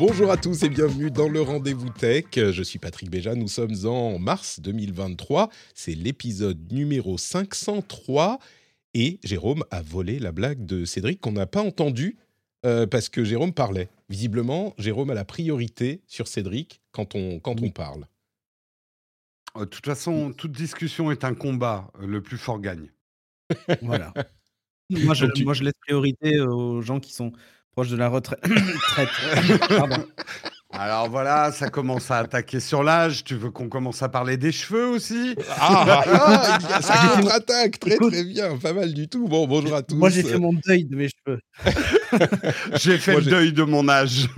Bonjour à tous et bienvenue dans le Rendez-vous Tech. Je suis Patrick Béja, nous sommes en mars 2023. C'est l'épisode numéro 503 et Jérôme a volé la blague de Cédric qu'on n'a pas entendue euh, parce que Jérôme parlait. Visiblement, Jérôme a la priorité sur Cédric quand on, quand on parle. Euh, De toute façon, toute discussion est un combat. Euh, Le plus fort gagne. Voilà. Moi je, Donc tu- moi, je laisse priorité aux gens qui sont de la retraite. Alors voilà, ça commence à attaquer sur l'âge. Tu veux qu'on commence à parler des cheveux aussi? Ah, ah, il y a- ça Ah, contre-attaque, très écoute. très bien, pas mal du tout. Bon, bonjour à tous. Moi, j'ai fait mon deuil de mes cheveux. J'ai fait Moi, le deuil de mon âge.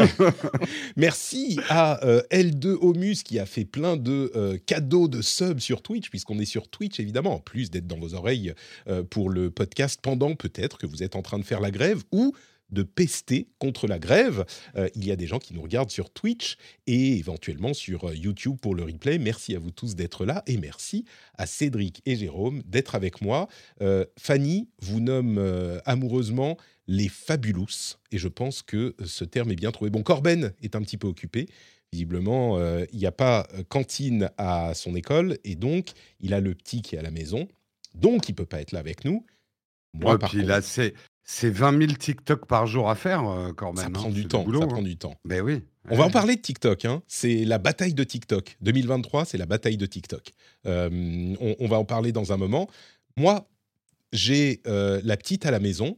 Merci à euh, L2 Omus qui a fait plein de euh, cadeaux de subs sur Twitch, puisqu'on est sur Twitch évidemment, en plus d'être dans vos oreilles euh, pour le podcast pendant peut-être que vous êtes en train de faire la grève ou de pester contre la grève. Euh, il y a des gens qui nous regardent sur Twitch et éventuellement sur euh, YouTube pour le replay. Merci à vous tous d'être là et merci à Cédric et Jérôme d'être avec moi. Euh, Fanny vous nomme euh, amoureusement les fabulous et je pense que ce terme est bien trouvé. Bon, Corben est un petit peu occupé. Visiblement, il n'y a pas cantine à son école et donc il a le petit qui est à la maison. Donc, il peut pas être là avec nous. Moi, Ouais, par puis contre, là, c'est c'est 20 000 TikTok par jour à faire, euh, quand même. ça hein. prend C'est du temps. boulot, ça hein. prend du temps. Ben oui. On va en parler de TikTok. Hein. C'est la bataille de TikTok. 2023, c'est la bataille de TikTok. Euh, on, on va en parler dans un moment. Moi, j'ai euh, la petite à la maison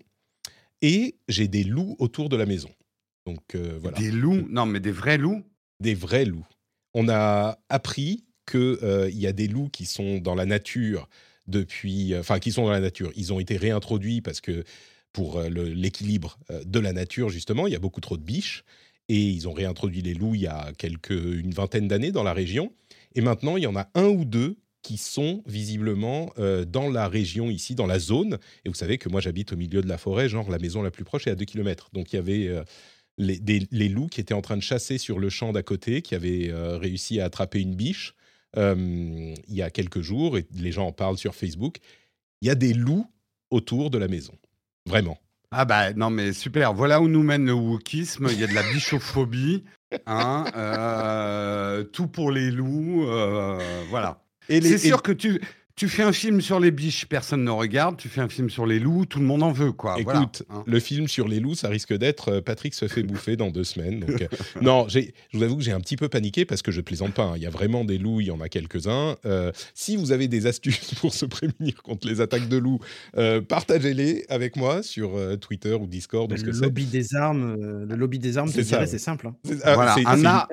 et j'ai des loups autour de la maison. Donc voilà, Des loups? Non, mais des vrais loups? Des vrais loups. On a appris qu'il y a des loups qui sont dans la nature depuis, enfin qui sont dans la nature. Ils ont été réintroduits parce que pour euh, l'équilibre euh, de la nature justement, il y a beaucoup trop de biches et ils ont réintroduit les loups il y a quelques une vingtaine d'années dans la région. Et maintenant, il y en a un ou deux qui sont visiblement euh, dans la région ici, dans la zone. Et vous savez que moi, j'habite au milieu de la forêt, genre la maison la plus proche est à 2 km. Donc il y avait les, des- loups qui étaient en train de chasser sur le champ d'à côté, qui avaient réussi à attraper une biche il y a quelques jours, et les gens en parlent sur Facebook. Il y a des loups autour de la maison. Vraiment. Ah bah non mais super, voilà où nous mène le wokisme, il y a de la bichophobie, hein, euh, tout pour les loups, euh, voilà. Les- C'est sûr que tu, tu fais un film sur les biches, personne ne regarde, tu fais un film sur les loups, tout le monde en veut quoi. voilà, Écoute, hein. le film sur les loups, ça risque d'être euh, Patrick se fait bouffer dans deux semaines. Donc, euh, non, j'ai- je vous avoue que j'ai un petit peu paniqué parce que je plaisante pas. hein. Il y a vraiment des loups, il y en a quelques-uns. Euh, si vous avez des astuces pour se prémunir contre les attaques de loups, euh, partagez-les avec moi sur euh, Twitter ou Discord ou ce le que lobby des armes, euh, le lobby des armes, C'est simple. hein. Ah, voilà, ar-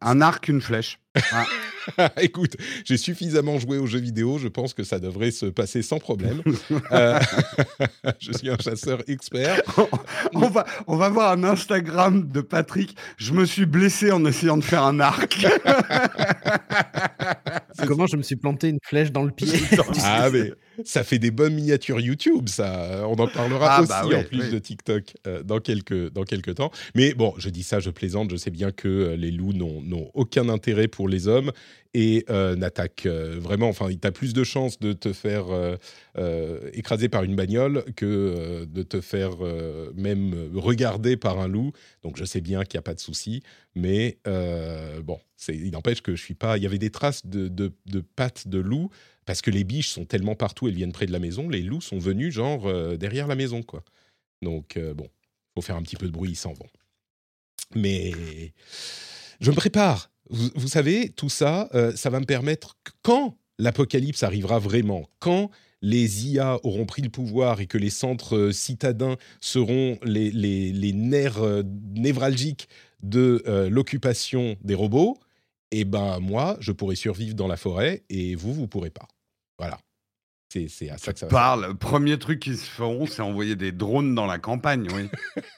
un arc, une flèche. Ah, Écoute, j'ai suffisamment joué aux jeux vidéo, je pense que ça devrait se passer sans problème. Euh, je suis un chasseur expert. on, va, on va voir un Instagram de Patrick, je me suis blessé en essayant de faire un arc. Comment je me suis planté une flèche dans le pied? Ah, mais ça fait des bonnes miniatures YouTube, ça. On en parlera Ah, aussi bah en plus de TikTok euh, dans, quelques, dans quelques temps. Mais bon, je dis ça, je plaisante. Je sais bien que euh, les loups n'ont aucun intérêt pour les hommes et euh, n'attaquent euh, vraiment. Enfin, tu as plus de chances de te faire euh, écraser par une bagnole que de te faire même regarder par un loup. Donc, je sais bien qu'il n'y a pas de souci. Mais bon, il n'empêche que je suis pas. Il y avait des traces de, de- pattes de loup parce que les biches sont tellement partout, elles viennent près de la maison. Les loups sont venus genre derrière la maison, quoi. Donc bon, faut faire un petit peu de bruit, ils s'en vont. Mais je me prépare. Vous, savez, tout ça, euh, ça va me permettre quand l'apocalypse arrivera vraiment, quand les IA auront pris le pouvoir et que les centres euh, citadins seront les, nerfs euh, névralgiques de l'occupation des robots, eh ben moi, je pourrais survivre dans la forêt et vous, vous pourrez pas. Voilà. C'est à ça que ça va. Parle, premier truc qu'ils se feront, c'est envoyer des drones dans la campagne, oui.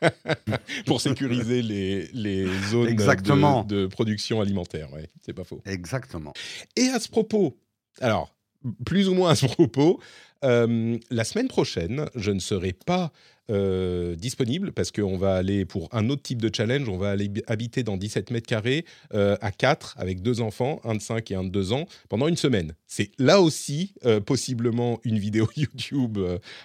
Pour sécuriser les, les zones de- Exactement. De, production alimentaire, ouais, c'est pas faux. Exactement. Et à ce propos, alors, plus ou moins à ce propos, euh, la semaine prochaine, je ne serai pas euh, disponible parce qu'on va aller pour un autre type de challenge. On va aller habiter dans 17 mètres carrés euh, à 4 avec deux enfants, un de 5 et un de 2 ans, pendant une semaine. C'est là aussi euh, possiblement une vidéo YouTube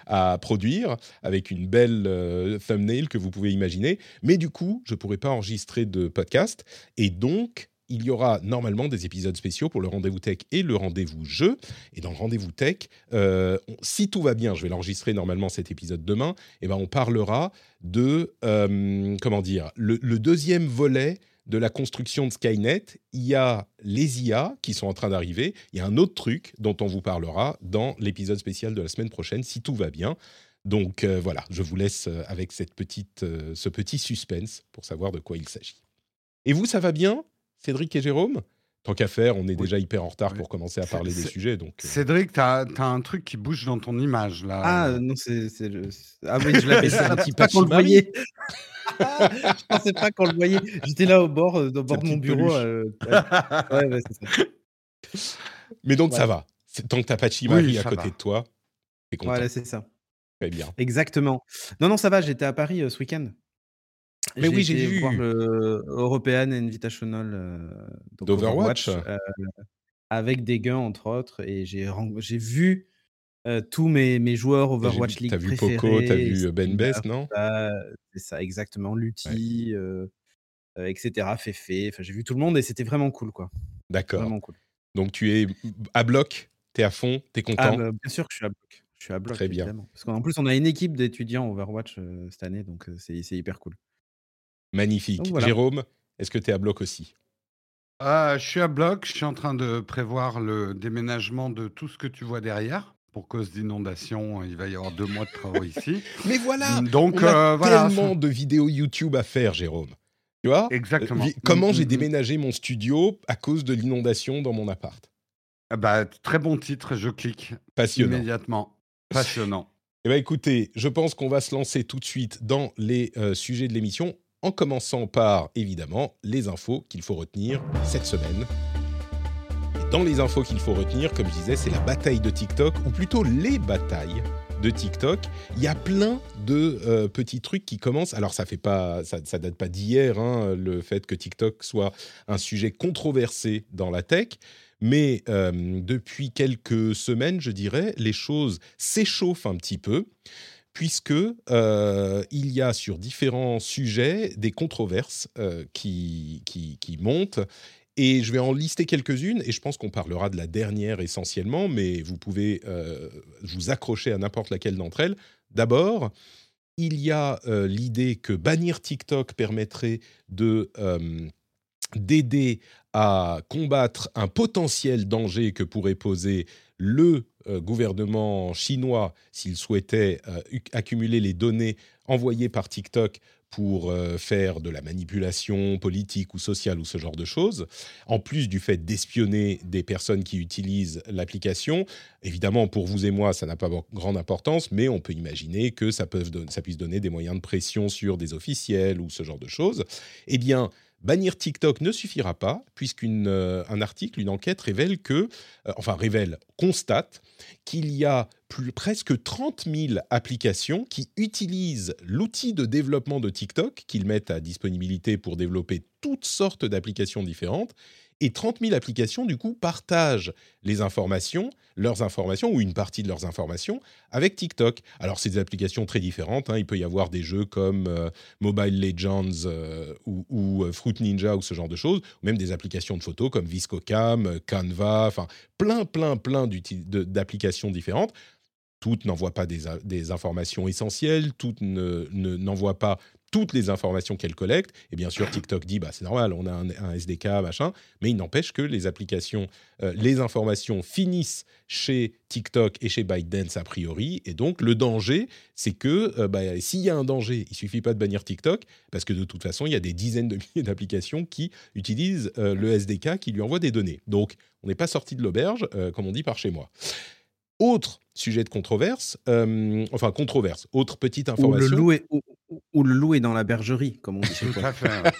à produire avec une belle thumbnail que vous pouvez imaginer. Mais du coup, je ne pourrai pas enregistrer de podcast et donc il y aura normalement des épisodes spéciaux pour le rendez-vous tech et le rendez-vous jeu. Et dans le rendez-vous tech, euh, si tout va bien, je vais l'enregistrer normalement cet épisode demain, et ben on parlera de, euh, comment dire, le, deuxième volet de la construction de Skynet. Il y a les IA qui sont en train d'arriver. Il y a un autre truc dont on vous parlera dans l'épisode spécial de la semaine prochaine, si tout va bien. Donc euh, voilà, je vous laisse avec cette petite, ce petit suspense pour savoir de quoi il s'agit. Et vous, ça va bien? Cédric et Jérôme Tant qu'à faire, on est déjà hyper en retard Oui. pour commencer à parler des sujets. Donc, euh, Cédric, t'as as un truc qui bouge dans ton image là. Ah non, c'est le. Ah oui, je l'avais C'est un je petit pensais pas qu'on le voyait. je pensais pas qu'on le voyait. J'étais là au bord, euh, au bord de mon bureau. euh, ouais, ouais, ça. Mais donc, ça va. C'est- Tant que t'as pas Chimari Oui, à côté va. de toi, t'es content. Voilà, c'est ça. Très bien. Exactement. Non, non, ça va. J'étais à Paris euh, ce week-end. Mais oui, j'ai vu. voir le European Invitational euh, D'Overwatch. euh, avec des gains entre autres, et j'ai vu euh, tous mes, mes joueurs vu- Overwatch League T'as vu préférés. Poco, t'as vu Ben Best, non? C'est ça, exactement. Lutti, euh, euh, etc. Fefe. Enfin, j'ai vu tout le monde et c'était vraiment cool, quoi. D'accord. Vraiment cool. Donc, tu es à bloc, t'es à fond, t'es Ah, content? bah, bien sûr que je suis à bloc. Je suis à bloc, Très bien. évidemment. Parce qu'en plus, on a une équipe d'étudiants Overwatch euh, cette année, donc euh, c'est c'est hyper cool. Magnifique. Donc, voilà. Jérôme, est-ce que t'es à bloc aussi? Euh, je suis à bloc, je suis en train de prévoir le déménagement de tout ce que tu vois derrière. Pour cause d'inondation, il va y avoir deux mois de travaux ici. Mais voilà Donc On a euh, voilà. tellement de vidéos YouTube à faire, Jérôme. Tu vois? Exactement. Vi- Comment Mm, j'ai mm, mm. déménagé mon studio à cause de l'inondation dans mon appart? Ah bah, très bon titre, je clique Passionnant. immédiatement. Passionnant. Eh bien, écoutez, je pense qu'on va se lancer tout de suite dans les euh, sujets de l'émission, en commençant par, évidemment, les infos qu'il faut retenir cette semaine. Et dans les infos qu'il faut retenir, comme je disais, c'est la bataille de TikTok, ou plutôt les batailles de TikTok. Il y a plein de euh, petits trucs qui commencent. Alors, ça fait pas, ça, date pas d'hier, hein, le fait que TikTok soit un sujet controversé dans la tech. Mais euh, depuis quelques semaines, je dirais, les choses s'échauffent un petit peu, puisque euh, il y a sur différents sujets des controverses euh, qui, qui, montent. Et je vais en lister quelques-unes, et je pense qu'on parlera de la dernière essentiellement, mais vous pouvez euh, vous accrocher à n'importe laquelle d'entre elles. D'abord, il y a l'idée que bannir TikTok permettrait de d'aider à combattre un potentiel danger que pourrait poser le euh, gouvernement chinois s'il souhaitait euh, accumuler les données envoyées par TikTok pour euh, faire de la manipulation politique ou sociale ou ce genre de choses, en plus du fait d'espionner des personnes qui utilisent l'application. Évidemment, pour vous et moi, ça n'a pas grande importance, mais on peut imaginer que ça puisse donner des moyens de pression sur des officiels ou ce genre de choses. Eh bien, Bannir TikTok ne suffira pas, puisqu'un article, une enquête révèle que, euh, enfin révèle, constate qu'il y a plus, presque 30 000 applications qui utilisent l'outil de développement de TikTok, qu'ils mettent à disponibilité pour développer toutes sortes d'applications différentes. Et 30 000 applications, du coup, partagent les informations, leurs informations, ou une partie de leurs informations, avec TikTok. Alors, c'est des applications très différentes. hein. Il peut y avoir des jeux comme euh, Mobile Legends euh, ou, euh, Fruit Ninja ou ce genre de choses, ou même des applications de photos comme ViscoCam, Canva, enfin, plein, plein, plein d'applications différentes. Toutes n'envoient pas des, informations essentielles, toutes ne- ne- n'envoient pas toutes les informations qu'elle collecte. Et bien sûr, TikTok dit, bah, c'est normal, on a un, SDK, machin. Mais il n'empêche que les applications, euh, les informations finissent chez TikTok et chez ByteDance a priori. Et donc, le danger, c'est que euh, bah, s'il y a un danger, il suffit pas de bannir TikTok, parce que de toute façon, il y a des dizaines de milliers d'applications qui utilisent euh, le SDK qui lui envoie des données. Donc, on n'est pas sorti de l'auberge, comme on dit par chez moi. Autre sujet de controverse, euh, enfin controverse, autre petite Ou information. le, loup est, ou, ou- ou le loup est dans la bergerie, comme on dit chez toi.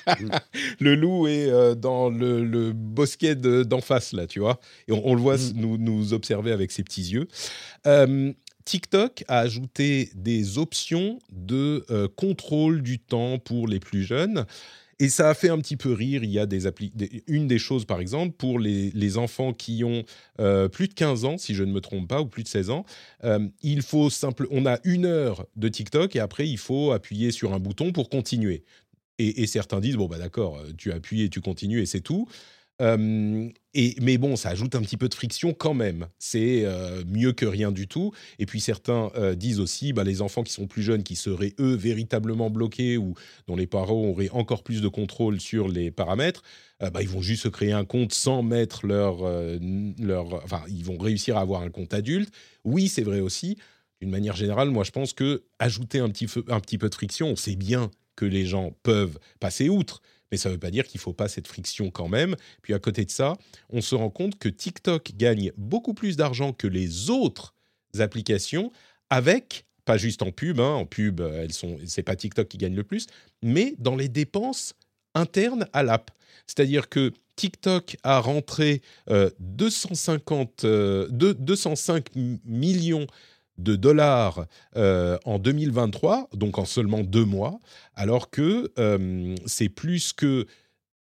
le loup est euh, dans le, le bosquet de- d'en face, là, tu vois. Et on, on le voit Mm. nous, nous observer avec ses petits yeux. Euh, TikTok a ajouté des options de euh, contrôle du temps pour les plus jeunes. Et ça a fait un petit peu rire. Il y a des appli- une des choses, par exemple, pour les, les enfants qui ont euh, plus de 15 ans, si je ne me trompe pas, ou plus de 16 ans. euh, il faut simple, on a une heure de TikTok et après, il faut appuyer sur un bouton pour continuer. Et, et certains disent bon bah d'accord, tu appuies et tu continues et c'est tout. Et, mais bon, ça ajoute un petit peu de friction quand même. C'est euh, mieux que rien du tout. Et puis certains euh, disent aussi, bah, les enfants qui sont plus jeunes, qui seraient eux véritablement bloqués ou dont les parents auraient encore plus de contrôle sur les paramètres, euh, bah, ils vont juste se créer un compte sans mettre leur, leur, enfin, ils vont réussir à avoir un compte adulte. Oui, c'est vrai aussi. D'une manière générale, moi, je pense que ajouter un petit, un petit peu de friction, on sait bien que les gens peuvent passer outre, mais ça ne veut pas dire qu'il ne faut pas cette friction quand même. Puis à côté de ça, on se rend compte que TikTok gagne beaucoup plus d'argent que les autres applications avec, pas juste en pub, hein, en pub, euh, elles sont, c'est pas TikTok qui gagne le plus, mais dans les dépenses internes à l'app. C'est-à-dire que TikTok a rentré euh, 250, euh, deux- 205 m- millions de dollars euh, en 2023, donc en seulement deux mois, alors que euh, c'est plus que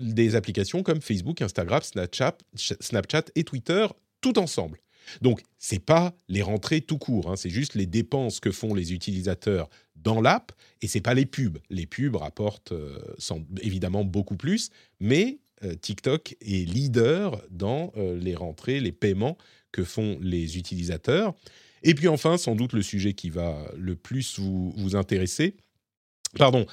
des applications comme Facebook, Instagram, Snapchat, Snapchat et Twitter tout ensemble. Donc, c'est pas les rentrées tout court, hein, c'est juste les dépenses que font les utilisateurs dans l'app, et c'est pas les pubs. Les pubs rapportent euh, évidemment beaucoup plus, mais TikTok est leader dans les rentrées, les paiements que font les utilisateurs. Et puis enfin, sans doute le sujet qui va le plus vous, vous intéresser. Pardon.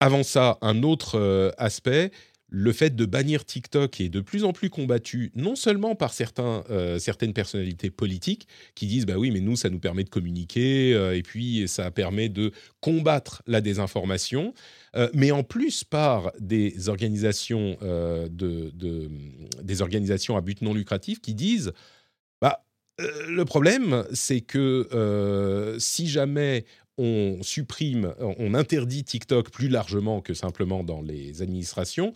Avant ça, un autre euh, aspect, le fait de bannir TikTok est de plus en plus combattu, non seulement par certains, euh, certaines personnalités politiques qui disent bah oui, mais nous, ça nous permet de communiquer euh, et puis ça permet de combattre la désinformation, mais en plus par des organisations, de, de- des organisations à but non lucratif qui disent le problème, c'est que euh, si jamais on supprime, on interdit TikTok plus largement que simplement dans les administrations,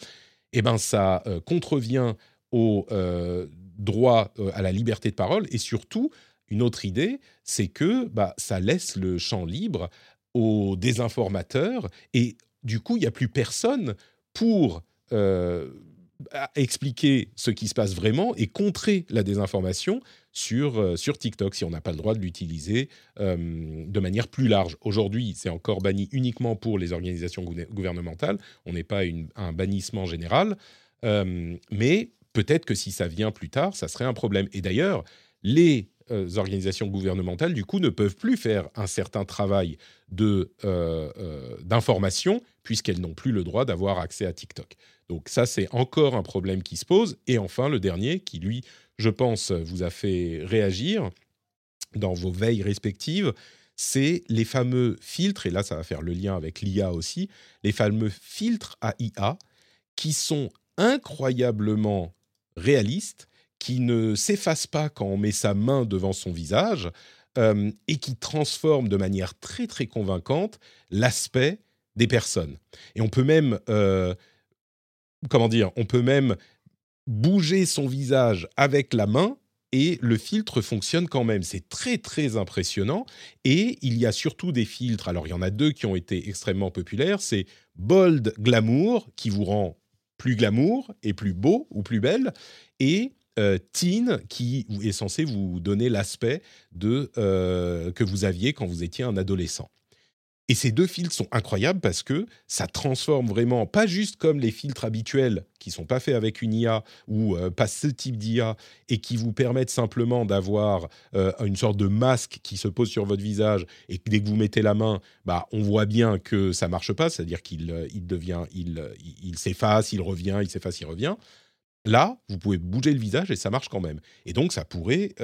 eh ben ça euh, contrevient au euh, droit euh, à la liberté de parole. Et surtout une autre idée, c'est que bah, ça laisse le champ libre aux désinformateurs. Et du coup il n'y a plus personne pour euh, expliquer ce qui se passe vraiment et contrer la désinformation sur, euh, sur TikTok si on n'a pas le droit de l'utiliser euh, de manière plus large. Aujourd'hui, c'est encore banni uniquement pour les organisations gouver- gouvernementales. On n'est pas un bannissement général. Euh, mais peut-être que si ça vient plus tard, ça serait un problème. Et d'ailleurs, les organisations gouvernementales, du coup, ne peuvent plus faire un certain travail euh, euh, d'information puisqu'elles n'ont plus le droit d'avoir accès à TikTok. Donc ça, c'est encore un problème qui se pose. Et enfin, le dernier, qui lui, je pense, vous a fait réagir dans vos veilles respectives, c'est les fameux filtres, et là ça va faire le lien avec l'IA aussi, les fameux filtres à IA qui sont incroyablement réalistes, qui ne s'effacent pas quand on met sa main devant son visage, euh, et qui transforment de manière très très convaincante l'aspect des personnes. Et on peut même, euh, comment dire, on peut même bouger son visage avec la main et le filtre fonctionne quand même. C'est très très impressionnant. Et il y a surtout des filtres. Alors il y en a deux qui ont été extrêmement populaires. C'est Bold Glamour qui vous rend plus glamour et plus beau ou plus belle et euh, Teen qui est censé vous donner l'aspect de euh, que vous aviez quand vous étiez un adolescent. Et ces deux filtres sont incroyables parce que ça transforme vraiment, pas juste comme les filtres habituels qui sont pas faits avec une IA ou euh, pas ce type d'IA et qui vous permettent simplement d'avoir euh, une sorte de masque qui se pose sur votre visage et dès que vous mettez la main, bah, on voit bien que ça marche pas, c'est-à-dire qu'il il devient, il, il s'efface, il revient, il s'efface, il revient. Là, vous pouvez bouger le visage et ça marche quand même. Et donc, ça pourrait,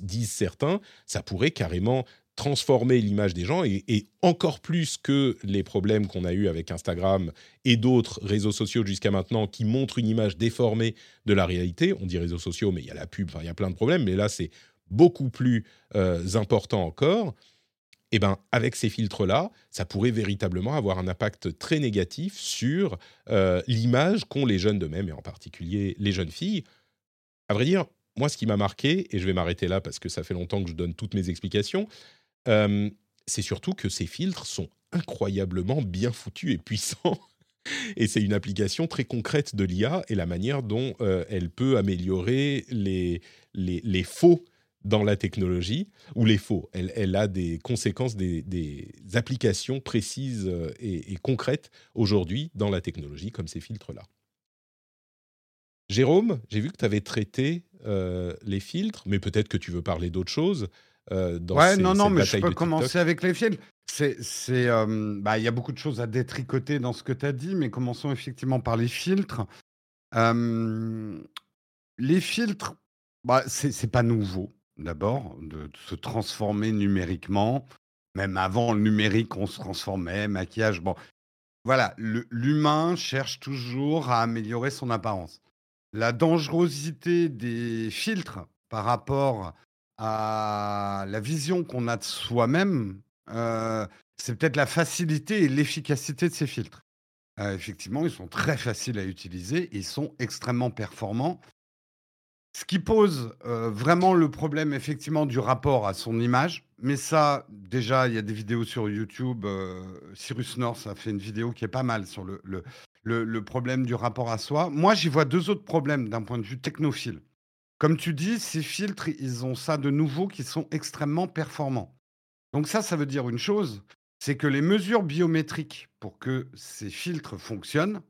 disent certains, ça pourrait carrément transformer l'image des gens et, encore plus que les problèmes qu'on a eus avec Instagram et d'autres réseaux sociaux jusqu'à maintenant qui montrent une image déformée de la réalité. On dit réseaux sociaux, mais il y a la pub, il y a plein de problèmes, mais là c'est beaucoup plus euh, important encore. Eh ben, avec ces filtres-là, ça pourrait véritablement avoir un impact très négatif sur euh, l'image qu'ont les jeunes d'eux-mêmes, et en particulier les jeunes filles. À vrai dire, moi, ce qui m'a marqué, et je vais m'arrêter là parce que ça fait longtemps que je donne toutes mes explications, c'est surtout que ces filtres sont incroyablement bien foutus et puissants. Et c'est une application très concrète de l'IA et la manière dont elle peut améliorer les, les, faux dans la technologie, ou les faux. Elle, a des conséquences, des, applications précises et, concrètes aujourd'hui dans la technologie, comme ces filtres-là. Jérôme, j'ai vu que tu avais traité les filtres, mais peut-être que tu veux parler d'autre chose. Euh, ouais, non, non, mais je peux commencer avec les films. C'est, c'est, euh, bah, il y a beaucoup de choses à détricoter dans ce que tu as dit, mais commençons effectivement par les filtres. les filtres, bah, c'est, c'est pas nouveau, d'abord, de, se transformer numériquement. Même avant le numérique, on se transformait, maquillage. Bon, voilà, l'humain cherche toujours à améliorer son apparence. La dangerosité des filtres par rapport à la vision qu'on a de soi-même, euh, c'est peut-être la facilité et l'efficacité de ces filtres. Euh, effectivement, ils sont très faciles à utiliser, ils sont extrêmement performants. Ce qui pose euh, vraiment le problème, effectivement, du rapport à son image. Mais ça, déjà, il y a des vidéos sur YouTube. Cyrus North a fait une vidéo qui est pas mal sur le problème du rapport à soi. Moi, j'y vois deux autres problèmes d'un point de vue technophile. Comme tu dis, ces filtres, ils ont ça de nouveau qui sont extrêmement performants. Donc ça, ça veut dire une chose, c'est que les mesures biométriques pour que ces filtres fonctionnent,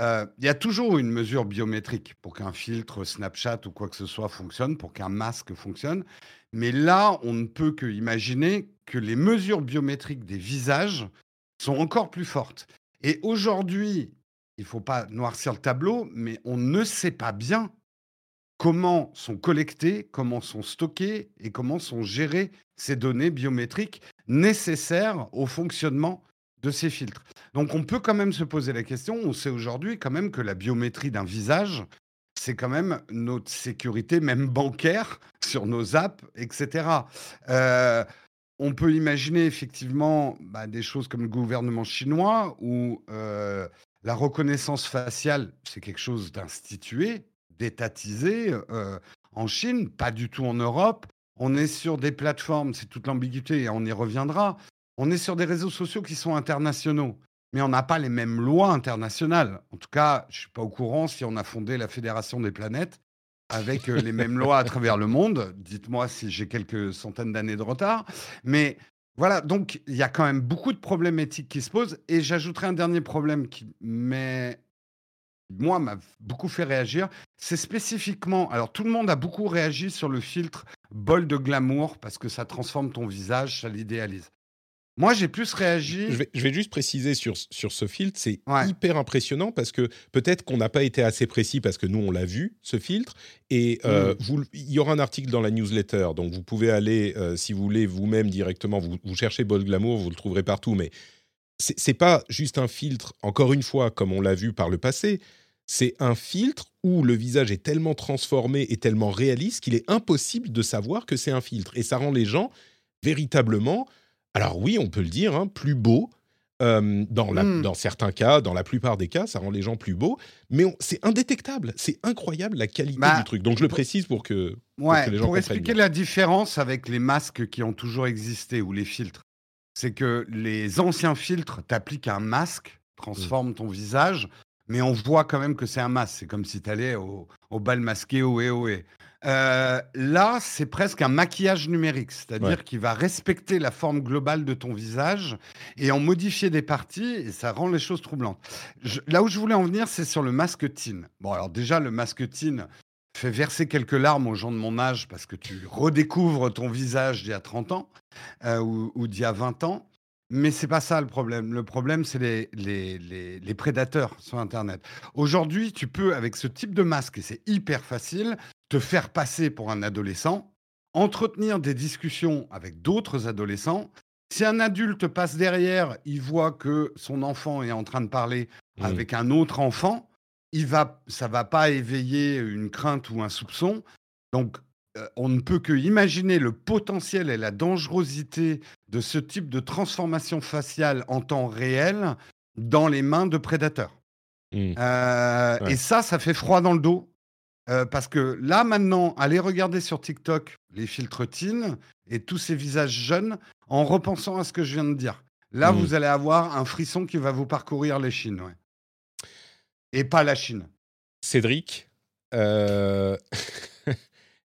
euh, il y a toujours une mesure biométrique pour qu'un filtre Snapchat ou quoi que ce soit fonctionne, pour qu'un masque fonctionne. Mais là, on ne peut que imaginer que les mesures biométriques des visages sont encore plus fortes. Et aujourd'hui, il ne faut pas noircir le tableau, mais on ne sait pas bien comment sont collectées, comment sont stockées et comment sont gérées ces données biométriques nécessaires au fonctionnement de ces filtres. Donc on peut quand même se poser la question, on sait aujourd'hui quand même que la biométrie d'un visage, c'est quand même notre sécurité, même bancaire, sur nos apps, etc. Euh, on peut imaginer effectivement bah, des choses comme le gouvernement chinois où euh, la reconnaissance faciale, c'est quelque chose d'institué, d'étatiser euh, en Chine, pas du tout en Europe. On est sur des plateformes, c'est toute l'ambiguïté et on y reviendra. On est sur des réseaux sociaux qui sont internationaux, mais on n'a pas les mêmes lois internationales. En tout cas, je ne suis pas au courant si on a fondé la Fédération des planètes avec euh, les mêmes lois à travers le monde. Dites-moi si j'ai quelques centaines d'années de retard. Mais voilà, donc il y a quand même beaucoup de problèmes éthiques qui se posent. Et j'ajouterai un dernier problème qui m'a beaucoup fait réagir. C'est spécifiquement. Alors, tout le monde a beaucoup réagi sur le filtre bol de glamour parce que ça transforme ton visage, ça l'idéalise. Moi, j'ai plus réagi. Je vais, juste préciser sur, sur ce filtre, c'est hyper impressionnant parce que peut-être qu'on n'a pas été assez précis parce que nous, on l'a vu, ce filtre. Et euh, mmh. il y aura un article dans la newsletter, donc vous pouvez aller, euh, si vous voulez, vous-même directement, vous, vous cherchez Bol Glamour, vous le trouverez partout. Mais c'est pas juste un filtre, encore une fois, comme on l'a vu par le passé c'est un filtre où le visage est tellement transformé et tellement réaliste qu'il est impossible de savoir que c'est un filtre. Et ça rend les gens véritablement, alors oui, on peut le dire, hein, plus beaux. Euh, dans, hmm. dans, certains cas, dans la plupart des cas, ça rend les gens plus beaux, mais c'est indétectable. C'est incroyable la qualité bah, du truc. Donc je le précise pour que, pour les gens Pour expliquer la différence avec les masques qui ont toujours existé ou les filtres, c'est que les anciens filtres t'appliquent un masque, transforment ton visage, mais on voit quand même que c'est un masque. C'est comme si tu allais au, bal masqué au et Euh, là, c'est presque un maquillage numérique, c'est-à-dire Ouais. qu'il va respecter la forme globale de ton visage et en modifier des parties, et ça rend les choses troublantes. Je- là où je voulais en venir, c'est sur le masque teen. Bon, alors déjà, le masque teen fait verser quelques larmes aux gens de mon âge parce que tu redécouvres ton visage d'il y a 30 ans euh, ou, ou d'il y a 20 ans. Mais c'est pas ça le problème. Le problème, c'est les, les, les- les prédateurs sur Internet. Aujourd'hui, tu peux, avec ce type de masque, et c'est hyper facile, te faire passer pour un adolescent, entretenir des discussions avec d'autres adolescents. Si un adulte passe derrière, il voit que son enfant est en train de parler Mm. avec un autre enfant, il va, ça va pas éveiller une crainte ou un soupçon. Donc, euh, on ne peut que imaginer le potentiel et la dangerosité de ce type de transformation faciale en temps réel dans les mains de prédateurs. Mm. Euh, Ouais. Et ça, ça fait froid dans le dos. Euh, parce que là, maintenant, allez regarder sur TikTok les filtres teen et tous ces visages jeunes en repensant à ce que je viens de dire. Là, Mm. vous allez avoir un frisson qui va vous parcourir les Chines. ouais. Et pas la Chine. Cédric, euh,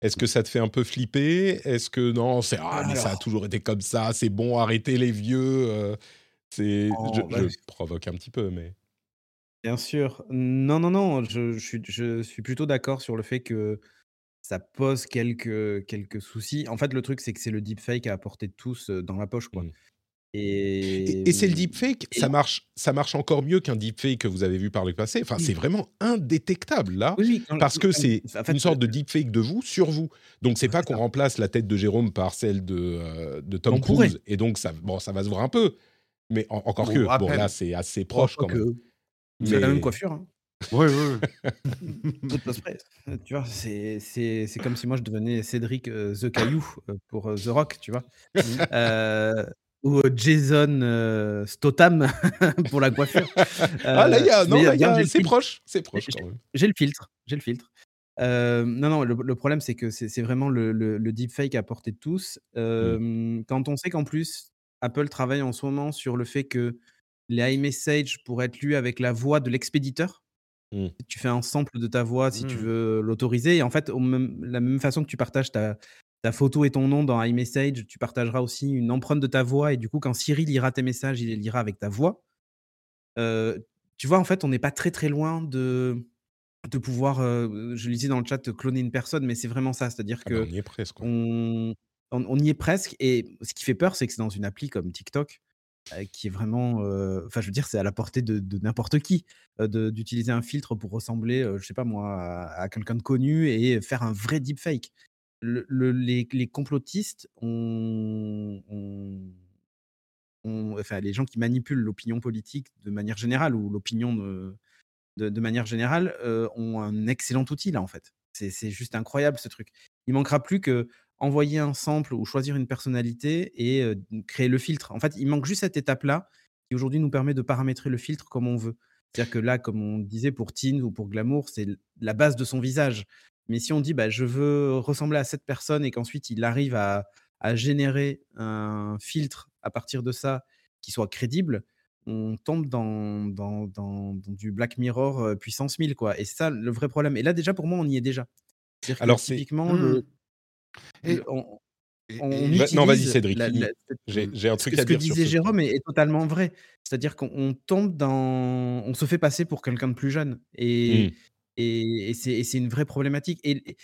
est-ce que ça te fait un peu flipper? Est-ce que non, c'est ah, mais ça a toujours été comme ça, c'est bon, arrêtez les vieux. euh, c'est, Oh, je, bah, je provoque un petit peu, mais Bien sûr. Non, non, non, je, je suis, je suis plutôt d'accord sur le fait que ça pose quelques, quelques soucis. En fait, le truc, c'est que c'est le deepfake à apporter tous euh, dans la poche, quoi. Mm. Et, et, et c'est le deepfake, et- ça marche, ça marche encore mieux qu'un deepfake que vous avez vu par le passé. Enfin, Oui. c'est vraiment indétectable là. Oui, oui, quand- Parce que quand- c'est en fait, une sorte de deepfake de vous sur vous. Donc c'est pas C'est qu'on ça. remplace la tête de Jérôme par celle de, euh, de Tom On Cruise. Et donc ça, bon, ça va se voir un peu. Mais en- encore Bon, que, à bon peine. là c'est assez proche quand même. Avez la même coiffure, hein. Place près. Euh, Tu vois, c'est c'est- c'est comme si moi je devenais Cédric euh, The Caillou euh, pour euh, The Rock, tu vois. Euh, ou Jason euh, Stotham pour la coiffure. ah là, il y a, non, il y a- c'est proche, c'est proche J'ai- quand même. J'ai le filtre, j'ai le filtre. Euh, non, non, le, le problème, c'est que c'est c'est vraiment le, le, le deepfake à portée de tous. Euh, Quand on sait qu'en plus, Apple travaille en ce moment sur le fait que les iMessage pourraient être lus avec la voix de l'expéditeur. Mm. Tu fais un sample de ta voix si tu Mm. veux l'autoriser. Et en fait, au même, la même façon que tu partages ta, ta photo et ton nom dans iMessage, tu partageras aussi une empreinte de ta voix. Et du coup, quand Siri lira tes messages, il les lira avec ta voix. Euh, tu vois, en fait, on n'est pas très très loin de, de pouvoir, euh, je le disais dans le chat, cloner une personne, mais c'est vraiment ça. C'est-à-dire Ah bah, que on y est presque. quoi. on, on, on y est presque. Et ce qui fait peur, c'est que c'est dans une appli comme TikTok, euh, qui est vraiment. euh, Enfin, je veux dire, c'est à la portée de, n'importe qui euh, d'utiliser un filtre pour ressembler, je sais pas moi, à, quelqu'un de connu et faire un vrai deepfake. Le, le- les, les complotistes ont, Enfin, les gens qui manipulent l'opinion politique de manière générale ou l'opinion de, de, de manière générale ont un excellent outil là en fait. C'est juste incroyable ce truc. Il manquera plus que envoyer un sample ou choisir une personnalité et euh, créer le filtre. En fait, il manque juste cette étape-là qui aujourd'hui nous permet de paramétrer le filtre comme on veut. C'est-à-dire que là, comme on disait pour Teen ou pour Glamour, c'est la base de son visage. Mais si on dit bah, je veux ressembler à cette personne et qu'ensuite il arrive à, à générer un filtre à partir de ça qui soit crédible, on tombe dans, dans, dans- dans du Black Mirror puissance 1000. Quoi. Et c'est ça le vrai problème. Et là, déjà, pour moi, on y est déjà. C'est-à-dire que Alors, typiquement, Mmh. le, Et- le- on, Et- on et- Va- non, vas-y, Cédric, la- finis. la- J'ai j'ai un ce truc que, à ce que dire sur disait ce Jérôme point. est, est totalement vrai. C'est-à-dire qu'on tombe dans. On se fait passer pour quelqu'un de plus jeune. Et, Mm. et, et c'est et c'est une vraie problématique. Et, et,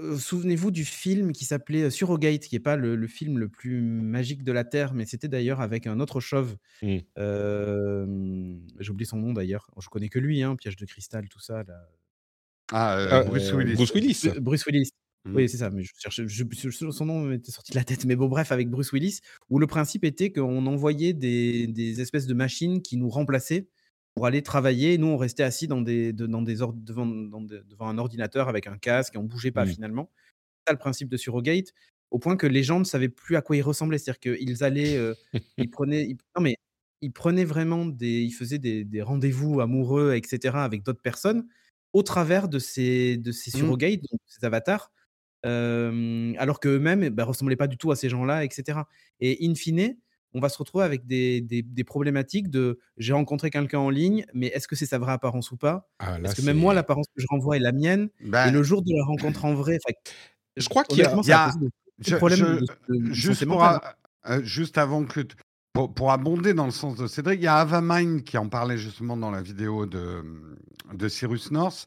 euh, souvenez-vous du film qui s'appelait euh, Surrogate, qui n'est pas le, le film le plus magique de la Terre, mais c'était d'ailleurs avec un autre chauve. Mm. Euh, J'ai oublié son nom d'ailleurs. Je connais que lui, hein, Piège de cristal, tout ça. Là. Ah, euh, Ah, Bruce Willis. Bruce Willis. Oui, c'est ça. Mais je cherchais, je- je- son nom m'était sorti de la tête. Mais bon, bref, avec Bruce Willis, où le principe était qu'on envoyait des, des espèces de machines qui nous remplaçaient pour aller travailler. Et nous, on restait assis dans des, de- dans des or- devant, dans devant un ordinateur avec un casque et on bougeait pas Mm. finalement. C'est ça le principe de Surrogate, au point que les gens ne savaient plus à quoi ils ressemblaient. C'est-à-dire qu'ils allaient, euh, ils prenaient, ils- non mais ils prenaient vraiment des, ils faisaient des, des rendez-vous amoureux, etc. avec d'autres personnes au travers de ces, de ces Mm. surrogates, donc ces avatars, alors qu'eux-mêmes ne ressemblaient pas du tout à ces gens-là, etc. Et in fine, on va se retrouver avec des, des- des problématiques de j'ai rencontré quelqu'un en ligne, mais est-ce que c'est sa vraie apparence ou pas? Ah, là, Parce que même moi, l'apparence que je renvoie est la mienne. Ben, et le jour de la rencontre en vrai, Je crois qu'il y a- y a- je- problèmes je- de- de- de juste, santé pour, mentale, a- euh, juste avant que pour, pour abonder dans le sens de Cédric, il y a Avamind qui en parlait justement dans la vidéo de, de Cyrus North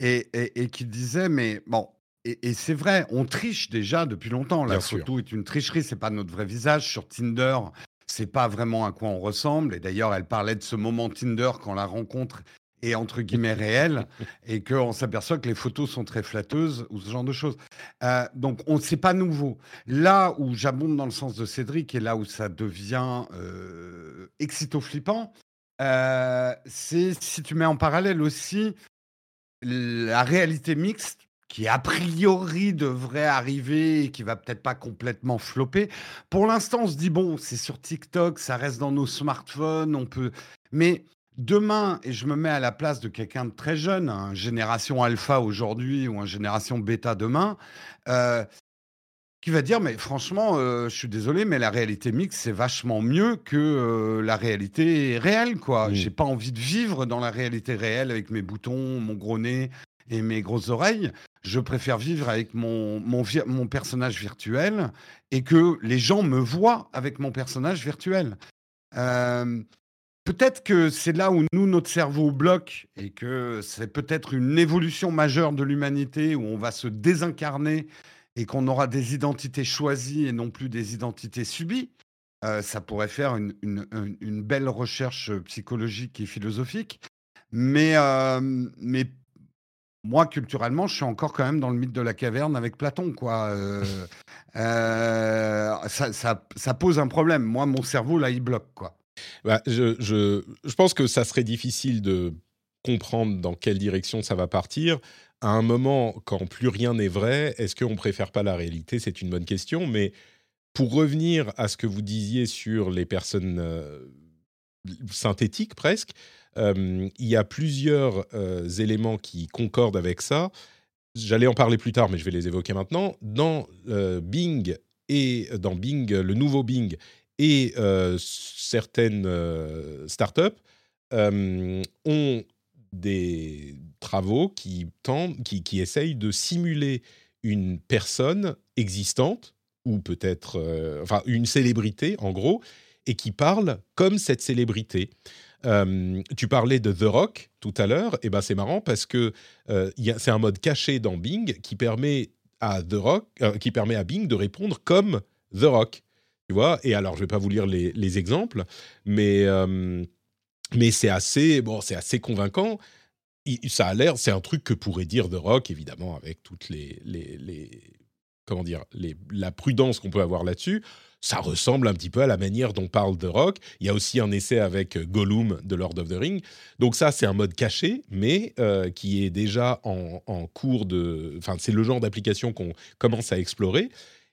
et, et- et qui disait mais bon et, et c'est vrai on triche déjà depuis longtemps la Bien sûr. photo est une tricherie c'est pas notre vrai visage. Sur Tinder c'est pas vraiment à quoi on ressemble. Et d'ailleurs elle parlait de ce moment Tinder quand la rencontre est entre guillemets réelle et qu'on s'aperçoit que les photos sont très flatteuses ou ce genre de choses. Euh, donc on c'est pas nouveau. Là où j'abonde dans le sens de Cédric et là où ça devient euh, excito-flippant, euh, c'est si tu mets en parallèle aussi la réalité mixte qui a priori devrait arriver et qui va peut-être pas complètement flopper. Pour l'instant, on se dit bon, c'est sur TikTok, ça reste dans nos smartphones, on peut. Mais demain, et je me mets à la place de quelqu'un de très jeune, un génération alpha aujourd'hui ou un génération bêta demain, euh, qui va dire mais franchement euh, je suis désolé mais la réalité mixte c'est vachement mieux que euh, la réalité réelle quoi Mm. j'ai pas envie de vivre dans la réalité réelle avec mes boutons mon gros nez et mes grosses oreilles je préfère vivre avec mon mon, personnage virtuel et que les gens me voient avec mon personnage virtuel Euh, Peut-être que c'est là où nous, notre cerveau bloque et que c'est peut-être une évolution majeure de l'humanité où on va se désincarner et qu'on aura des identités choisies et non plus des identités subies. Euh, ça pourrait faire une- une belle recherche psychologique et philosophique. Mais, euh, mais moi, culturellement, je suis encore quand même dans le mythe de la caverne avec Platon. Quoi. Euh, euh, ça, pose un problème. Moi, mon cerveau, là, il bloque. Quoi. Bah, je, pense que ça serait difficile de comprendre dans quelle direction ça va partir. À un moment, quand plus rien n'est vrai, est-ce qu'on préfère pas la réalité? C'est une bonne question. Mais pour revenir à ce que vous disiez sur les personnes euh, synthétiques presque, il y a plusieurs euh, éléments qui concordent avec ça. J'allais en parler plus tard, mais je vais les évoquer maintenant. Dans euh, Bing et dans Bing, le nouveau Bing et euh, certaines euh, startups euh, ont des travaux qui, tendent, qui, essayent de simuler une personne existante ou peut-être euh, enfin une célébrité en gros et qui parle comme cette célébrité. Euh, tu parlais de The Rock tout à l'heure, et ben c'est marrant parce que euh, c'est un mode caché dans Bing qui permet à The Rock, euh, qui permet à Bing de répondre comme The Rock. Tu vois? Et alors, je vais pas vous lire les, les exemples, mais mais c'est assez bon, c'est assez convaincant. Ça a l'air, c'est un truc que pourrait dire The Rock, évidemment, avec toutes les comment dire la prudence qu'on peut avoir là-dessus. Ça ressemble un petit peu à la manière dont parle The Rock. Il y a aussi un essai avec Gollum de Lord of the Ring. Donc ça, c'est un mode caché, mais euh, qui est déjà en, cours de... Enfin, c'est le genre d'application qu'on commence à explorer.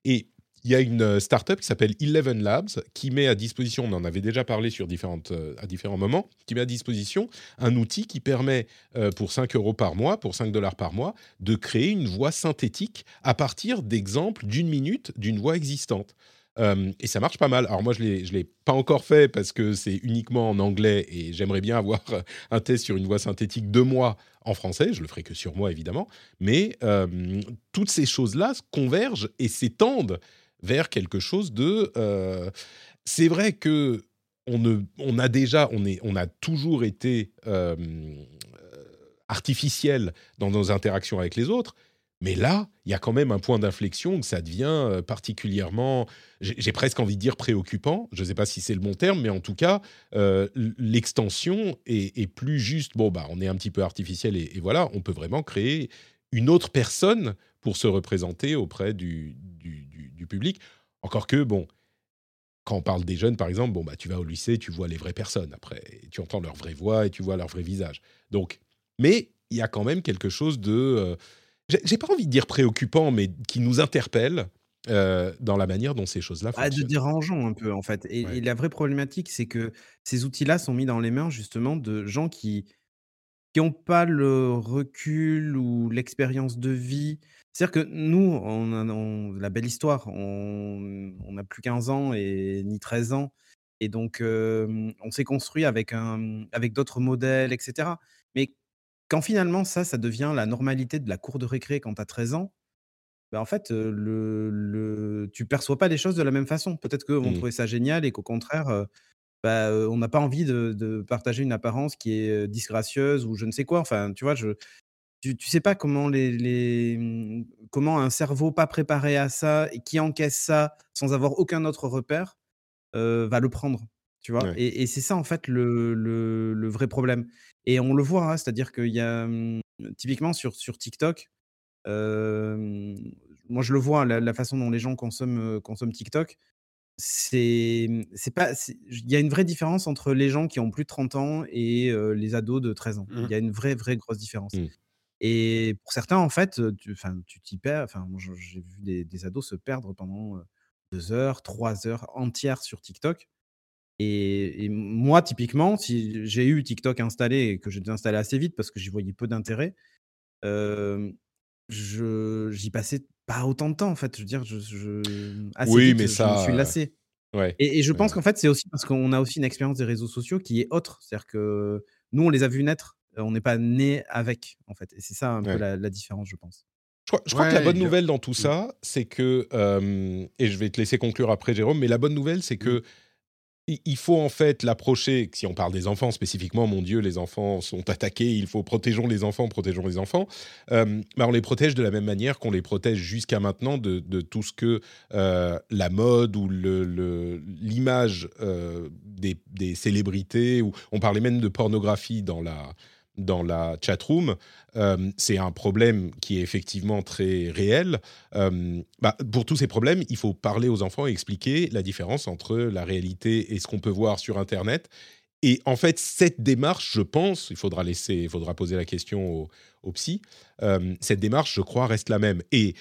Et il y a une euh, startup qui s'appelle Eleven Labs qui met à disposition, on en avait déjà parlé sur différentes, euh, à différents moments, qui met à disposition un outil qui permet euh, pour 5 euros par mois, pour 5 dollars par mois, de créer une voix synthétique à partir d'exemples d'une minute d'une voix existante. Et ça marche pas mal. Alors moi, je ne l'ai pas encore fait parce que c'est uniquement en anglais et j'aimerais bien avoir un test sur une voix synthétique de moi en français. Je le ferai que sur moi, évidemment. Mais toutes ces choses-là convergent et s'étendent vers quelque chose de... c'est vrai que on, ne, on a déjà, on, est, on a toujours été artificiel dans nos interactions avec les autres. Mais là, il y a quand même un point d'inflexion que ça devient euh, particulièrement, j'ai presque envie de dire préoccupant. Je ne sais pas si c'est le bon terme, mais en tout cas, euh, l'extension est, plus juste. Bon, bah, on est un petit peu artificiel et, voilà, on peut vraiment créer une autre personne pour se représenter auprès du, public. Encore que, bon, quand on parle des jeunes, par exemple, bon, bah, tu vas au lycée, tu vois les vraies personnes après, tu entends leur vraie voix et tu vois leur vrai visage. Donc, mais il y a quand même quelque chose de, euh, j'ai pas envie de dire préoccupant, mais qui nous interpelle euh, dans la manière dont ces choses-là Ah, de fonctionnent. dérangeant un peu en fait. Et, Ouais. et la vraie problématique, c'est que ces outils-là sont mis dans les mains justement de gens qui qui ont pas le recul ou l'expérience de vie. C'est-à-dire que nous, on a on la belle histoire, on n'a plus 15 ans et ni 13 ans et donc hem, on s'est construit avec un avec d'autres modèles et cetera. Mais quand finalement ça, ça devient la normalité de la cour de récré quand tu as 13 ans, bah, en fait, le le tu perçois pas les choses de la même façon. Peut-être qu'eux vont Mmh. trouver ça génial et qu'au contraire, bah, on n'a pas envie de de partager une apparence qui est, disgracieuse ou je ne sais quoi. Enfin, tu vois, je tu tu sais pas comment les les, mmh, comment un cerveau pas préparé à ça et qui encaisse ça sans avoir aucun autre repère, va le prendre, tu vois? Ouais. Et et c'est ça en fait le le le vrai problème et on le voit, hein, c'est-à-dire qu'il y a, mmh, typiquement sur sur TikTok, moi je le vois, la la façon dont les gens consomment, consomment TikTok, c'est, mmh, pas il y a une vraie différence entre les gens qui ont plus de 30 ans et les ados de 13 ans. Mmh. Il y a une vraie, vraie grosse différence. Mmh. Et pour certains, en fait, tu t'y perds. Enfin, j'ai vu des des ados se perdre pendant, heu, 2 heures, 3 heures entières sur TikTok. Et et moi, typiquement, si j'ai eu TikTok installé et que j'ai désinstallé assez vite parce que j'y voyais peu d'intérêt, je j'y passais pas autant de temps, en fait. Je veux dire, je je assez Oui, vite, mais je me suis lassé. ouais, Et et je pense ouais. qu'en fait, c'est aussi parce qu'on a aussi une expérience des réseaux sociaux qui est autre. C'est-à-dire que nous, on les a vus naître, heu, on n'est pas nés avec, en fait. Et c'est ça un peu la la différence, je pense. Je crois, je crois que la bonne nouvelle dans tout mmh. ça, c'est que, et je vais te laisser conclure après, Jérôme, mais la bonne nouvelle, c'est Mmh. que il faut en fait l'approcher, si on parle des enfants spécifiquement, mon Dieu, les enfants sont attaqués, il faut protégeons les enfants, protégeons les enfants. Bah, on les protège de la même manière qu'on les protège jusqu'à maintenant de tout ce que, heu, la mode ou l'image, heu, des des célébrités ou on parlait même de pornographie dans la dans la chatroom. Hem, c'est un problème qui est effectivement très réel. Hem, bah, pour tous ces problèmes, il faut parler aux enfants et expliquer la différence entre la réalité et ce qu'on peut voir sur internet et en fait, cette démarche, je pense, il faudra laisser il faudra poser la question au psy, hem, cette démarche, je crois, reste la même et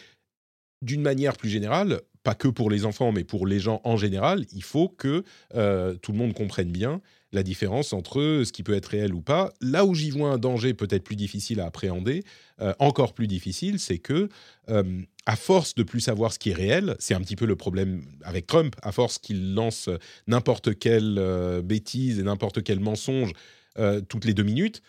d'une manière plus générale, pas que pour les enfants, mais pour les gens en général, il faut que euh, tout le monde comprenne bien la différence entre ce qui peut être réel ou pas. Là où j'y vois un danger peut-être plus difficile à appréhender, euh, encore plus difficile, c'est que euh, à force de plus savoir ce qui est réel, c'est un petit peu le problème avec Trump, à force qu'il lance n'importe quelle bêtise et n'importe quel mensonge toutes les deux minutes,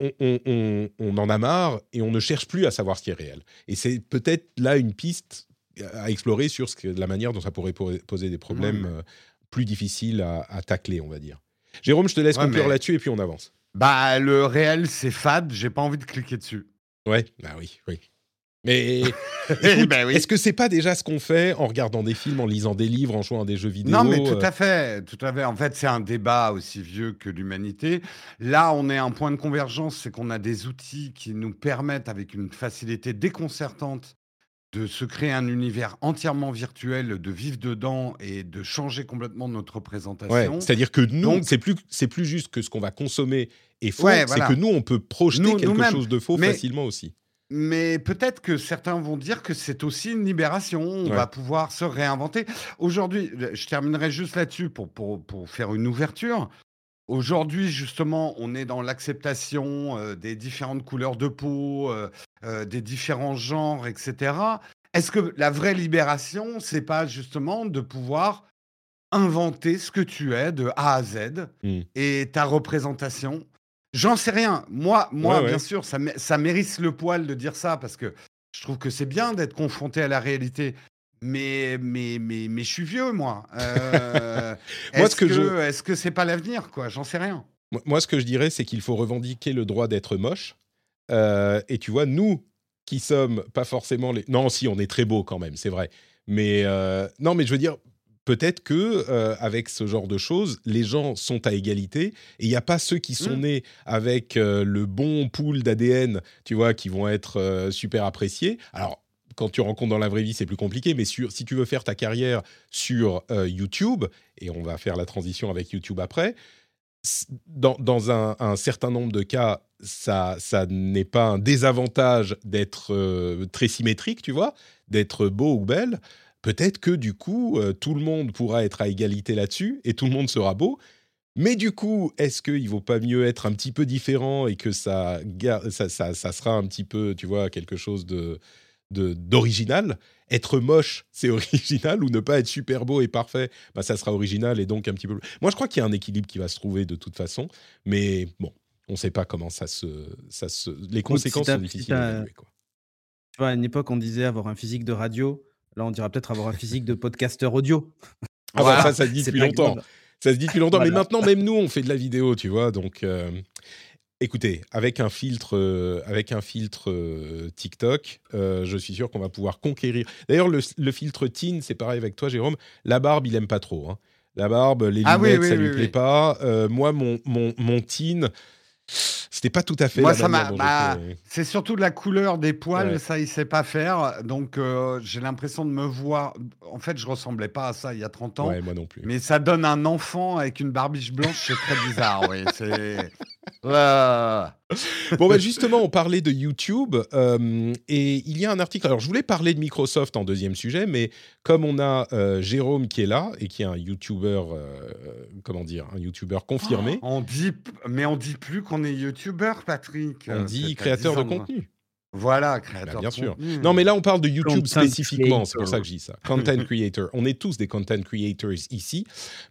on- on en a marre et on ne cherche plus à savoir ce qui est réel. Et c'est peut-être là une piste à explorer sur ce que, la manière dont ça pourrait po- poser des problèmes euh, plus difficiles à, à tacler, on va dire. Jérôme, je te laisse Ouais, conclure mais- là-dessus et puis on avance. Bah, le réel, c'est fade, j'ai pas envie de cliquer dessus. Ouais, bah oui, oui. Mais Eh ben oui. est-ce que c'est pas déjà ce qu'on fait en regardant des films, en lisant des livres, en jouant à des jeux vidéo Non, mais tout euh, à fait, tout à fait. En fait, c'est un débat aussi vieux que l'humanité. Là, on est à un point de convergence, c'est qu'on a des outils qui nous permettent, avec une facilité déconcertante, de se créer un univers entièrement virtuel, de vivre dedans et de changer complètement notre Ouais, représentation. c'est-à-dire que nous, c'est plus, c'est plus juste que ce qu'on va consommer est faux, Ouais, c'est que nous, on peut projeter Nous- quelque chose de faux Mais- facilement aussi. Mais peut-être que certains vont dire que c'est aussi une libération. On Ouais. va pouvoir se réinventer. Aujourd'hui, je terminerai juste là-dessus pour, pour, pour faire une ouverture. Aujourd'hui, justement, on est dans l'acceptation euh, des différentes couleurs de peau, euh, euh, des différents genres, etc. Est-ce que la vraie libération, c'est pas justement de pouvoir inventer ce que tu es de A à Z Mm. et ta représentation? J'en sais rien. Moi, moi Ouais, ouais. bien sûr, ça, ça mérite le poil de dire ça parce que je trouve que c'est bien d'être confronté à la réalité. Mais, mais, mais, mais je suis vieux, moi. Euh, Moi, est-ce ce que que, je- est-ce que c'est pas l'avenir, quoi? J'en sais rien. Moi- ce que je dirais, c'est qu'il faut revendiquer le droit d'être moche. Euh, et tu vois, nous qui sommes pas forcément les. Non, si, on est très beau quand même, c'est vrai. Mais euh, non, mais je veux dire, peut-être que euh, avec ce genre de choses, les gens sont à égalité. Et il n'y a pas ceux qui sont Mm. nés avec euh, le bon pool d'ADN, tu vois, qui vont être euh, super appréciés. Alors. Quand tu rencontres dans la vraie vie, c'est plus compliqué, mais si tu veux faire ta carrière sur euh, YouTube, et on va faire la transition avec YouTube après, dans, un, certain nombre de cas, ça, n'est pas un désavantage d'être euh, très symétrique, tu vois, d'être beau ou belle. Peut-être que du coup, euh, tout le monde pourra être à égalité là-dessus et tout le monde sera beau. Mais du coup, est-ce qu'il vaut pas mieux être un petit peu différent et que ça, sera un petit peu, tu vois, quelque chose de- d'original Être moche, c'est original, ou ne pas être super beau et parfait, bah, ça sera original et donc un petit peu. Moi, je crois qu'il y a un équilibre qui va se trouver de toute façon, mais bon, on ne sait pas comment ça se, ça se. Les conséquences sont difficiles à évaluer. Quoi. Tu vois, à une époque, on disait avoir un physique de radio. Là, on dira peut-être avoir un physique de podcasteur audio. Ah bah, ça, ça se dit depuis longtemps. grave. Ça se dit depuis longtemps, mais maintenant, même nous, on fait de la vidéo, tu vois. Donc, euh, écoutez, avec un filtre, euh, avec un filtre euh, TikTok, euh, je suis sûr qu'on va pouvoir conquérir. D'ailleurs, le, le filtre teen, c'est pareil avec toi, Jérôme. La barbe, il aime pas trop. hein. La barbe, les lunettes, Ah oui, oui, ça oui, lui plaît pas. Moi, mon, mon, mon teen, c'était pas tout à fait Moi, la ça m'a- bah, C'est surtout la couleur des poils, Ouais. ça il sait pas faire. Donc j'ai l'impression de me voir. En fait, je ressemblais pas à ça il y a 30 ans. Ouais, moi non plus. Mais ça donne un enfant avec une barbiche blanche, c'est très bizarre, oui. C'est. Ah. Bon, bah justement, on parlait de YouTube euh, et il y a un article. Alors, je voulais parler de Microsoft en deuxième sujet, mais comme on a euh, Jérôme qui est là et qui est un YouTuber, euh, comment dire, un YouTuber confirmé, On dit, mais on dit plus qu'on est youtubeur, Patrick. on dit créateur 10 de contenu. Voilà, Bah, créateur bien sûr. Non, mais là, on parle de YouTube Content spécifiquement. C'est pour ça que je dis ça. Content creator. On est tous des content creators ici.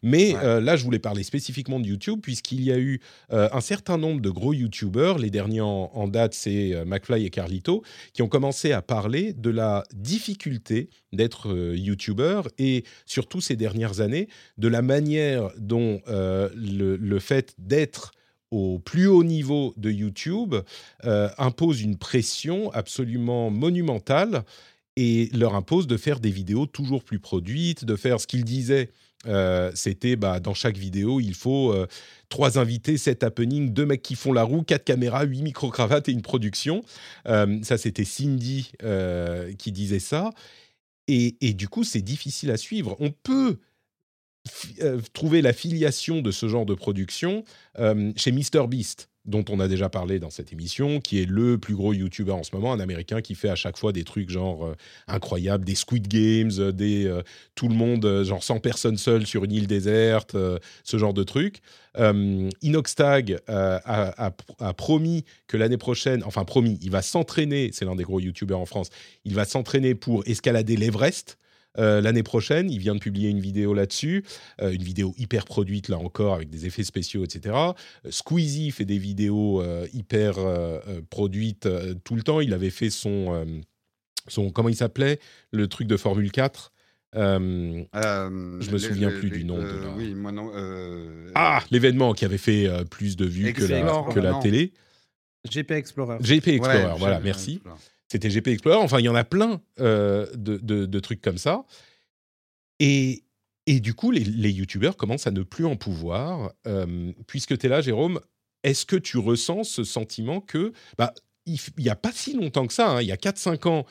Mais Ouais. euh, là, je voulais parler spécifiquement de YouTube, puisqu'il y a eu euh, un certain nombre de gros YouTubers. Les derniers en, en date, c'est euh, McFly et Carlito, qui ont commencé à parler de la difficulté d'être euh, YouTuber et surtout ces dernières années, de la manière dont euh, le, le fait d'être au plus haut niveau de YouTube euh, impose une pression absolument monumentale et leur impose de faire des vidéos toujours plus produites, de faire ce qu'ils disaient. euh, C'était bah, dans chaque vidéo, il faut euh, trois invités, sept happenings, deux mecs qui font la roue, quatre caméras, huit micro-cravates et une production. Ça, c'était Cindy qui disait ça. Et, et du coup, c'est difficile à suivre. On peut euh, trouver la filiation de ce genre de production euh, chez MrBeast, dont on a déjà parlé dans cette émission, qui est le plus gros YouTuber en ce moment, un Américain qui fait à chaque fois des trucs genre euh, incroyables, des Squid Games, des tout le monde, genre 100 personnes seules sur une île déserte, ce genre de trucs. Inoxtag a, a- a promis que l'année prochaine, enfin promis, il va s'entraîner, c'est l'un des gros YouTubers en France, il va s'entraîner pour escalader l'Everest. Euh, l'année prochaine. Il vient de publier une vidéo là-dessus, euh, une vidéo hyper produite là encore avec des effets spéciaux, etc. Euh, Squeezie fait des vidéos euh, hyper produites euh, tout le temps. Il avait fait son, euh, son comment il s'appelait, le truc de Formule 4. Euh, Euh, Je me souviens plus du nom de la- Oui, moi non. ah, l'événement qui avait fait euh, plus de vues que la, que la non. télé. GP Explorer. GP Explorer, ouais, voilà, merci. C'était GP Explorer. Enfin, il y en a plein euh, de, trucs comme ça. Et, et du coup, les, les youtubeurs commencent à ne plus en pouvoir. Euh, puisque tu es là, Jérôme, est-ce que tu ressens ce sentiment que, bah, il n'y a pas si longtemps que ça, hein, il y a 4-5 ans,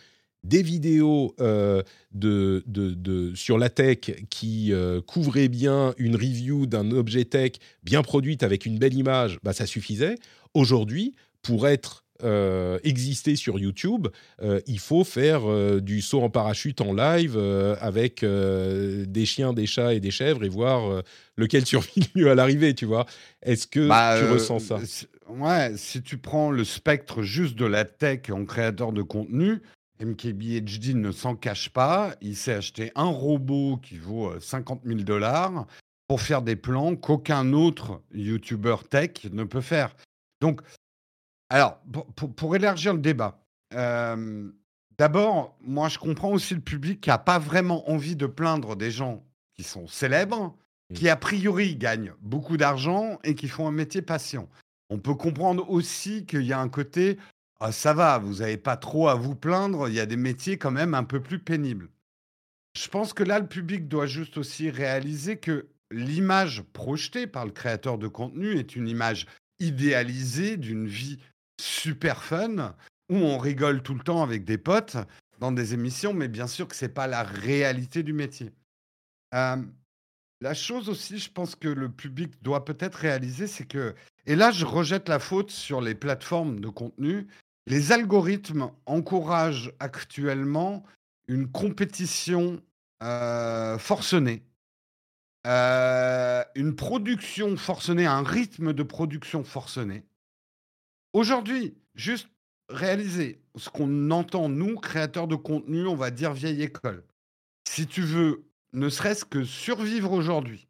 des vidéos euh, de, de, de- sur la tech qui couvraient bien une review d'un objet tech bien produite avec une belle image, bah, ça suffisait. Aujourd'hui, pour être euh, exister sur YouTube, euh, il faut faire euh, du saut en parachute en live avec des chiens, des chats et des chèvres et voir lequel survit le mieux à l'arrivée, tu vois. Est-ce que Bah, tu ressens ça? si- Ouais, si tu prends le spectre juste de la tech en créateur de contenu, MKBHD ne s'en cache pas. Il s'est acheté un robot qui vaut euh, 50 000 dollars pour faire des plans qu'aucun autre YouTuber tech ne peut faire. Donc, alors, pour, pour- pour élargir le débat, euh, d'abord, moi, je comprends aussi le public qui n'a pas vraiment envie de plaindre des gens qui sont célèbres, qui a priori gagnent beaucoup d'argent et qui font un métier patient. On peut comprendre aussi qu'il y a un côté, ah, ça va, vous n'avez pas trop à vous plaindre, il y a des métiers quand même un peu plus pénibles. Je pense que là, le public doit juste aussi réaliser que l'image projetée par le créateur de contenu est une image idéalisée d'une vie super fun où on rigole tout le temps avec des potes dans des émissions, mais bien sûr que c'est pas la réalité du métier. Euh, la chose aussi, je pense que le public doit peut-être réaliser, c'est que, et là je rejette la faute sur les plateformes de contenu, les algorithmes encouragent actuellement une compétition euh, forcenée. euh, une production forcenée, un rythme de production forcené. Aujourd'hui, juste réaliser ce qu'on entend, nous, créateurs de contenu, on va dire vieille école. Si tu veux, ne serait-ce que survivre aujourd'hui,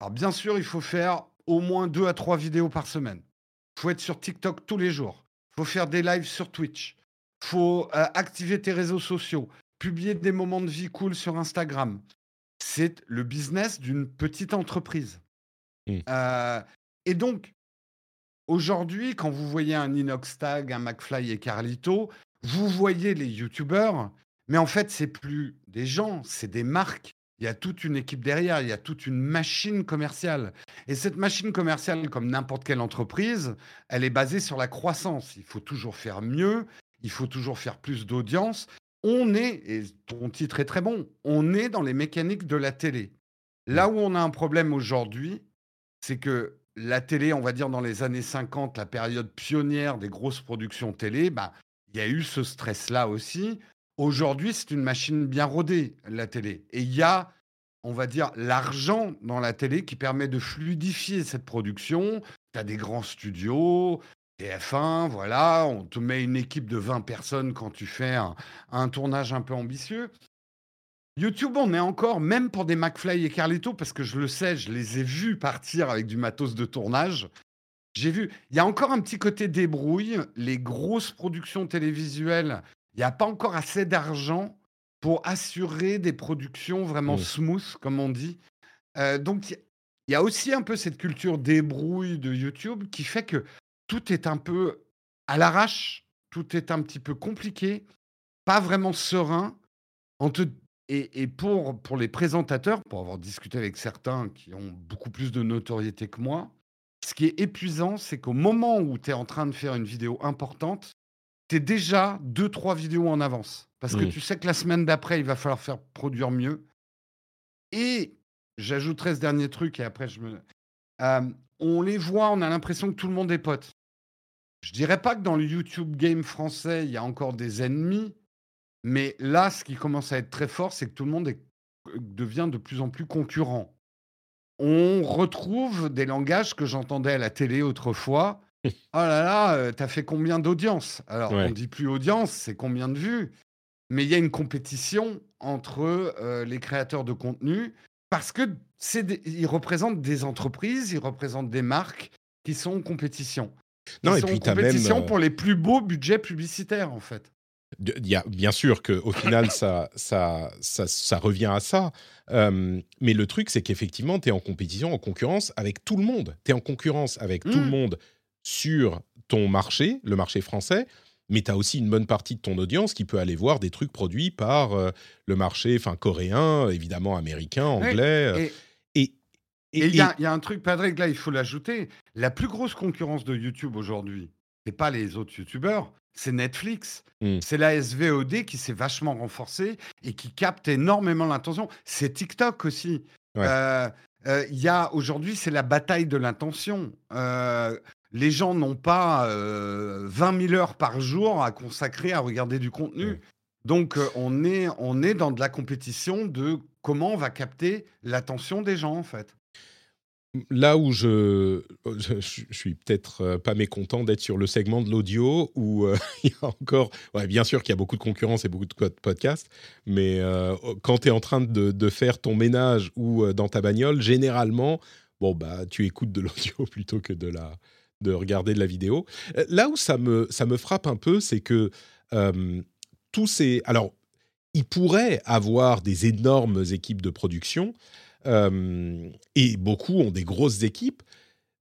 alors bien sûr, il faut faire au moins deux à trois vidéos par semaine. Il faut être sur TikTok tous les jours. Il faut faire des lives sur Twitch. Il faut euh, activer tes réseaux sociaux, publier des moments de vie cool sur Instagram. C'est le business d'une petite entreprise. Mmh. Euh, et donc, aujourd'hui, quand vous voyez un Inoxtag, un McFly et Carlito, vous voyez les YouTubeurs, mais en fait, c'est plus des gens, c'est des marques. Il y a toute une équipe derrière, il y a toute une machine commerciale. Et cette machine commerciale, comme n'importe quelle entreprise, elle est basée sur la croissance. Il faut toujours faire mieux, il faut toujours faire plus d'audience. On est, et ton titre est très bon, on est dans les mécaniques de la télé. Là où on a un problème aujourd'hui, c'est que la télé, on va dire dans les années 50, la période pionnière des grosses productions télé, bah, il y a eu ce stress-là aussi. Aujourd'hui, c'est une machine bien rodée, la télé. Et il y a, on va dire, l'argent dans la télé qui permet de fluidifier cette production. Tu as des grands studios, TF1, voilà, on te met une équipe de 20 personnes quand tu fais un, un tournage un peu ambitieux. YouTube, on est encore, même pour des McFly et Carlito, parce que je le sais, je les ai vus partir avec du matos de tournage. J'ai vu, il y a encore un petit côté débrouille. Les grosses productions télévisuelles, il n'y a pas encore assez d'argent pour assurer des productions vraiment Mm. smooth, comme on dit. Euh, donc, il y a aussi un peu cette culture débrouille de YouTube qui fait que tout est un peu à l'arrache, tout est un petit peu compliqué, pas vraiment serein. On te- Et, et pour, pour les présentateurs, pour avoir discuté avec certains qui ont beaucoup plus de notoriété que moi, ce qui est épuisant, c'est qu'au moment où tu es en train de faire une vidéo importante, tu es déjà deux, trois vidéos en avance. Parce que tu sais que la semaine d'après, il va falloir faire produire mieux. Et j'ajouterai ce dernier truc et après je me... Euh, on les voit, on a l'impression que tout le monde est pote. Je dirais pas que dans le YouTube game français, il y a encore des ennemis, mais là, ce qui commence à être très fort, c'est que tout le monde est- devient de plus en plus concurrent. On retrouve des langages que j'entendais à la télé autrefois. Oh là là, euh, t'as fait combien d'audience Alors, Ouais. on dit plus audience, c'est combien de vues? Mais il y a une compétition entre euh, les créateurs de contenu parce que c'est des- ils représentent des entreprises, ils représentent des marques qui sont en compétition. Non, Ils et sont puis en même, compétition euh, pour les plus beaux budgets publicitaires, en fait. Y a, bien sûr qu'au final, ça, ça, ça, ça revient à ça. Euh, mais le truc, c'est qu'effectivement, tu es en compétition, en concurrence avec tout le monde. Tu es en concurrence avec tout le Mm. monde sur ton marché, le marché français. Mais tu as aussi une bonne partie de ton audience qui peut aller voir des trucs produits par euh, le marché enfin, coréen, évidemment américain, anglais. euh, Et et, et il y, y a un truc, Patrick, là, il faut l'ajouter. La plus grosse concurrence de YouTube aujourd'hui, c'est pas les autres YouTubeurs, c'est Netflix. Mm. C'est la SVOD qui s'est vachement renforcée et qui capte énormément l'intention. C'est TikTok aussi. Ouais. Euh, euh, Il y a aujourd'hui, c'est la bataille de l'intention. Euh, les gens n'ont pas euh, 20 000 heures par jour à consacrer à regarder du contenu. Donc, on, est, on est dans de la compétition de comment on va capter l'attention des gens, en fait. Là où je, je, suis peut-être euh, pas mécontent d'être sur le segment de l'audio où euh, il y a encore, ouais, bien sûr qu'il y a beaucoup de concurrence et beaucoup de pod- podcasts, mais euh, quand tu es en train de, de faire ton ménage ou dans ta bagnole, généralement, bon bah tu écoutes de l'audio plutôt que de la de regarder de la vidéo. Là où ça me ça me frappe un peu, c'est que tous ces, alors il pourrait avoir des énormes équipes de production. Euh, et beaucoup ont des grosses équipes,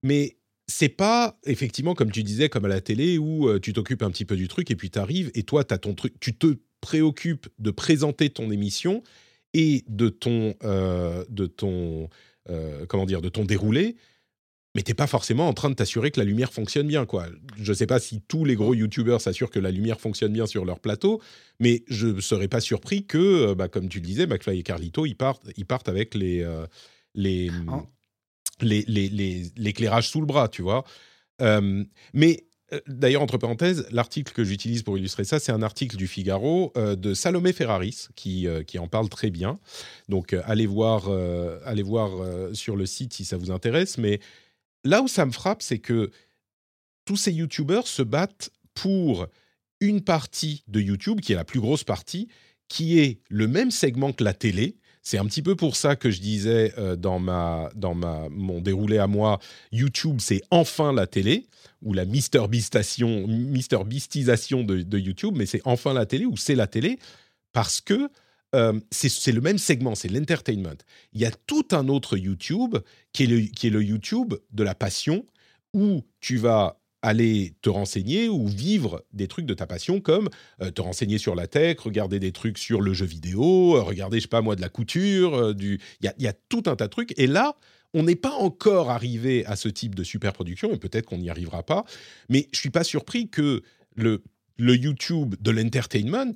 mais c'est pas effectivement comme tu disais, comme à la télé où euh, tu t'occupes un petit peu du truc et puis tu arrives et toi as ton truc, tu te préoccupes de présenter ton émission et de ton euh, de ton comment dire de ton déroulé. Mais t'es pas forcément en train de t'assurer que la lumière fonctionne bien, quoi. Je sais pas si tous les gros youtubeurs s'assurent que la lumière fonctionne bien sur leur plateau, mais je ne serais pas surpris que, euh, bah, comme tu le disais, McFly et Carlito, ils partent, ils partent avec les, euh, les, Oh. les, les- les- l'éclairage sous le bras, tu vois. Euh, mais D'ailleurs, entre parenthèses, l'article que j'utilise pour illustrer ça, c'est un article du Figaro euh, de Salomé Ferraris qui, euh, qui en parle très bien. Donc, euh, allez voir, allez voir sur le site si ça vous intéresse. Mais là où ça me frappe, c'est que tous ces YouTubers se battent pour une partie de YouTube, qui est la plus grosse partie, qui est le même segment que la télé. C'est un petit peu pour ça que je disais euh, dans, ma, dans ma, mon déroulé à moi, YouTube, c'est enfin la télé, ou la Mister Beastisation de YouTube, mais c'est enfin la télé, ou c'est la télé, parce que euh, c'est le même segment, c'est l'entertainment. Il y a tout un autre YouTube qui est, le, YouTube de la passion, où tu vas aller te renseigner ou vivre des trucs de ta passion comme euh, te renseigner sur la tech, regarder des trucs sur le jeu vidéo, euh, regarder, je sais pas moi, de la couture, du... il y a, tout un tas de trucs. Et là, on n'est pas encore arrivé à ce type de super production, et peut-être qu'on n'y arrivera pas, mais je suis pas surpris que le YouTube de l'entertainment,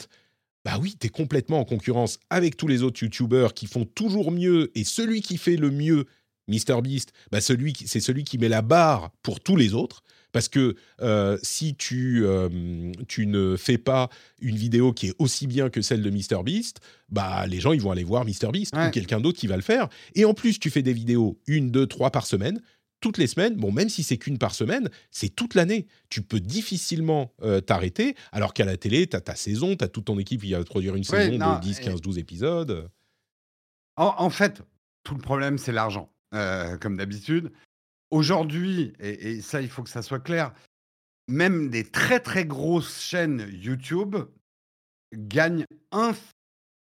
bah oui, tu es complètement en concurrence avec tous les autres YouTubers qui font toujours mieux, et celui qui fait le mieux, MrBeast, bah celui c'est celui qui met la barre pour tous les autres. Parce que euh, si tu, euh, tu ne fais pas une vidéo qui est aussi bien que celle de MrBeast, bah les gens ils vont aller voir MrBeast Ouais. ou quelqu'un d'autre qui va le faire. Et en plus, tu fais des vidéos une, deux, trois par semaine, toutes les semaines. Bon, même si c'est qu'une par semaine, c'est toute l'année. Tu peux difficilement euh, t'arrêter, alors qu'à la télé, tu as ta saison, tu as toute ton équipe qui va produire une Ouais, saison non, de 10, et- 15, 12 épisodes. En, en fait, tout le problème, c'est l'argent, euh, comme d'habitude. Aujourd'hui, et, et ça, il faut que ça soit clair, même des très très grosses chaînes YouTube gagnent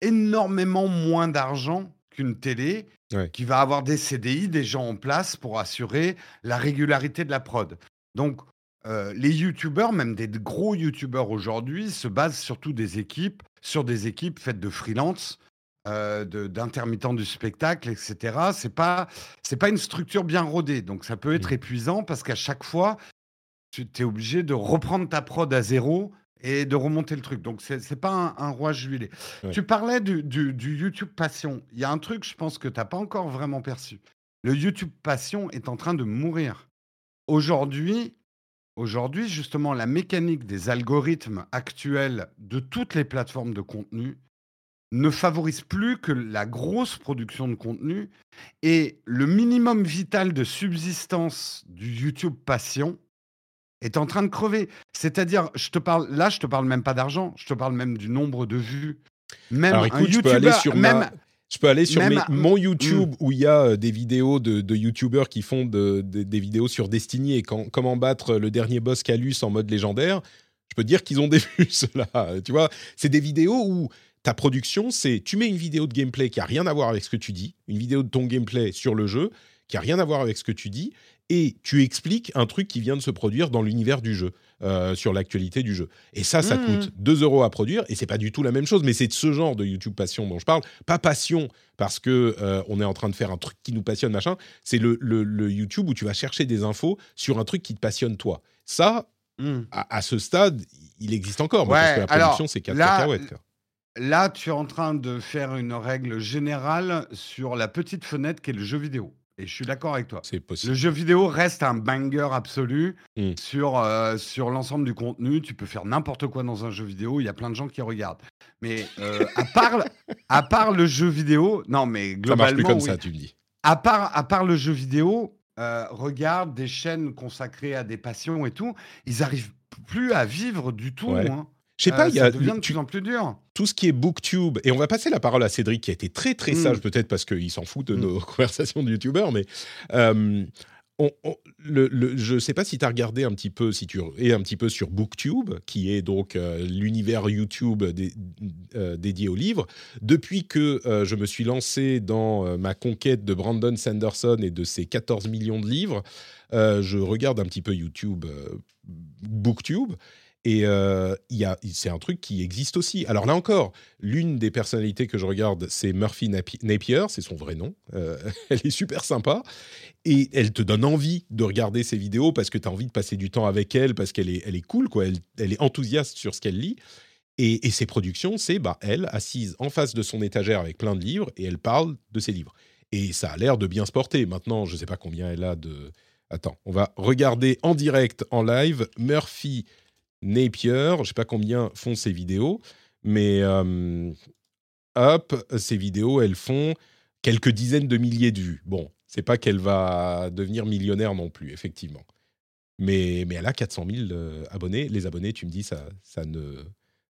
énormément moins d'argent qu'une télé Ouais. qui va avoir des CDI, des gens en place pour assurer la régularité de la prod. Donc, euh, les YouTubeurs, même des gros YouTubeurs aujourd'hui, se basent surtout des équipes, sur des équipes faites de freelance, euh, d'intermittents du spectacle, etc. C'est pas, c'est pas une structure bien rodée, donc ça peut être Mm. épuisant parce qu'à chaque fois, tu es obligé de reprendre ta prod à zéro et de remonter le truc. Donc c'est c'est pas un, un roi juillet. Ouais. Tu parlais du, du- du YouTube Passion. Il y a un truc, je pense que tu n'as pas encore vraiment perçu. Le YouTube Passion est en train de mourir. Aujourd'hui, aujourd'hui, justement, la mécanique des algorithmes actuels de toutes les plateformes de contenu ne favorise plus que la grosse production de contenu et le minimum vital de subsistance du YouTube Passion est en train de crever. C'est-à-dire, je te parle là, je te parle même pas d'argent, je te parle même du nombre de vues. Même Alors un écoute, je peux aller sur même, ma- Je peux aller sur même mes- à- mon YouTube où il y a euh, des vidéos de, de YouTubers qui font de- de- des vidéos sur Destiny et quand- comment battre le dernier boss Calus en mode légendaire. Je peux dire qu'ils ont des vues, ceux-là. Tu vois, c'est des vidéos où ta production, c'est tu mets une vidéo de gameplay qui a rien à voir avec ce que tu dis, une vidéo de ton gameplay sur le jeu qui a rien à voir avec ce que tu dis, et tu expliques un truc qui vient de se produire dans l'univers du jeu, euh, sur l'actualité du jeu. Et ça, ça Mhm. coûte 2 euros à produire, et c'est pas du tout la même chose, mais c'est de ce genre de YouTube passion dont je parle. Pas passion parce que euh, on est en train de faire un truc qui nous passionne, machin. C'est le, le- le YouTube où tu vas chercher des infos sur un truc qui te passionne toi. Ça, Hmm. à, à ce stade, il existe encore, Ouais, parce que la production, c'est 4 là, cacahuètes. Là, tu es en train de faire une règle générale sur la petite fenêtre qu'est le jeu vidéo. Et je suis d'accord avec toi. C'est Le jeu vidéo reste un banger absolu Mm. sur, euh, sur l'ensemble du contenu. Tu peux faire n'importe quoi dans un jeu vidéo. Il y a plein de gens qui regardent. Mais euh, à, part, à part le jeu vidéo, non, mais Ça globalement, marche plus comme oui. ça, tu me dis. À part, à part le jeu vidéo, euh, regarde des chaînes consacrées à des passions et tout. Ils arrivent plus à vivre du tout. Ouais. hein. Je sais pas, Euh, il y a ça devient de tu- plus en plus dur. tout ce qui est booktube, et on va passer la parole à Cédric qui a été très très Mm. sage peut-être parce qu'il s'en fout de Mm. nos conversations de youtubeurs, mais euh, on- on- le, le- je ne sais pas si tu as regardé un petit peu, si tu es un petit peu sur booktube, qui est donc euh, l'univers YouTube dé- euh, dédié aux livres. Depuis que euh, je me suis lancé dans ma conquête de Brandon Sanderson et de ses 14 millions de livres, je regarde un petit peu YouTube, booktube. Et euh, c'est un truc qui existe aussi. Alors là encore, l'une des personnalités que je regarde, c'est Murphy Napi- Napier, c'est son vrai nom. Euh, elle est super sympa et elle te donne envie de regarder ses vidéos parce que tu as envie de passer du temps avec elle, parce qu'elle est, elle est cool, quoi. Elle, est enthousiaste sur ce qu'elle lit. Et, et ses productions, c'est bah, elle assise en face de son étagère avec plein de livres et elle parle de ses livres. Et ça a l'air de bien se porter. Maintenant, je ne sais pas combien elle a de, Attends, on va regarder en direct, en live, Murphy Napier. Je ne sais pas combien font ces vidéos, mais euh, hop, ces vidéos, elles font quelques dizaines de milliers de vues. Bon, c'est pas qu'elle va devenir millionnaire non plus, effectivement. Mais, mais elle a 400 000 euh, abonnés. Les abonnés, tu me dis, ça, ça, ne,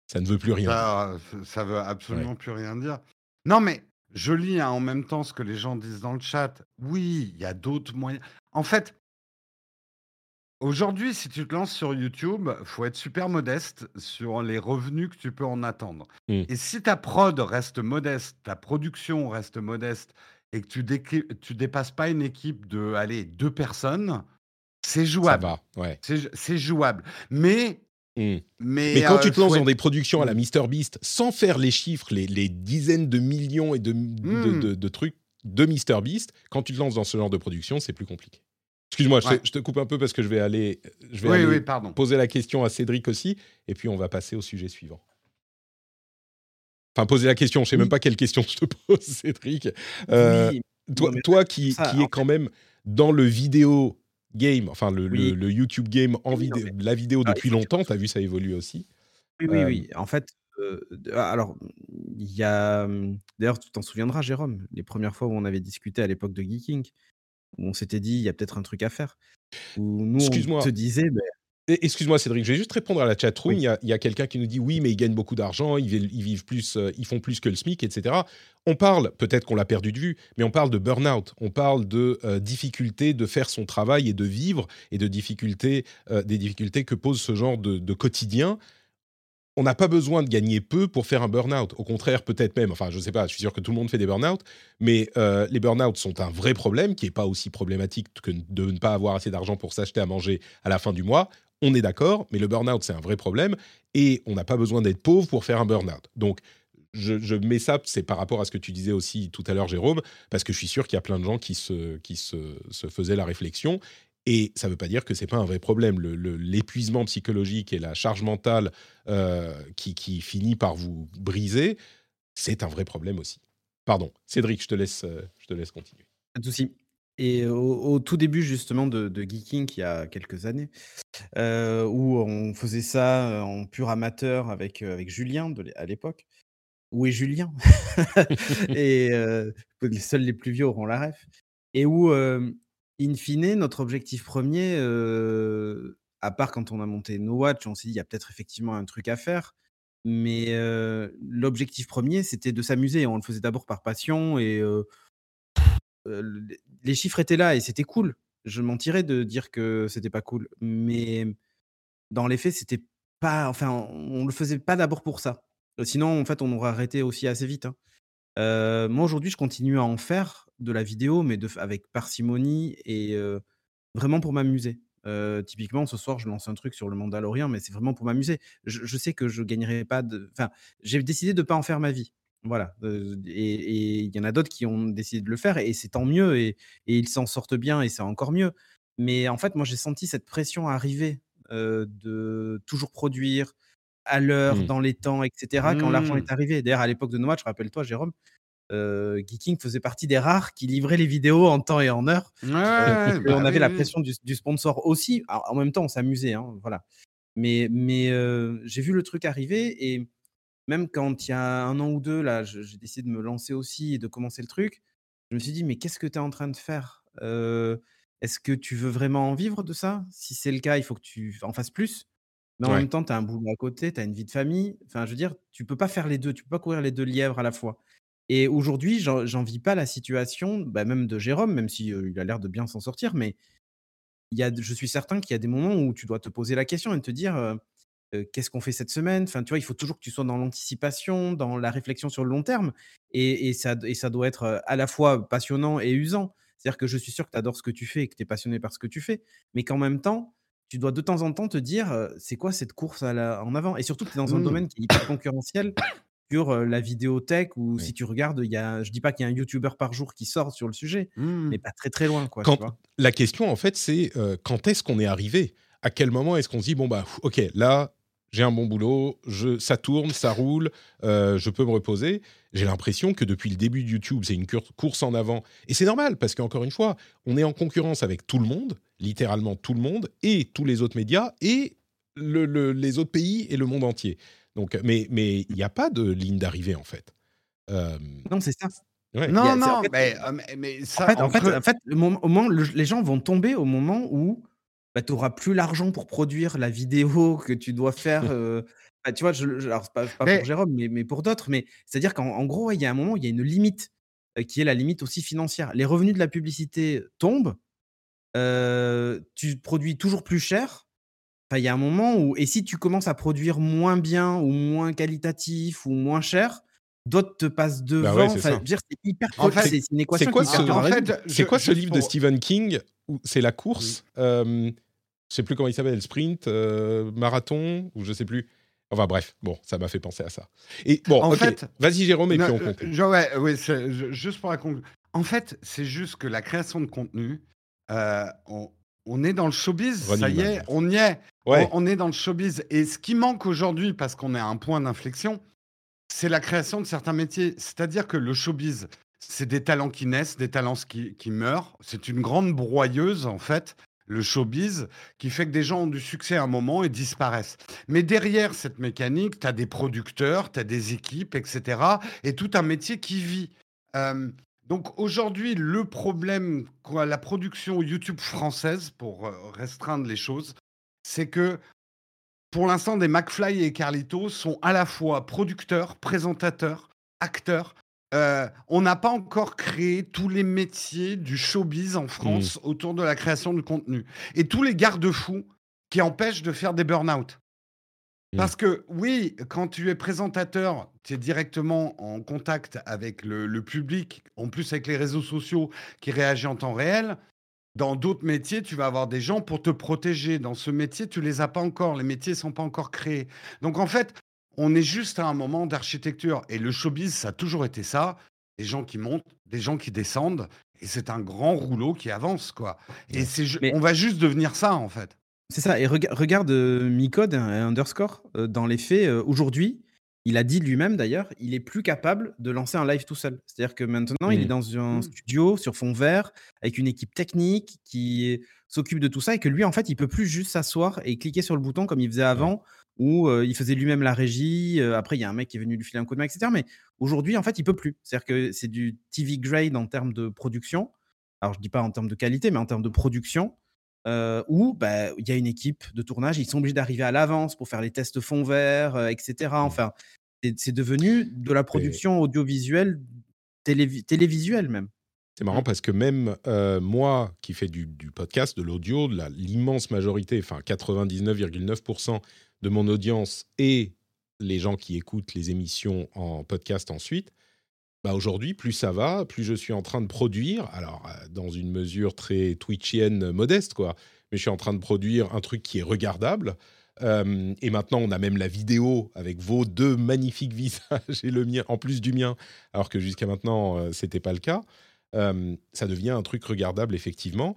ça ne veut plus rien. Ça, ça veut absolument plus rien dire. Non, mais je lis hein, en même temps ce que les gens disent dans le chat. Oui, il y a d'autres moyens. En fait, aujourd'hui, si tu te lances sur YouTube, faut être super modeste sur les revenus que tu peux en attendre. Mm. Et si ta prod reste modeste, ta production reste modeste, et que tu, dépasses pas une équipe de, allez, deux personnes, c'est Ça jouable. va, ouais. C'est jouable. Mais, Mm. mais, Mais quand euh, tu te lances dans des productions à la Mm. MrBeast, sans faire les chiffres, les, les dizaines de millions et de, de, de- de trucs de MrBeast, quand tu te lances dans ce genre de production, c'est plus compliqué. Excuse-moi, je, te- Ouais. je te coupe un peu parce que je vais aller, je vais Oui, aller oui, pardon. poser la question à Cédric aussi, et puis on va passer au sujet suivant. Enfin, poser la question, je sais Oui. même pas quelle question je te pose, Cédric. Euh, Oui, toi, qui, ça, qui est quand même dans le vidéo game, enfin le, Oui. le- le YouTube game en vidéo, mais- la vidéo Ah, depuis longtemps, tu as vu ça évoluer aussi. Oui, oui, Euh, oui. En fait, euh, alors, il y a. hum, D'ailleurs, tu t'en souviendras, Jérôme, les premières fois où on avait discuté à l'époque de Geeking, où on s'était dit, il y a peut-être un truc à faire. Où nous, Excuse-moi. on te disait, Et- Excuse-moi Cédric, je vais juste répondre à la chatroom. Oui. Il y a, quelqu'un qui nous dit oui, mais ils gagnent beaucoup d'argent, ils, vivent- ils vivent plus, euh, ils font plus que le SMIC, etc. On parle, peut-être qu'on l'a perdu de vue, mais on parle de burn-out, on parle de euh, difficultés de faire son travail et de vivre, et de difficultés, euh, des difficultés que pose ce genre de, de quotidien. On n'a pas besoin de gagner peu pour faire un burn-out. Au contraire, peut-être même, enfin, je ne sais pas, je suis sûr que tout le monde fait des burn-out, mais euh, les burn-out sont un vrai problème qui n'est pas aussi problématique que de ne pas avoir assez d'argent pour s'acheter à manger à la fin du mois. On est d'accord, mais le burn-out, c'est un vrai problème et on n'a pas besoin d'être pauvre pour faire un burn-out. Donc, je, mets ça, c'est par rapport à ce que tu disais aussi tout à l'heure, Jérôme, parce que je suis sûr qu'il y a plein de gens qui se faisaient la réflexion. Et ça ne veut pas dire que c'est pas un vrai problème. Le- le- L'épuisement psychologique et la charge mentale euh, qui, qui finit par vous briser, c'est un vrai problème aussi. Pardon, Cédric, je te laisse, euh, je te laisse continuer. pas de souci. Et au, tout début, justement, de, Geeking, il y a quelques années, euh, où on faisait ça en pur amateur avec, avec Julien à l'époque. Où est Julien les seuls les plus vieux auront la ref. Et où, in fine, notre objectif premier, à part quand on a monté No Watch, on s'est dit il y a peut-être effectivement un truc à faire. Mais l'objectif premier, c'était de s'amuser. On le faisait d'abord par passion et les- chiffres étaient là et c'était cool. Je mentirais de dire que c'était pas cool. Mais dans les faits, c'était pas. Enfin, on, on le faisait pas d'abord pour ça. Sinon, en fait, on aurait arrêté aussi assez vite. hein. Moi, aujourd'hui, je continue à en faire de la vidéo, mais avec parcimonie et vraiment pour m'amuser. Typiquement, ce soir, je lance un truc sur le Mandalorian, mais c'est vraiment pour m'amuser. Je, sais que je gagnerai pas de. Enfin, j'ai décidé de pas en faire ma vie. Voilà. Et il y en a d'autres qui ont décidé de le faire, et c'est tant mieux, et, ils s'en sortent bien, et c'est encore mieux. Mais en fait, moi, j'ai senti cette pression arriver de toujours produire à l'heure, Mm. dans les temps, etc. Quand l'argent Mm. est arrivé. D'ailleurs, à l'époque de No Match, rappelle-toi, Jérôme, euh, Geeking faisait partie des rares qui livraient les vidéos en temps et en heure. Ouais, Euh, bah qu'on avait oui, la oui. pression du, du sponsor aussi. Alors, en même temps, on s'amusait, hein, voilà. Mais, mais euh, j'ai vu le truc arriver et même quand il y a un an ou deux, là, j'ai décidé de me lancer aussi et de commencer le truc, je me suis dit, mais qu'est-ce que tu es en train de faire? Est-ce que tu veux vraiment en vivre de ça? Si c'est le cas, il faut que tu en fasses plus. Mais en Ouais. même temps, tu as un boulot à côté, tu as une vie de famille. Enfin, je veux dire, tu peux pas faire les deux, tu peux pas courir les deux lièvres à la fois. Et aujourd'hui, j'en j'en vis pas la situation, bah, même de Jérôme, même si euh, il a l'air de bien s'en sortir, mais il y a, je suis certain qu'il y a des moments où tu dois te poser la question et te dire euh, euh, qu'est-ce qu'on fait cette semaine? Enfin, tu vois, il faut toujours que tu sois dans l'anticipation, dans la réflexion sur le long terme. Et, et ça, et ça doit être euh, à la fois passionnant et usant. C'est-à-dire que je suis sûr que tu adores ce que tu fais et que tu es passionné par ce que tu fais, mais qu'en même temps, tu dois de temps en temps te dire c'est quoi cette course à la- en avant? Et surtout que tu es dans un Mm. domaine qui est hyper concurrentiel sur la vidéothèque où Oui. si tu regardes, il y a, je dis pas qu'il y a un YouTuber par jour qui sort sur le sujet, Mm. mais pas très très loin. Quoi, Quand- tu vois? la question, en fait, c'est euh, quand est-ce qu'on est arrivé? À quel moment est-ce qu'on se dit, bon, bah, ok, là, j'ai un bon boulot, je, ça tourne, ça roule, euh, je peux me reposer. J'ai l'impression que depuis le début de YouTube, c'est une course en avant. Et c'est normal, parce qu'encore une fois, on est en concurrence avec tout le monde, littéralement tout le monde, et tous les autres médias, et le- le- les autres pays et le monde entier. Donc, mais mais il n'y a pas de ligne d'arrivée, en fait. Euh, Non, c'est ça. ouais. A- Non, non, en fait- mais, euh, mais, ça, En fait, en fait, entre- en fait, le moment, au moment- le- les gens vont tomber au moment où bah, tu n'auras plus l'argent pour produire la vidéo que tu dois faire. euh, bah, tu vois, je, je- alors pas, pas Mais- pour Jérôme, mais, mais pour d'autres. Mais c'est-à-dire qu'en en gros, ouais, il y a un moment, il y a une limite euh, qui est la limite aussi financière. Les revenus de la publicité tombent. euh, tu produis toujours plus cher. Il y a un moment où, et si tu commences à produire moins bien ou moins qualitatif ou moins cher, d'autres te passent devant. Bah ouais, c'est hyper En fait, c'est c'est une équation quoi ce- en fait, quoi livre de Stephen King? C'est la course euh, Je sais plus comment il s'appelle, sprint, euh, marathon ou je sais plus. Enfin bref, bon, ça m'a fait penser à ça. Et bon, En ok, fait- vas-y Jérôme et Non, puis on euh, conclut. je- ouais, je- juste pour la conclusion. En fait, c'est juste que la création de contenu, euh, on, on est dans le showbiz, Running ça y est, Man. on y est. Ouais, On, on est dans le showbiz. Et ce qui manque aujourd'hui, parce qu'on est à un point d'inflexion, c'est la création de certains métiers. C'est-à-dire que le showbiz, c'est des talents qui naissent, des talents qui, meurent. C'est une grande broyeuse, en fait, le showbiz, qui fait que des gens ont du succès à un moment et disparaissent. Mais derrière cette mécanique, tu as des producteurs, tu as des équipes, etc. Et tout un métier qui vit. Euh, donc aujourd'hui, le problème, quoi, la production YouTube française, pour euh, restreindre les choses, c'est que pour l'instant, des McFly et Carlito sont à la fois producteurs, présentateurs, acteurs. Euh, on n'a pas encore créé tous les métiers du showbiz en France autour de la création de contenu. Et tous les garde-fous qui empêchent de faire des burn-out. Mm. Parce que oui, quand tu es présentateur, tu es directement en contact avec le, le public, en plus avec les réseaux sociaux qui réagissent en temps réel. Dans d'autres métiers, tu vas avoir des gens pour te protéger. Dans ce métier, tu les as pas encore. Les métiers sont pas encore créés. Donc en fait, on est juste à un moment d'architecture. Et le showbiz, ça a toujours été ça. Des gens qui montent, des gens qui descendent. Et c'est un grand rouleau qui avance, quoi. Et c'est, ju- Mais- on va juste devenir ça, en fait. C'est ça. Et rega- regarde euh, Micode, un underscore, euh, dans les faits, euh, aujourd'hui, il a dit lui-même d'ailleurs, il est plus capable de lancer un live tout seul. C'est-à-dire que maintenant, il est dans un Mhm. studio sur fond vert, avec une équipe technique qui s'occupe de tout ça, et que lui, en fait, il peut plus juste s'asseoir et cliquer sur le bouton comme il faisait avant, où euh, il faisait lui-même la régie. euh, après, il y a un mec qui est venu lui filer un coup de main, etc. Mais aujourd'hui, en fait, il peut plus. C'est-à-dire que c'est du TV grade en termes de production. Alors, je dis pas en termes de qualité, mais en termes de production euh, où bah, il y a une équipe de tournage, ils sont obligés d'arriver à l'avance pour faire les tests fond vert, etc. Enfin, c'est- devenu de la production audiovisuelle, télévi- télévisuelle même. C'est marrant parce que même euh, moi qui fais du, du podcast, de l'audio, la- l'immense majorité, enfin 99,9% de mon audience et les gens qui écoutent les émissions en podcast ensuite, bah aujourd'hui, plus ça va, plus je suis en train de produire, alors euh, dans une mesure très twitchienne modeste, quoi, mais je suis en train de produire un truc qui est regardable. Euh, et maintenant, on a même la vidéo avec vos deux magnifiques visages et le mien, en plus du mien, alors que jusqu'à maintenant, euh, c'était pas le cas. Euh, ça devient un truc regardable, effectivement.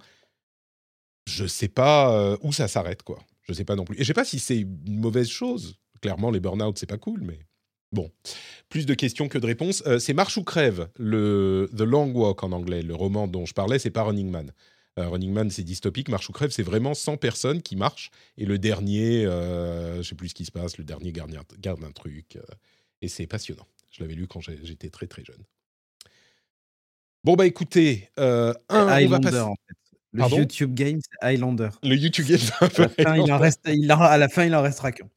Je sais pas où ça s'arrête, quoi. Je sais pas non plus. Et je sais pas si c'est une mauvaise chose. Clairement, les burn-out, c'est pas cool, mais bon. Plus de questions que de réponses. Euh, c'est Marche ou crève, le The Long Walk en anglais, le roman dont je parlais, c'est pas Running Man. Euh, Running Man, c'est dystopique. Marche ou crève, c'est vraiment 100 personnes qui marchent. Et le dernier, euh, je sais plus ce qui se passe, le dernier garde, garde un truc. euh, et c'est passionnant. Je l'avais lu quand j'étais très très jeune. Bon, bah écoutez, euh, un, on va passer. en fait. Le Pardon? YouTube Game, c'est Highlander. Le YouTube Game, c'est un À peu la, fin, il en reste, il en- à la fin, il en restera qu'un.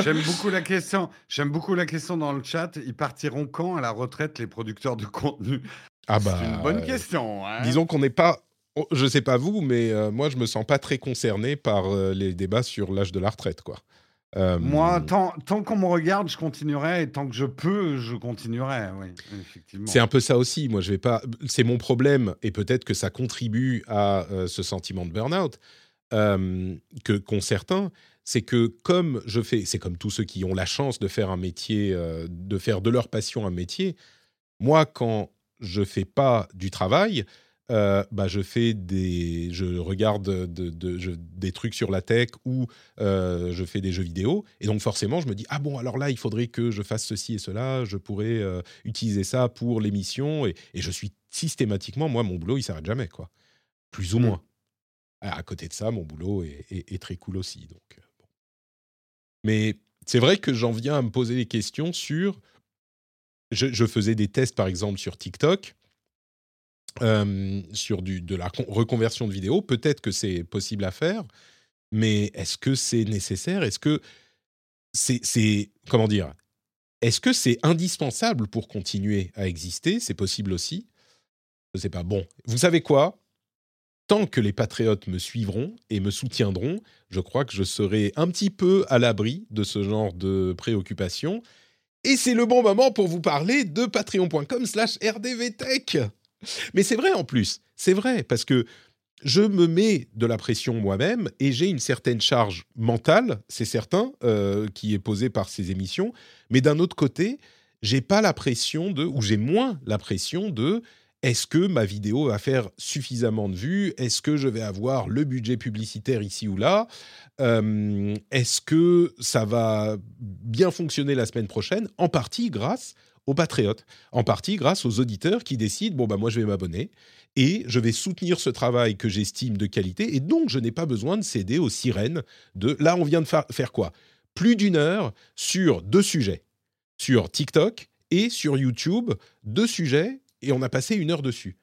J'aime beaucoup la question. J'aime beaucoup la question dans le chat. Ils partiront quand à la retraite les producteurs de contenu? Ah bah, C'est une bonne euh, question. hein. Disons qu'on n'est pas. Je sais pas vous, mais euh, moi, je me sens pas très concerné par euh, les débats sur l'âge de la retraite, quoi. Euh, Moi, tant, tant qu'on me regarde, je continuerai. Et tant que je peux, je continuerai. Oui, effectivement. C'est un peu ça aussi. Moi, je vais pas. C'est mon problème, et peut-être que ça contribue à euh, ce sentiment de burn-out euh, que qu'ont certains. C'est que comme je fais, c'est comme tous ceux qui ont la chance de faire un métier, de faire de leur passion un métier. Moi, quand je fais pas du travail, euh, bah, je fais des, je regarde de, de- je- des trucs sur la tech ou euh, je fais des jeux vidéo. Et donc forcément, je me dis ah bon alors là il faudrait que je fasse ceci et cela. Je pourrais euh, utiliser ça pour l'émission et, et je suis systématiquement moi mon boulot il s'arrête jamais quoi, plus ou Mm. moins. À à côté de ça, mon boulot est, est- est très cool aussi. Donc, bon. Mais c'est vrai que j'en viens à me poser des questions sur. Je, je faisais des tests par exemple sur TikTok euh, sur du, de la con- reconversion de vidéo. Peut-être que c'est possible à faire, mais est-ce que c'est nécessaire? Est-ce que c'est, c'est- comment dire? Est-ce que c'est indispensable pour continuer à exister? C'est possible aussi. Je sais pas. Bon, vous savez quoi? Tant que les patriotes me suivront et me soutiendront, je crois que je serai un petit peu à l'abri de ce genre de préoccupations. Et c'est le bon moment pour vous parler de patreon.com slash rdvtech. Mais c'est vrai en plus, c'est vrai, parce que je me mets de la pression moi-même et j'ai une certaine charge mentale, c'est certain, euh, qui est posée par ces émissions. Mais d'un autre côté, j'ai pas la pression de, ou j'ai moins la pression de, est-ce que ma vidéo va faire suffisamment de vues? Est-ce que je vais avoir le budget publicitaire ici ou là? Euh, Est-ce que ça va bien fonctionner la semaine prochaine? En partie grâce aux patriotes, en partie grâce aux auditeurs qui décident bon bah moi je vais m'abonner et je vais soutenir ce travail que j'estime de qualité et donc je n'ai pas besoin de céder aux sirènes de là on vient de fa- faire quoi? Plus d'une heure sur deux sujets, sur TikTok et sur YouTube, deux sujets et on a passé une heure dessus.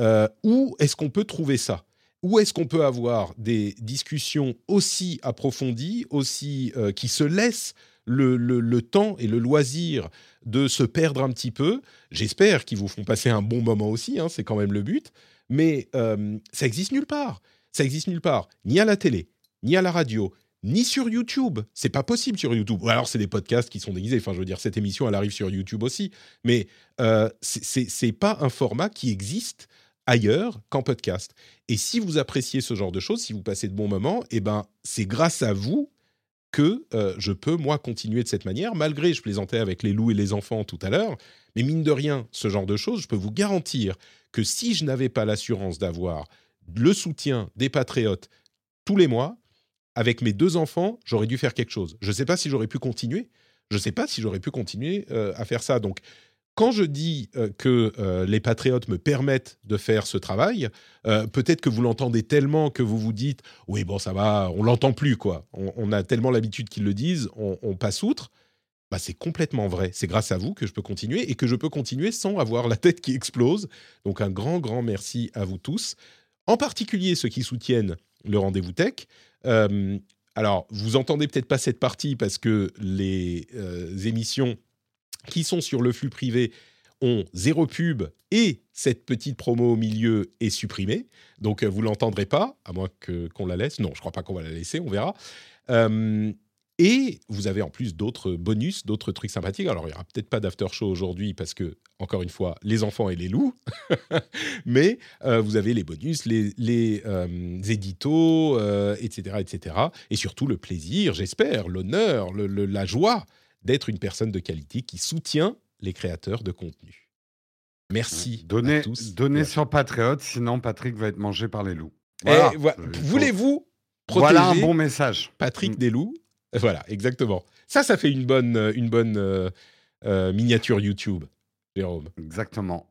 Euh, où est-ce qu'on peut trouver ça? Où est-ce qu'on peut avoir des discussions aussi approfondies, aussi euh, qui se laissent le temps et le loisir de se perdre un petit peu J'espère qu'ils vous font passer un bon moment aussi, hein, c'est quand même le but. Mais euh, ça existe nulle part. Ça existe nulle part, ni à la télé, ni à la radio, ni sur YouTube. C'est pas possible sur YouTube. Ou alors c'est des podcasts qui sont déguisés. Enfin, je veux dire, cette émission, elle arrive sur YouTube aussi. Mais euh, c'est- pas un format qui existe ailleurs qu'en podcast. Et si vous appréciez ce genre de choses, si vous passez de bons moments, eh ben, c'est grâce à vous que euh, je peux, moi, continuer de cette manière, malgré, je plaisantais avec les loups et les enfants tout à l'heure, mais mine de rien, ce genre de choses, je peux vous garantir que si je n'avais pas l'assurance d'avoir le soutien des patriotes tous les mois, avec mes deux enfants, j'aurais dû faire quelque chose. Je ne sais pas si j'aurais pu continuer. Je ne sais pas si j'aurais pu continuer euh, à faire ça. Donc, quand je dis euh, que euh, les patriotes me permettent de faire ce travail, euh, peut-être que vous l'entendez tellement que vous vous dites oui bon ça va, on l'entend plus quoi. On, a tellement l'habitude qu'ils le disent, on, on passe outre. Bah, c'est complètement vrai. C'est grâce à vous que je peux continuer et que je peux continuer sans avoir la tête qui explose. Donc un grand grand merci à vous tous, en particulier ceux qui soutiennent le rendez-vous tech. Alors vous entendez peut-être pas cette partie parce que les émissions qui sont sur le flux privé ont zéro pub et cette petite promo au milieu est supprimée. Donc euh, vous l'entendrez pas, à moins que qu'on la laisse. Non, je crois pas qu'on va la laisser, on verra. Euh, et vous avez en plus d'autres bonus, d'autres trucs sympathiques. Alors il y aura peut-être pas d'after show aujourd'hui parce que encore une fois, les enfants et les loups. Mais euh, vous avez les bonus, les, les éditos, etc., etc. Et surtout le plaisir, j'espère, l'honneur, le- la joie d'être une personne de qualité qui soutient les créateurs de contenu. Merci Donnez, à tous. donnez Ouais. sur Patriote, sinon Patrick va être mangé par les loups. Et Voilà. voi- Il faut- Voulez-vous protéger Voilà un bon message. Patrick Mm. des loups? Voilà, exactement. Ça, ça fait une bonne, euh, une bonne euh, euh, miniature YouTube, Jérôme. Exactement.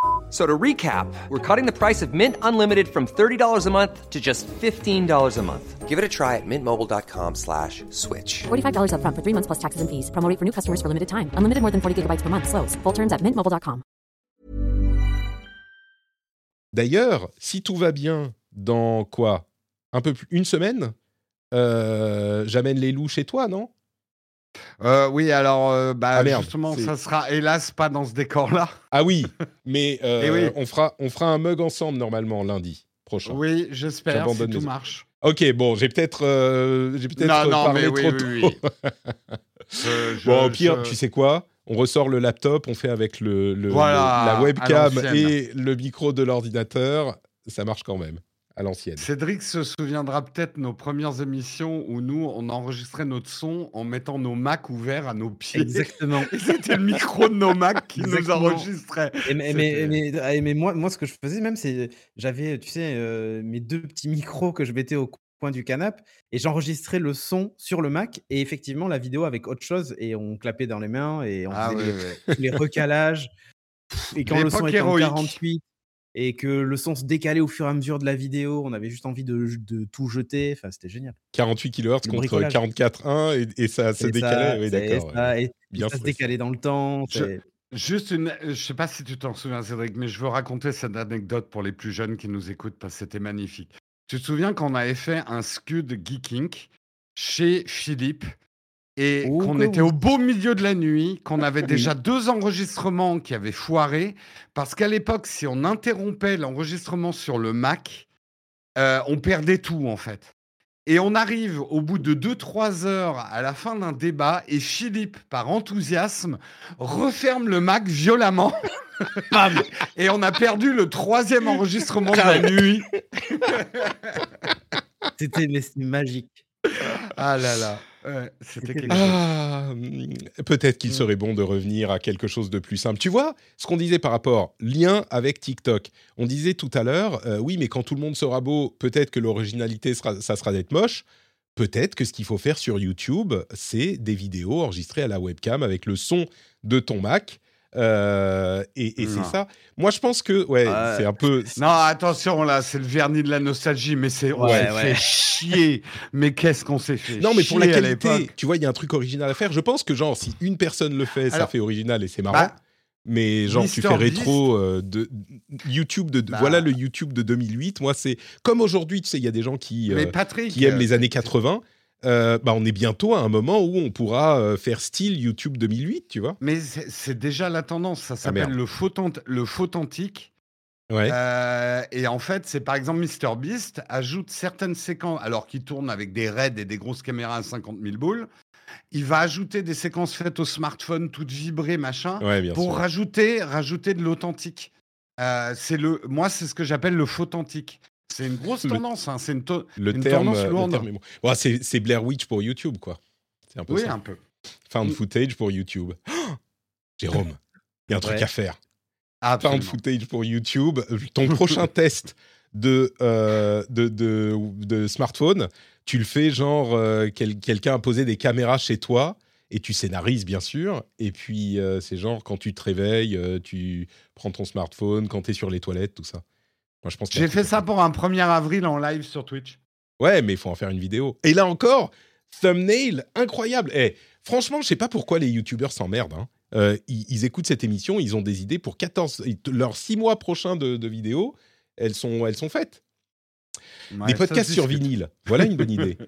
So to recap, we're cutting the price of Mint Unlimited from $30 a month to just $15 a month. Give it a try at mintmobile.com slash switch. $45 upfront for three months plus taxes and fees. Promo for new customers for limited time. Unlimited more than 40 gigabytes per month. Slows. Full terms at mintmobile.com. D'ailleurs, si tout va bien dans quoi? Un peu plus une semaine? Euh, J'amène les loups chez toi, non? Euh, oui, alors, euh, bah, Ah, merde, justement, ça sera hélas pas dans ce décor-là. Ah oui, mais euh, oui. on, fera, on fera un mug ensemble normalement lundi prochain. Oui, j'espère, si tout les- marche. Ok, bon, j'ai peut-être euh, j'ai peut-être Non, non, parlé mais trop oui, tôt. oui. Je- je- bon, au pire, je- tu sais quoi? On ressort le laptop, on fait avec le, le- Voilà, le- la webcam et le micro de l'ordinateur. Ça marche quand même, à l'ancienne. Cédric se souviendra peut-être nos premières émissions où nous, on enregistrait notre son en mettant nos Macs ouverts à nos pieds. Exactement. Et c'était le micro de nos Macs qui nous enregistrait. Et mais, mais, C'était- mais- ah, mais moi, moi, ce que je faisais même, c'est j'avais, tu sais, euh, mes deux petits micros que je mettais au coin du canapé et j'enregistrais le son sur le Mac et effectivement la vidéo avec autre chose et on clapait dans les mains et on Ah faisait ouais, les- ouais. les recalages. Et quand le son était en héroïque. 48 et que le son se décalait au fur et à mesure de la vidéo, on avait juste envie de, de tout jeter. Enfin, c'était génial. 48 kHz contre bricolage. 44.1 et, et ça se décalait. ça, oui, c'est- d'accord. ça, et- Bien ça se décalait dans le temps. Je- c'est- Juste une. Je sais pas si tu t'en souviens, Cédric, mais je veux raconter cette anecdote pour les plus jeunes qui nous écoutent parce que c'était magnifique. Tu te souviens qu'on avait fait un scud Geeking chez Philippe et Oh, qu'on était au beau milieu de la nuit, qu'on avait déjà deux enregistrements qui avaient foiré parce qu'à l'époque, si on interrompait l'enregistrement sur le Mac, euh, on perdait tout en fait. Et on arrive au bout de 2-3 heures à la fin d'un débat et Philippe, par enthousiasme, referme le Mac violemment. et on a perdu le troisième enregistrement de la nuit. C'était magique. Ah là là. Ouais, C'était C'était quelque chose. Ah, peut-être qu'il Mm. serait bon de revenir à quelque chose de plus simple. Tu vois, ce qu'on disait par rapport lien avec TikTok. On disait tout à l'heure, euh, oui, mais quand tout le monde sera beau, peut-être que l'originalité sera, ça sera d'être moche. Peut-être que ce qu'il faut faire sur YouTube, c'est des vidéos enregistrées à la webcam avec le son de ton Mac. Euh, et et c'est ça. Moi, je pense que, ouais, c'est un peu. Non, attention, là, c'est le vernis de la nostalgie, mais c'est on s'est ouais. fait chier. Mais qu'est-ce qu'on s'est fait Non, mais pour la qualité, tu vois, il y a un truc original à faire. Je pense que, genre, si une personne le fait, ça fait original et c'est marrant. Bah, Mais genre, tu fais rétro euh, de YouTube de Bah. voilà le YouTube de 2008. Moi, c'est comme aujourd'hui, tu sais, il y a des gens qui euh, Patrick, qui aiment les années 80. Euh, bah, on est bientôt à un moment où on pourra euh, faire style YouTube 2008, tu vois. Mais c'est déjà la tendance. Ça s'appelle Ah, merde. le photant- le photantique. Ouais. Euh, et en fait, c'est par exemple MrBeast ajoute certaines séquences, alors qu'il tourne avec des raids et des grosses caméras à 50 000 boules. Il va ajouter des séquences faites au smartphone, toutes vibrées, machin, ouais, pour sûr. rajouter, rajouter de l'authentique. Euh, c'est le, moi, c'est ce que j'appelle le photantique. C'est une grosse tendance. hein, C'est une, to- Le une terme, tendance le lourde. terme est bon. Bon, c'est Blair Witch pour YouTube, quoi. C'est un peu Oui, ça. un peu. Found Mm. footage pour YouTube. Oh Jérôme, il y a un truc Ouais. à faire. Absolument. Found footage pour YouTube. Ton prochain test de, euh, de, de, de smartphone, tu le fais genre euh, quel- quelqu'un a posé des caméras chez toi et tu scénarises bien sûr. Et puis euh, c'est genre quand tu te réveilles, euh, tu prends ton smartphone, quand tu es sur les toilettes, tout ça. Moi je pense J'ai fait ça pour un 1er avril en live sur Twitch. Ouais, mais il faut en faire une vidéo. Et là encore, thumbnail incroyable. Eh, franchement, je sais pas pourquoi les youtubeurs s'emmerdent. hein. Euh, ils, ils écoutent cette émission, ils ont des idées pour 14, leurs 6 mois prochains de, de vidéos, elles sont, elles sont faites. Ouais, des podcasts sur vinyle. Voilà une bonne idée.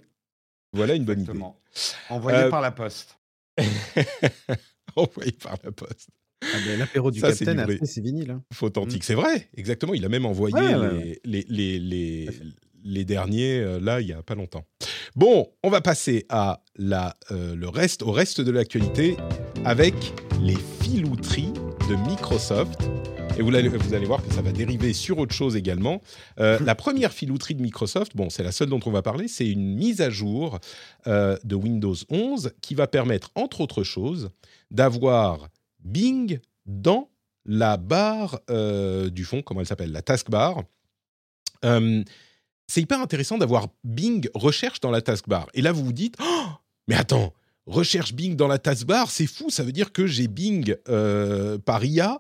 Voilà une bonne idée. Exactement. Envoyé Euh, par la poste. Envoyé par la poste. Ah ben, L'apéro du Ça, Capitaine, après, c'est vinyle. hein. Authentique, c'est vrai, exactement. Il a même envoyé Ouais, ouais, les, les, les, les, derniers, euh, là, il y a pas longtemps. Bon, on va passer à la, euh, le reste, au reste de l'actualité avec les filouteries de Microsoft. Et vous allez, vous allez voir que ça va dériver sur autre chose également. Euh, la première filouterie de Microsoft, bon, c'est la seule dont on va parler, c'est une mise à jour euh, de Windows 11 qui va permettre, entre autres choses, d'avoir Bing dans la barre euh, du fond, comment elle s'appelle, la taskbar. C'est hyper intéressant d'avoir Bing recherche dans la taskbar. Et là, vous vous dites, Oh, mais attends, recherche Bing dans la taskbar, c'est fou, ça veut dire que j'ai Bing euh, par IA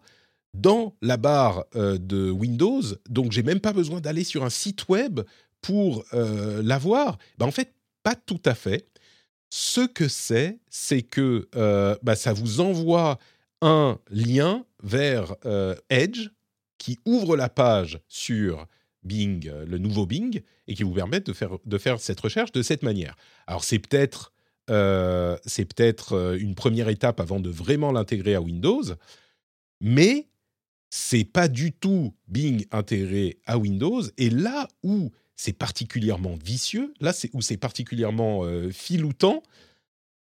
dans la barre euh, de Windows, donc j'ai même pas besoin d'aller sur un site web pour euh, l'avoir. Ben, en fait, pas tout à fait. Ce que c'est, c'est que bah, ça vous envoie un lien vers euh, Edge qui ouvre la page sur Bing, euh, le nouveau Bing, et qui vous permet de faire, de faire cette recherche de cette manière. Alors c'est peut-être euh, euh, une première étape avant de vraiment l'intégrer à Windows, mais c'est pas du tout Bing intégré à Windows. Et là où c'est particulièrement vicieux, là où c'est particulièrement filoutant,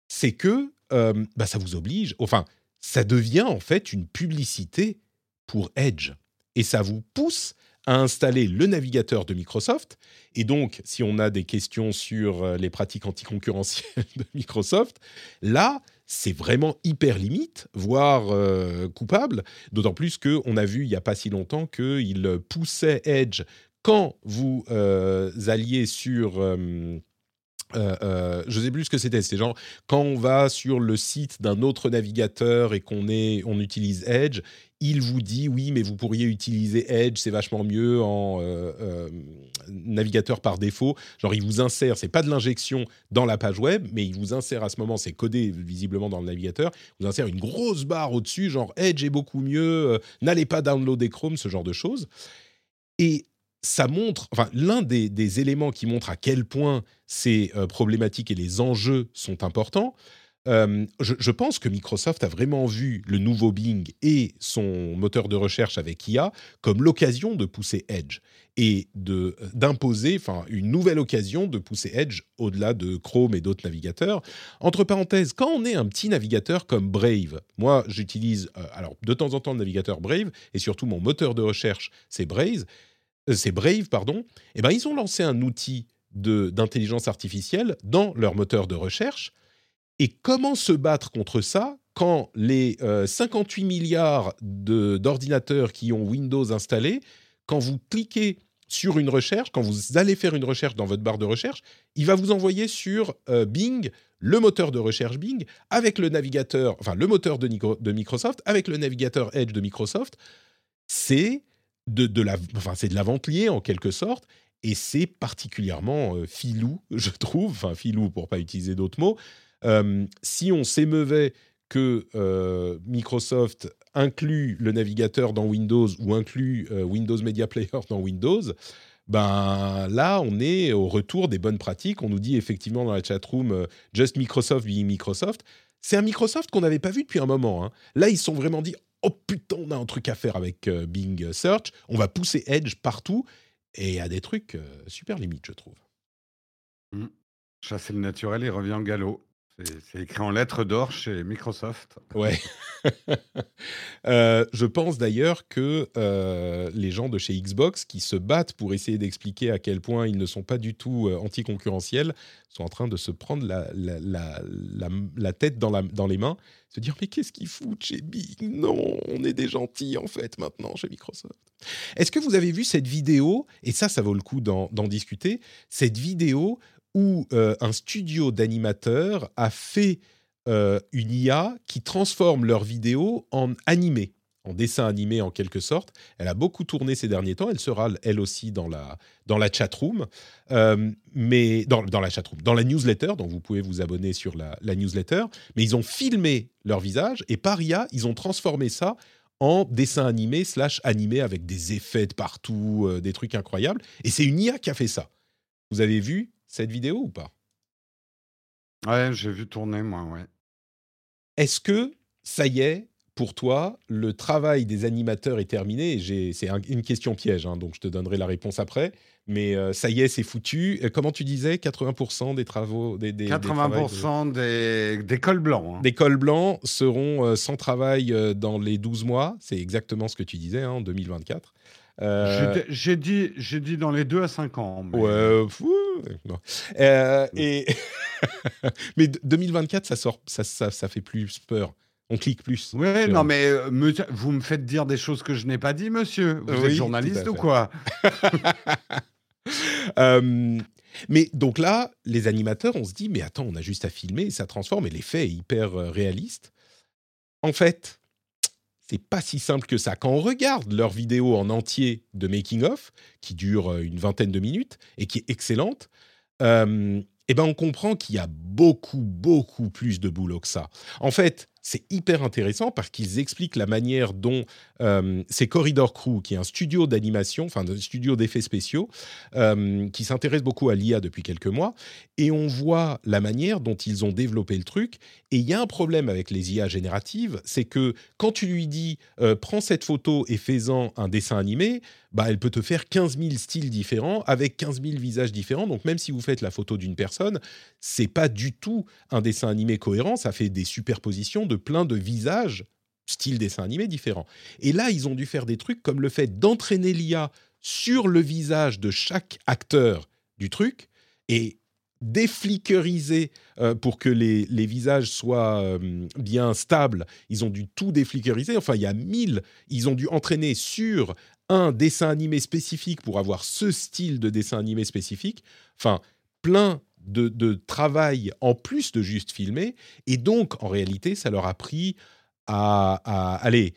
c'est que bah, ça vous oblige, enfin ça devient en fait une publicité pour Edge. Et ça vous pousse à installer le navigateur de Microsoft. Et donc, si on a des questions sur euh, les pratiques anticoncurrentielles de Microsoft, là, c'est vraiment hyper limite, voire euh, coupable. D'autant plus qu'on a vu il n'y a pas si longtemps qu'il poussait Edge quand vous euh, alliez sur... euh, euh, je sais plus ce que c'était. C'est genre quand on va sur le site d'un autre navigateur et qu'on est, on utilise Edge, il vous dit oui, mais vous pourriez utiliser Edge, c'est vachement mieux en euh, euh, navigateur par défaut. Genre il vous insère, c'est pas de l'injection dans la page web, mais il vous insère à ce moment, c'est codé visiblement dans le navigateur, il vous insère une grosse barre au-dessus, genre Edge est beaucoup mieux, n'allez pas downloader Chrome, ce genre de choses. Et ça montre, enfin, l'un des, éléments qui montre à quel point c'est euh, problématique et les enjeux sont importants. euh, je, pense que Microsoft a vraiment vu le nouveau Bing et son moteur de recherche avec IA comme l'occasion de pousser Edge et de d'imposer, une nouvelle occasion de pousser Edge au-delà de Chrome et d'autres navigateurs. Entre parenthèses, quand on est un petit navigateur comme Brave, moi j'utilise euh, alors de temps en temps le navigateur Brave et surtout mon moteur de recherche c'est Brave, euh, c'est Brave pardon. Et ben ils ont lancé un outil d'intelligence artificielle dans leur moteur de recherche. Et comment se battre contre ça quand les euh, 58 milliards d'ordinateurs qui ont Windows installé, quand vous cliquez sur une recherche, quand vous allez faire une recherche dans votre barre de recherche, il va vous envoyer sur euh, Bing, le moteur de recherche Bing, avec le navigateur, enfin le moteur de, de Microsoft, avec le navigateur Edge de Microsoft. C'est de, de la, enfin, c'est de la vente liée en quelque sorte, et c'est particulièrement euh, filou, je trouve, enfin filou pour pas utiliser d'autres mots. Euh, si on s'émeuvait que euh, Microsoft inclut le navigateur dans Windows ou inclut Windows Media Player dans Windows, ben là, on est au retour des bonnes pratiques. On nous dit effectivement dans la chatroom Just Microsoft being Microsoft. C'est un Microsoft qu'on n'avait pas vu depuis un moment. hein. Là, ils sont vraiment dit Oh putain, on a un truc à faire avec euh, Bing Search. On va pousser Edge partout et à des trucs euh, super limites, je trouve. Chasser le naturel, il revient au galop. C'est- écrit en lettres d'or chez Microsoft. Ouais. Euh, je pense d'ailleurs que euh, les gens de chez Xbox qui se battent pour essayer d'expliquer à quel point ils ne sont pas du tout euh, anticoncurrentiels sont en train de se prendre la, tête dans, dans les mains, se dire mais qu'est-ce qu'ils foutent chez Bing? Non, on est des gentils en fait maintenant chez Microsoft. Est-ce que vous avez vu cette vidéo Et ça, ça vaut le coup d'en discuter. Cette vidéo où euh, un studio d'animateurs a fait euh, une IA qui transforme leurs vidéos en animé, en dessin animé en quelque sorte. Elle a beaucoup tourné ces derniers temps. Elle sera elle aussi dans la dans la euh, mais dans, dans la chatroom, dans la newsletter. Donc vous pouvez vous abonner sur la, newsletter. Mais ils ont filmé leur visage et par IA, ils ont transformé ça en dessin animé slash animé avec des effets de partout, des trucs incroyables. Et c'est une IA qui a fait ça. Vous avez vu cette vidéo ou pas? Ouais, j'ai vu tourner, moi, ouais. Est-ce que ça y est, pour toi, le travail des animateurs est terminé? C'est un- une question piège, hein, donc je te donnerai la réponse après. Mais euh, ça y est, c'est foutu. Euh, comment tu disais 80% des travaux, des, des, des travails de- 80% des, des cols blancs. hein. des cols blancs seront euh, sans travail euh, dans les 12 mois. C'est exactement ce que tu disais hein, en 2024. Euh, J'ai- dit, dit dans les 2 à 5 ans. mais- Ouais, fou, non. Euh, et mais d- 2024, ça sort, ça, ça, ça fait plus peur. On clique plus. Ouais, sur- non, mais euh, vous me faites dire des choses que je n'ai pas dit, monsieur. Vous Oui, êtes journaliste ou quoi? Euh, mais donc là, les animateurs, on se dit, mais attends, on a juste à filmer, ça transforme, et l'effet est hyper euh, réaliste. En fait, c'est pas si simple que ça. Quand on regarde leur vidéo en entier de making of, qui dure euh, une vingtaine de minutes et qui est excellente, euh, eh ben on comprend qu'il y a beaucoup, beaucoup plus de boulot que ça. En fait, c'est hyper intéressant parce qu'ils expliquent la manière dont euh, c'est Corridor Crew, qui est un studio d'animation, enfin un studio d'effets spéciaux, euh, qui s'intéresse beaucoup à l'IA depuis quelques mois, et on voit la manière dont ils ont développé le truc. Et il y a un problème avec les IA génératives, c'est que quand tu lui dis euh, prends cette photo et fais-en un dessin animé, bah, elle peut te faire 15 000 styles différents avec 15 000 visages différents. Donc même si vous faites la photo d'une personne, c'est pas du tout un dessin animé cohérent. Ça fait des superpositions de plein de visages, style dessin animé différents. Et là, ils ont dû faire des trucs comme le fait d'entraîner l'IA sur le visage de chaque acteur du truc et déflickeriser euh, pour que les, les visages soient euh, bien stables. Ils ont dû tout déflickeriser. Enfin, il y a mille. Ils ont dû entraîner sur un dessin animé spécifique pour avoir ce style de dessin animé spécifique. Enfin, plein de, travail en plus de juste filmer. Et donc, en réalité, ça leur a pris à, à aller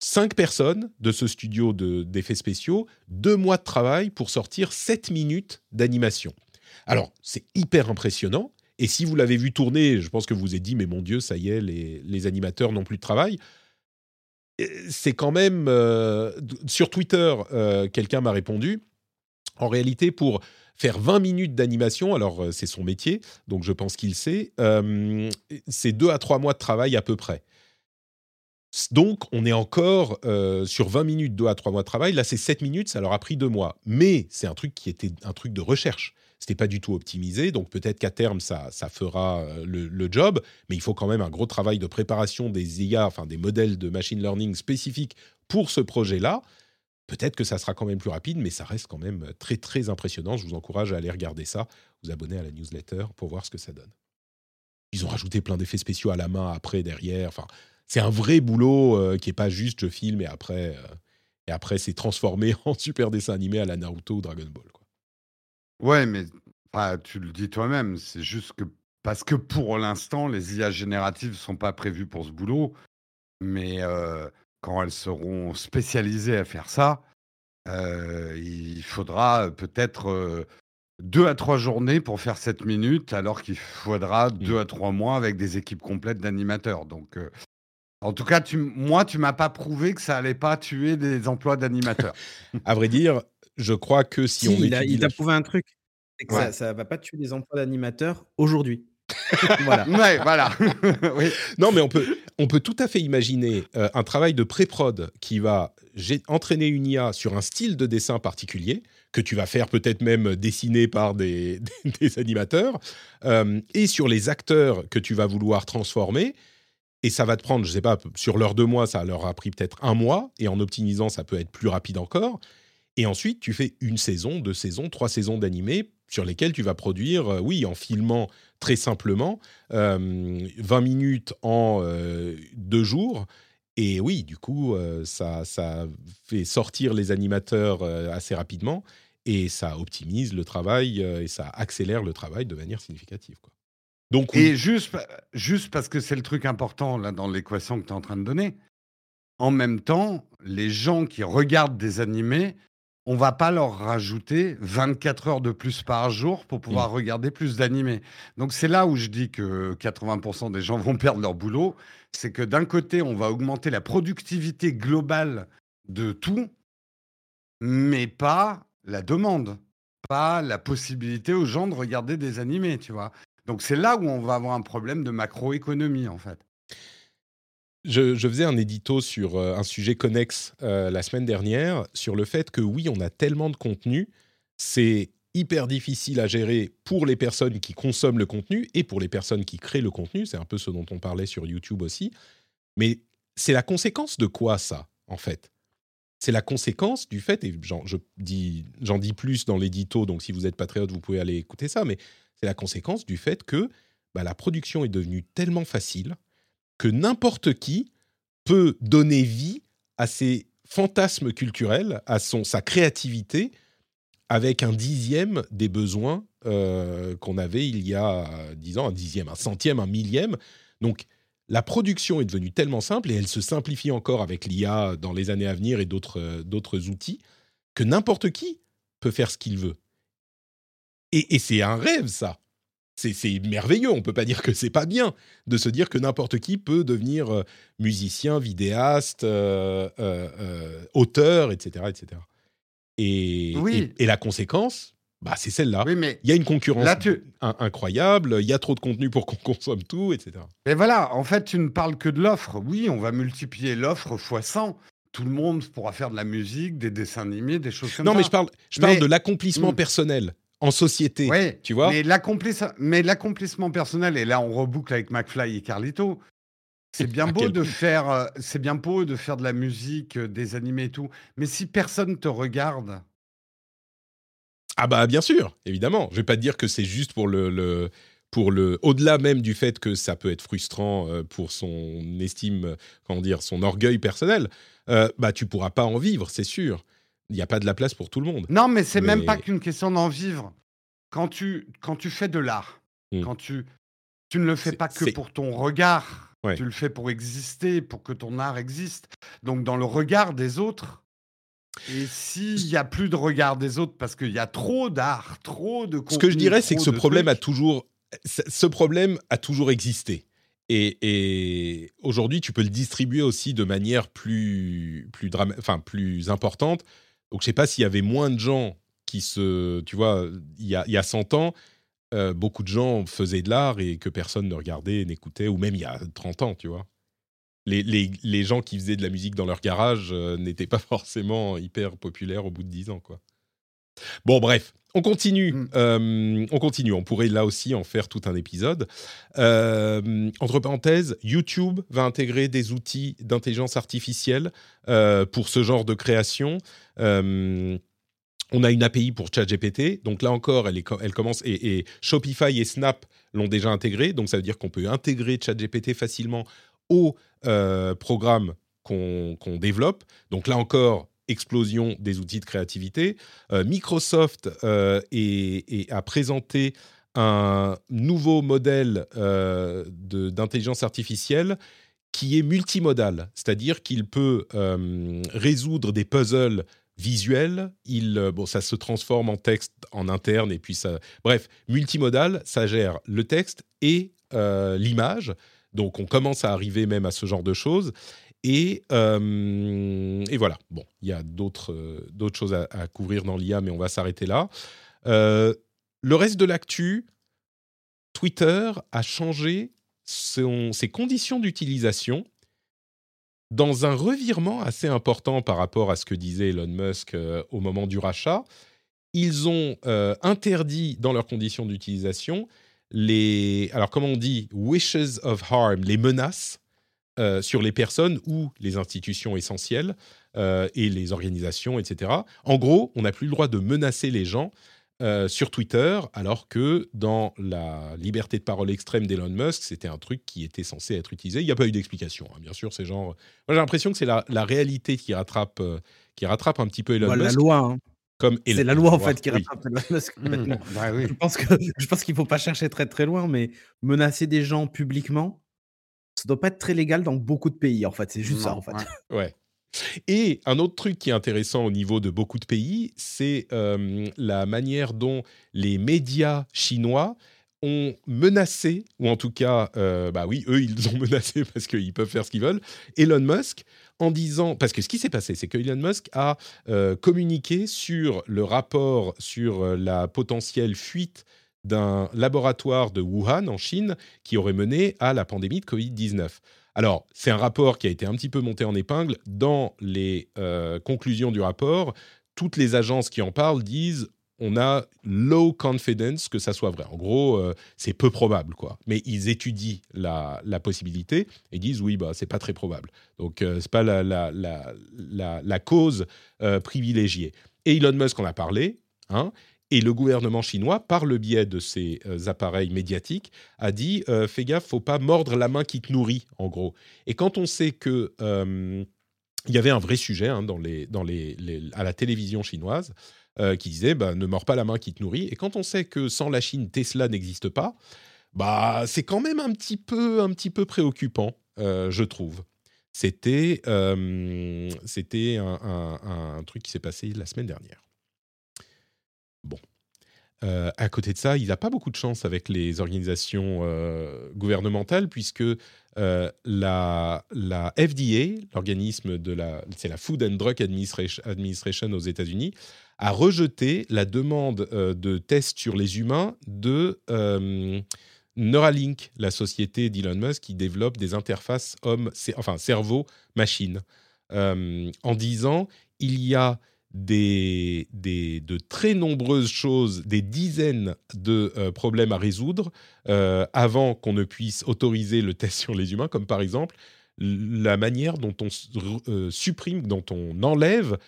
cinq personnes de ce studio de- d'effets spéciaux, deux mois de travail pour sortir 7 minutes d'animation. Alors, c'est hyper impressionnant. Et si vous l'avez vu tourner, je pense que vous vous êtes dit, mais mon Dieu, ça y est, les, les animateurs n'ont plus de travail. C'est quand même... euh, sur Twitter, euh, quelqu'un m'a répondu, en réalité, pour faire 20 minutes d'animation, alors euh, c'est son métier, donc je pense qu'il sait, euh, c'est deux à trois mois de travail à peu près. Donc, on est encore euh, sur 20 minutes, 2 à 3 mois de travail. Là, c'est 7 minutes, ça leur a pris 2 mois. Mais c'est un truc qui était un truc de recherche. C'était pas du tout optimisé, donc peut-être qu'à terme, ça, ça fera le, le job. Mais il faut quand même un gros travail de préparation des IA, enfin des modèles de machine learning spécifiques pour ce projet-là. Peut-être que ça sera quand même plus rapide, mais ça reste quand même très, très impressionnant. Je vous encourage à aller regarder ça, vous abonner à la newsletter pour voir ce que ça donne. Ils ont rajouté plein d'effets spéciaux à la main après, derrière. Enfin, c'est un vrai boulot euh, qui est pas juste je filme et après, euh, et après c'est transformé en super dessin animé à la Naruto ou Dragon Ball. Ouais, mais tu le dis toi-même, c'est juste que parce que pour l'instant, les IA génératives sont pas prévues pour ce boulot, mais euh, quand elles seront spécialisées à faire ça, euh, il faudra peut-être euh, deux à trois journées pour faire 7 minutes, alors qu'il faudra deux à trois mois avec des équipes complètes d'animateurs. Donc, euh, en tout cas, tu, moi, tu m'as pas prouvé que ça allait pas tuer des emplois d'animateurs. À vrai dire, je crois que si, Si, on il a, il la- prouvé un truc. C'est que Ouais. ça, ça va pas tuer les emplois d'animateurs aujourd'hui. voilà. ouais, voilà. oui. Non, mais on peut, on peut tout à fait imaginer euh, un travail de pré-prod qui va entraîner une IA sur un style de dessin particulier, que tu vas faire peut-être même dessiner par des, des animateurs, euh, et sur les acteurs que tu vas vouloir transformer. Et ça va te prendre, je sais pas, sur l'heure de mois, ça leur a pris peut-être un mois, et en optimisant, ça peut être plus rapide encore. Et ensuite, tu fais une saison, deux saisons, trois saisons d'animé sur lesquelles tu vas produire, euh, oui, en filmant très simplement, euh, 20 minutes en euh, deux jours. Et oui, du coup, euh, ça, ça fait sortir les animateurs assez rapidement et ça optimise le travail et ça accélère le travail de manière significative. Quoi. Donc, Et juste, juste parce que c'est le truc important là dans l'équation que tu es en train de donner, en même temps, les gens qui regardent des animés, on va pas leur rajouter 24 heures de plus par jour pour pouvoir regarder plus d'animés. Donc c'est là où je dis que 80% des gens vont perdre leur boulot. C'est que d'un côté, on va augmenter la productivité globale de tout, mais pas la demande, pas la possibilité aux gens de regarder des animés, tu vois. Donc c'est là où on va avoir un problème de macroéconomie, en fait. Je, faisais un édito sur euh, un sujet connexe euh, la semaine dernière sur le fait que oui, on a tellement de contenu, c'est hyper difficile à gérer pour les personnes qui consomment le contenu et pour les personnes qui créent le contenu. C'est un peu ce dont on parlait sur YouTube aussi. Mais c'est la conséquence de quoi ça, en fait? C'est la conséquence du fait, et j'en je dis, j'en dis plus dans l'édito, donc si vous êtes patriote, vous pouvez aller écouter ça, mais c'est la conséquence du fait que bah, la production est devenue tellement facile que n'importe qui peut donner vie à ses fantasmes culturels, à son, sa créativité, avec un dixième des besoins euh, qu'on avait il y a dix ans, un dixième, un centième, un millième. Donc la production est devenue tellement simple et elle se simplifie encore avec l'IA dans les années à venir et d'autres euh, d'autres outils que n'importe qui peut faire ce qu'il veut. Et c'est un rêve, ça. C'est c'est merveilleux. On peut pas dire que c'est pas bien de se dire que n'importe qui peut devenir euh, musicien, vidéaste, euh, euh, auteur, etc., etc. Et, Oui. et, et la conséquence, bah, c'est celle-là. Oui, mais Il y a une concurrence Là, tu- in- incroyable, il y a trop de contenu pour qu'on consomme tout, etc. Et voilà, en fait, tu ne parles que de l'offre. Oui, on va multiplier l'offre fois 100. Tout le monde pourra faire de la musique, des dessins animés, des choses comme Non, ça. mais je parle, je parle Mais- de l'accomplissement Hmm. personnel en société. Ouais, tu vois mais l'accomplis- mais l'accomplissement personnel, et là on reboucle avec McFly et Carlito, C'est bien beau de faire, euh, c'est bien beau de faire de la musique, euh, des animés et tout, mais si personne te regarde, Ah bah bien sûr, évidemment. Je vais pas te dire que c'est juste pour le, le- pour le au-delà même du fait que ça peut être frustrant euh, pour son estime, comment dire, son orgueil personnel. euh, bah tu pourras pas en vivre, c'est sûr. Il n'y a pas de la place pour tout le monde. non, mais c'est même Mais- pas qu'une question d'en vivre. Quand tu, quand tu fais de l'art, Mm. quand tu, tu ne le fais pas que pour ton regard, Ouais. tu le fais pour exister, pour que ton art existe. Donc dans le regard des autres. Et s'il y a plus de regard des autres parce qu'il y a trop d'art, trop de Ce que je dirais, c'est que ce problème a toujours, ce problème a toujours existé. Et, et aujourd'hui, tu peux le distribuer aussi de manière plus, plus, enfin, plus importante. Donc, je sais pas s'il y avait moins de gens qui se, tu vois, il y a, il a 100 ans, euh, beaucoup de gens faisaient de l'art et que personne ne regardait, n'écoutait, ou même il y a 30 ans, tu vois. Les gens qui faisaient de la musique dans leur garage euh, n'étaient pas forcément hyper populaires au bout de 10 ans, quoi. Bon, bref, on continue. Mm. euh, on continue. On pourrait là aussi en faire tout un épisode. Euh, entre parenthèses, YouTube va intégrer des outils d'intelligence artificielle euh, pour ce genre de création. On a une API pour ChatGPT, donc là encore, elle, est, elle commence et, et Shopify et Snap l'ont déjà intégré, donc ça veut dire qu'on peut intégrer ChatGPT facilement au programme qu'on qu'on développe. Donc là encore, explosion des outils de créativité. Euh, Microsoft euh, est- est- a présenté un nouveau modèle euh, d'intelligence artificielle qui est multimodal, c'est-à-dire qu'il peut euh, résoudre des puzzles visuels. Il, euh, bon, ça se transforme en texte en interne et puis ça. Bref, multimodal, ça gère le texte et euh, l'image. Donc on commence à arriver même à ce genre de choses. Et, euh, et voilà. Bon, il y a d'autres euh, choses à, couvrir dans l'IA, mais on va s'arrêter là. Euh, le reste de l'actu, Twitter a changé ses conditions d'utilisation dans un revirement assez important par rapport à ce que disait Elon Musk au moment du rachat. Ils ont interdit dans leurs conditions d'utilisation les, alors comment on dit, wishes of harm, les menaces euh, sur les personnes ou les institutions essentielles euh, et les organisations, etc. En gros, on n'a plus le droit de menacer les gens euh, sur Twitter, alors que dans la liberté de parole extrême d'Elon Musk, c'était un truc qui était censé être utilisé. Il n'y a pas eu d'explication, hein. bien sûr. C'est genre, moi j'ai l'impression que c'est la, la réalité qui rattrape, euh, qui rattrape un petit peu Elon Bah, la Musk. loi, hein. Comme c'est Elon- la loi en fait qui oui. rattrape Elon Musk Mm. complètement. Bah oui. Je pense que je pense qu'il faut pas chercher très très loin, mais menacer des gens publiquement, ça doit pas être très légal dans beaucoup de pays. En fait, c'est juste ça en fait. ouais. Ouais. Et un autre truc qui est intéressant au niveau de beaucoup de pays, c'est euh, la manière dont les médias chinois ont menacé, ou en tout cas, euh, bah oui, eux, ils ont menacé parce qu'ils peuvent faire ce qu'ils veulent, Elon Musk, en disant, parce que ce qui s'est passé, c'est que Elon Musk a euh, communiqué sur le rapport sur euh, la potentielle fuite d'un laboratoire de Wuhan en Chine qui aurait mené à la pandémie de Covid-19. Alors, c'est un rapport qui a été un petit peu monté en épingle. Dans les euh, conclusions du rapport, toutes les agences qui en parlent disent on a low confidence que ça soit vrai. En gros, euh, c'est peu probable, quoi. Mais ils étudient la, possibilité et disent oui, bah c'est pas très probable. Donc euh, c'est pas la, la cause euh, privilégiée. Et Elon Musk en a parlé, hein. Et le gouvernement chinois, par le biais de ces euh, appareils médiatiques, a dit euh, fais gaffe, faut pas mordre la main qui te nourrit, en gros. Et quand on sait que euh, il y avait un vrai sujet hein, à la télévision chinoise qui disait bah, ne mords pas la main qui te nourrit. Et quand on sait que sans la Chine, Tesla n'existe pas, bah c'est quand même un petit peu, un petit peu préoccupant, je trouve. C'était, un truc qui s'est passé la semaine dernière. Bon. Euh, à côté de ça, il n'a pas beaucoup de chance avec les organisations euh, gouvernementales puisque euh, la, FDA, l'organisme de la, c'est la Food and Drug Administration, aux États-Unis, a rejeté la demande de tests sur les humains de Neuralink, la société d'Elon Musk qui développe des interfaces homme, enfin cerveau-machine, en disant il y a des, des, de très nombreuses choses, des dizaines de euh, problèmes à résoudre euh, avant qu'on ne puisse autoriser le test sur les humains, comme par exemple la manière dont on euh, supprime, dont on enlève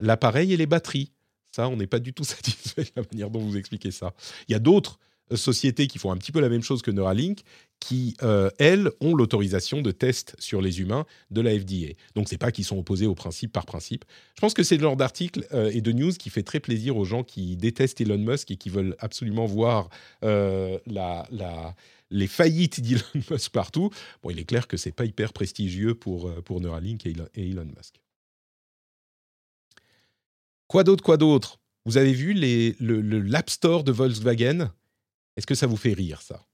l'appareil et les batteries. Ça, on n'est pas du tout satisfait de la manière dont vous expliquez ça. Il y a d'autres sociétés qui font un petit peu la même chose que Neuralink, qui, euh, elles, ont l'autorisation de test sur les humains de la FDA. Donc, c'est pas qu'ils sont opposés au principe par principe. Je pense que c'est le genre d'article euh, et de news qui fait très plaisir aux gens qui détestent Elon Musk et qui veulent absolument voir euh, la, la, les faillites d'Elon Musk partout. Bon, il est clair que c'est pas hyper prestigieux pour, pour Neuralink et Elon, Musk. Quoi d'autre, quoi d'autre? Vous avez vu les, le, le l'App Store de Volkswagen? Est-ce que ça vous fait rire, ça?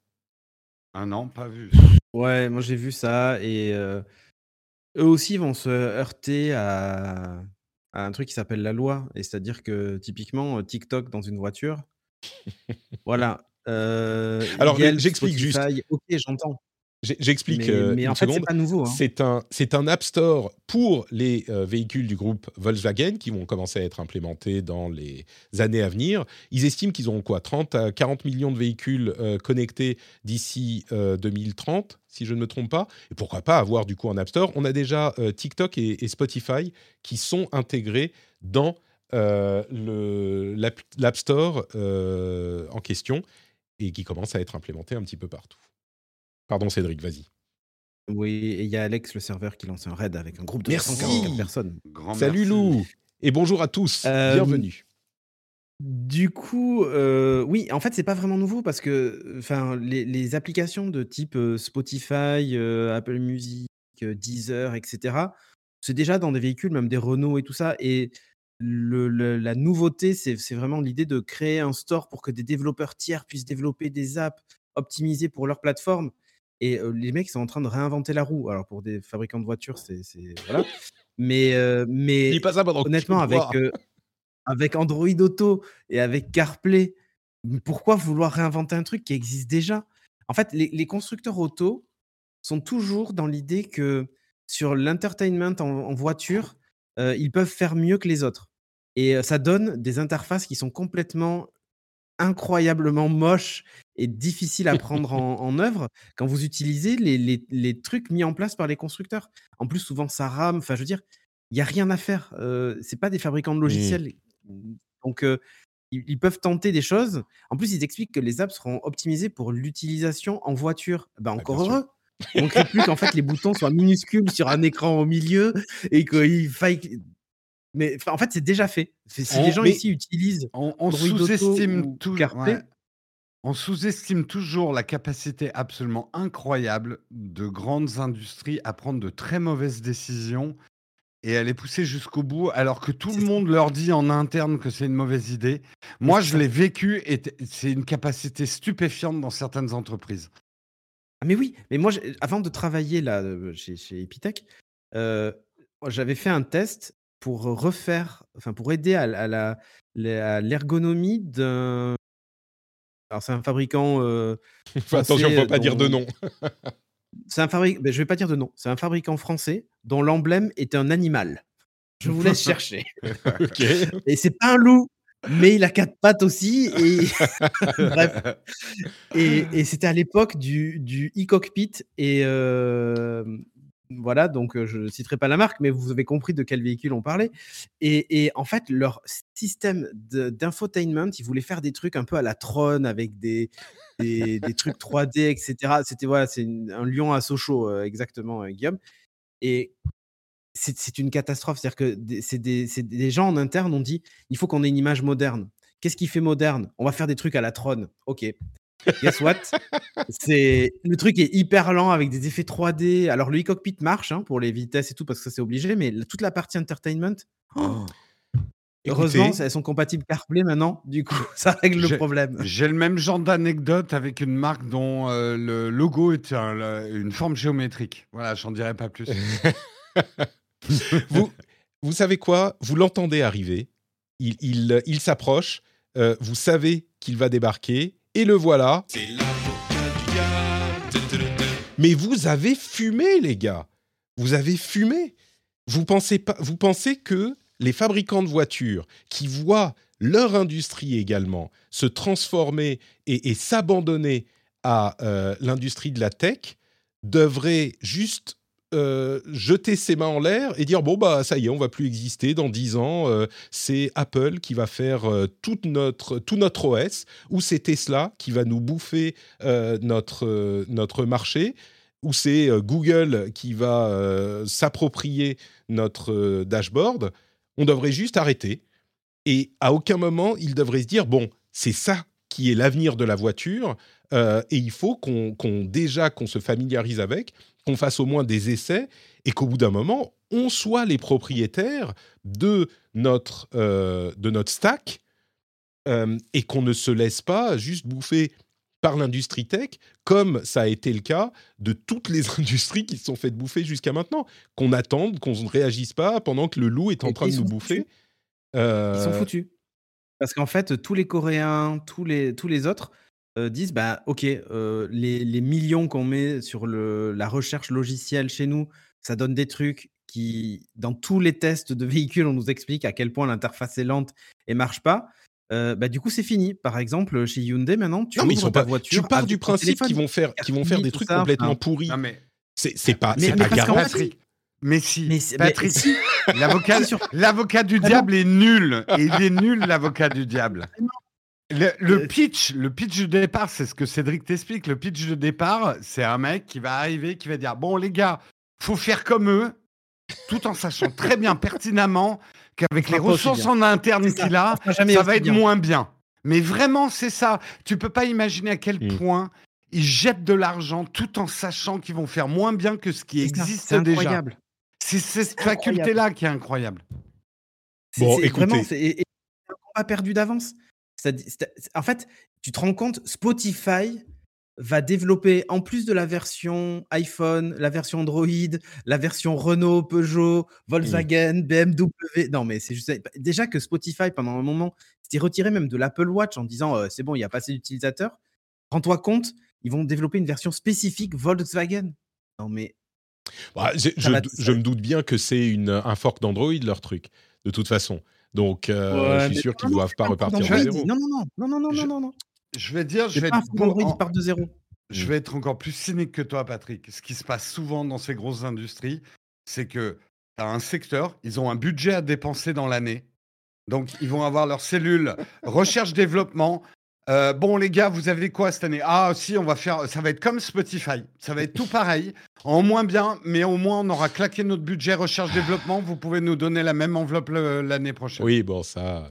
Ah non, pas vu. Ouais, moi j'ai vu ça et eux aussi vont se heurter à, un truc qui s'appelle la loi. Et c'est-à-dire que typiquement, TikTok dans une voiture, voilà. Alors, j'explique juste. Ok, j'entends. J'explique mais, en fait, c'est pas nouveau. Hein. C'est un, c'est un App Store pour les véhicules du groupe Volkswagen qui vont commencer à être implémentés dans les années à venir. Ils estiment qu'ils auront quoi 30 à 40 millions de véhicules connectés d'ici 2030, si je ne me trompe pas. Et pourquoi pas avoir du coup un App Store On a déjà TikTok et, Spotify qui sont intégrés dans l'App Store en question et qui commencent à être implémentés un petit peu partout. Pardon Cédric, vas-y. Oui, et il y a Alex, le serveur, qui lance un raid avec un groupe de 144 personnes. Salut Lou Et bonjour à tous, bienvenue. Du coup, euh, oui, en fait, c'est pas vraiment nouveau parce que enfin, les, applications de type Spotify, Apple Music, Deezer, etc., c'est déjà dans des véhicules, même des Renault et tout ça. Et la nouveauté, c'est vraiment l'idée de créer un store pour que des développeurs tiers puissent développer des apps optimisées pour leur plateforme. Et les mecs sont en train de réinventer la roue. Alors pour des fabricants de voitures, c'est voilà. Mais mais honnêtement avec avec Android Auto et avec CarPlay, pourquoi vouloir réinventer un truc qui existe déjà? En fait, les, constructeurs auto sont toujours dans l'idée que sur l'entertainment en, voiture, ils peuvent faire mieux que les autres. Et ça donne des interfaces qui sont complètement incroyablement moches et difficile à prendre en, œuvre quand vous utilisez les, trucs mis en place par les constructeurs. En plus, souvent, ça rame. Enfin, je veux dire, il n'y a rien à faire. Euh, c'est pas des fabricants de logiciels. Donc, ils, peuvent tenter des choses. En plus, ils expliquent que les apps seront optimisées pour l'utilisation en voiture. Ben, encore heureux. On ne crée plus qu'en fait les boutons soient minuscules sur un écran au milieu et qu'il faille. Mais en fait, c'est déjà fait. Si les gens ici utilisent on, sous-estime tout. On sous-estime toujours la capacité absolument incroyable de grandes industries à prendre de très mauvaises décisions et à les pousser jusqu'au bout, alors que tout le monde leur dit en interne que c'est une mauvaise idée. Moi, je l'ai vécu et c'est une capacité stupéfiante dans certaines entreprises. Ah mais oui, mais moi, avant de travailler là euh, chez, chez Epitech, euh, j'avais fait un test pour refaire, enfin pour aider à, la l'ergonomie d'un alors, c'est un fabricant. Euh, attention, il ne faut pas dire de nom. c'est un fabricant. Ben, je vais pas dire de nom. C'est un fabricant français dont l'emblème est un animal. Je vous laisse chercher. ok. Et c'est pas un loup, mais il a quatre pattes aussi. Et bref. Et, c'était à l'époque du, du e-cockpit. Et euh, voilà, donc je ne citerai pas la marque, mais vous avez compris de quel véhicule on parlait. Et, en fait, leur système d'infotainment, ils voulaient faire des trucs un peu à la Tron avec des, trucs 3D, etc. C'était voilà, c'est un lion à Sochaux, exactement, Guillaume. Et c'est une catastrophe. C'est-à-dire que des, des, gens en interne ont dit il faut qu'on ait une image moderne. Qu'est-ce qui fait moderne? On va faire des trucs à la Tron. Ok. Guess what? C'est le truc est hyper lent avec des effets 3D. Alors le e-cockpit marche hein, pour les vitesses et tout parce que ça c'est obligé, mais toute la partie entertainment. Oh, heureusement, elles sont compatibles CarPlay maintenant. Du coup, ça règle le problème. J'ai le même genre d'anecdote avec une marque dont euh, le logo est une forme géométrique. Voilà, j'en dirai pas plus. vous, vous savez quoi? Vous l'entendez arriver. Il, il, il s'approche. Euh, vous savez qu'il va débarquer et le voilà. Mais vous avez fumé, les gars. Vous avez fumé. Vous pensez pas Vous pensez que les fabricants de voitures qui voient leur industrie également se transformer et, et s'abandonner à euh, l'industrie de la tech devraient juste euh, jeter ses mains en l'air et dire bon bah ça y est on va plus exister dans 10 ans euh, c'est Apple qui va faire euh, toute notre tout notre OS ou c'est Tesla qui va nous bouffer notre notre marché ou c'est Google qui va s'approprier notre dashboard. On devrait juste arrêter et à aucun moment il devrait se dire bon c'est ça qui est l'avenir de la voiture et il faut qu'on- déjà qu'on se familiarise avec qu'on fasse au moins des essais et qu'au bout d'un moment, on soit les propriétaires de notre, euh, de notre stack euh, et qu'on ne se laisse pas juste bouffer par l'industrie tech, comme ça a été le cas de toutes les industries qui se sont faites bouffer jusqu'à maintenant. Qu'on attende, qu'on ne réagisse pas pendant que le loup est en Et train de nous bouffer. Ils sont Euh, foutus. Parce qu'en fait, tous les Coréens, tous les, tous les autres euh, disent bah, Ok, euh, les, les millions qu'on met sur le, la recherche logicielle chez nous, ça donne des trucs qui, dans tous les tests de véhicules, on nous explique à quel point l'interface est lente et marche pas. Euh, bah, du coup, c'est fini. Par exemple, chez Hyundai, maintenant, tu non, mais ils ouvres sont ta pas. voiture. Tu pars avec du ton principe téléphone. qu'ils vont faire, qu'ils vont faire des tout trucs ça, complètement enfin. pourris. Non, mais, C'est c'est pas, c'est mais pas parce qu'en garanti. Patrick, mais si, Mais c'est- mais Patrick, si. l'avocat, Si, sur- l'avocat du Ah non. diable est nul. Et il est nul, l'avocat du diable. Le, le pitch, le pitch de départ, c'est ce que Cédric t'explique. Le pitch de départ, c'est un mec qui va arriver, qui va dire bon les gars, faut faire comme eux, tout en sachant très bien pertinemment qu'avec On les ressources en interne C'est ça, qu'il a, on ça va être bien. moins bien. Mais vraiment, c'est ça. Tu peux pas imaginer à quel Mm. point ils jettent de l'argent tout en sachant qu'ils vont faire moins bien que ce qui ça, existe c'est déjà. incroyable. C'est cette faculté-là qui est incroyable. C'est- Bon, c'est écoutez. Vraiment, et- un combat perdu d'avance. En fait, tu te rends compte, Spotify va développer, en plus de la version iPhone, la version Android, la version Renault, Peugeot, Volkswagen, BMW. Non, mais c'est juste. Déjà que Spotify, pendant un moment, s'était retiré même de l'Apple Watch en disant euh, c'est bon, il y a pas assez d'utilisateurs. Rends-toi compte, ils vont développer une version spécifique Volkswagen. Non, mais Bah, je, je- me doute bien que c'est un fork d'Android, leur truc, de toute façon. Donc, euh, Ouais, je suis mais sûr qu'ils ne doivent pas repartir de zéro. Non, non, non, non, non, non, Je- non, non, non. Je vais dire, je vais, pas être en- de zéro. je vais être encore plus cynique que toi, Patrick. Ce qui se passe souvent dans ces grosses industries, c'est que tu as un secteur, ils ont un budget à dépenser dans l'année. Donc, ils vont avoir leur cellule recherche-développement. Euh, bon, les gars, vous avez quoi cette année? Ah, si, on va faire. Ça va être comme Spotify. Ça va être tout pareil. En moins bien, mais au moins, on aura claqué notre budget recherche-développement. Vous pouvez nous donner la même enveloppe l'année prochaine. Oui, bon, ça.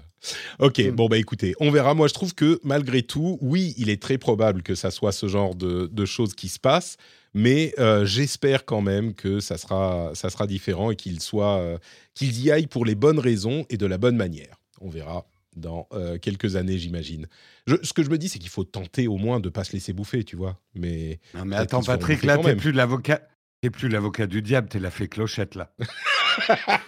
Ok, Mm. bon, bah écoutez, on verra. Moi, je trouve que malgré tout, oui, il est très probable que ça soit ce genre de, de choses qui se passent, mais euh, j'espère quand même que ça sera, ça sera différent et qu'ils euh, qu'ils y aillent pour les bonnes raisons et de la bonne manière. On verra dans euh, quelques années, j'imagine. Ce que je me dis, c'est qu'il faut tenter au moins de pas se laisser bouffer, tu vois. Mais Non, mais attends, Patrick, là, t'es plus l'avocat. T'es plus l'avocat du diable, t'es la fée clochette, là.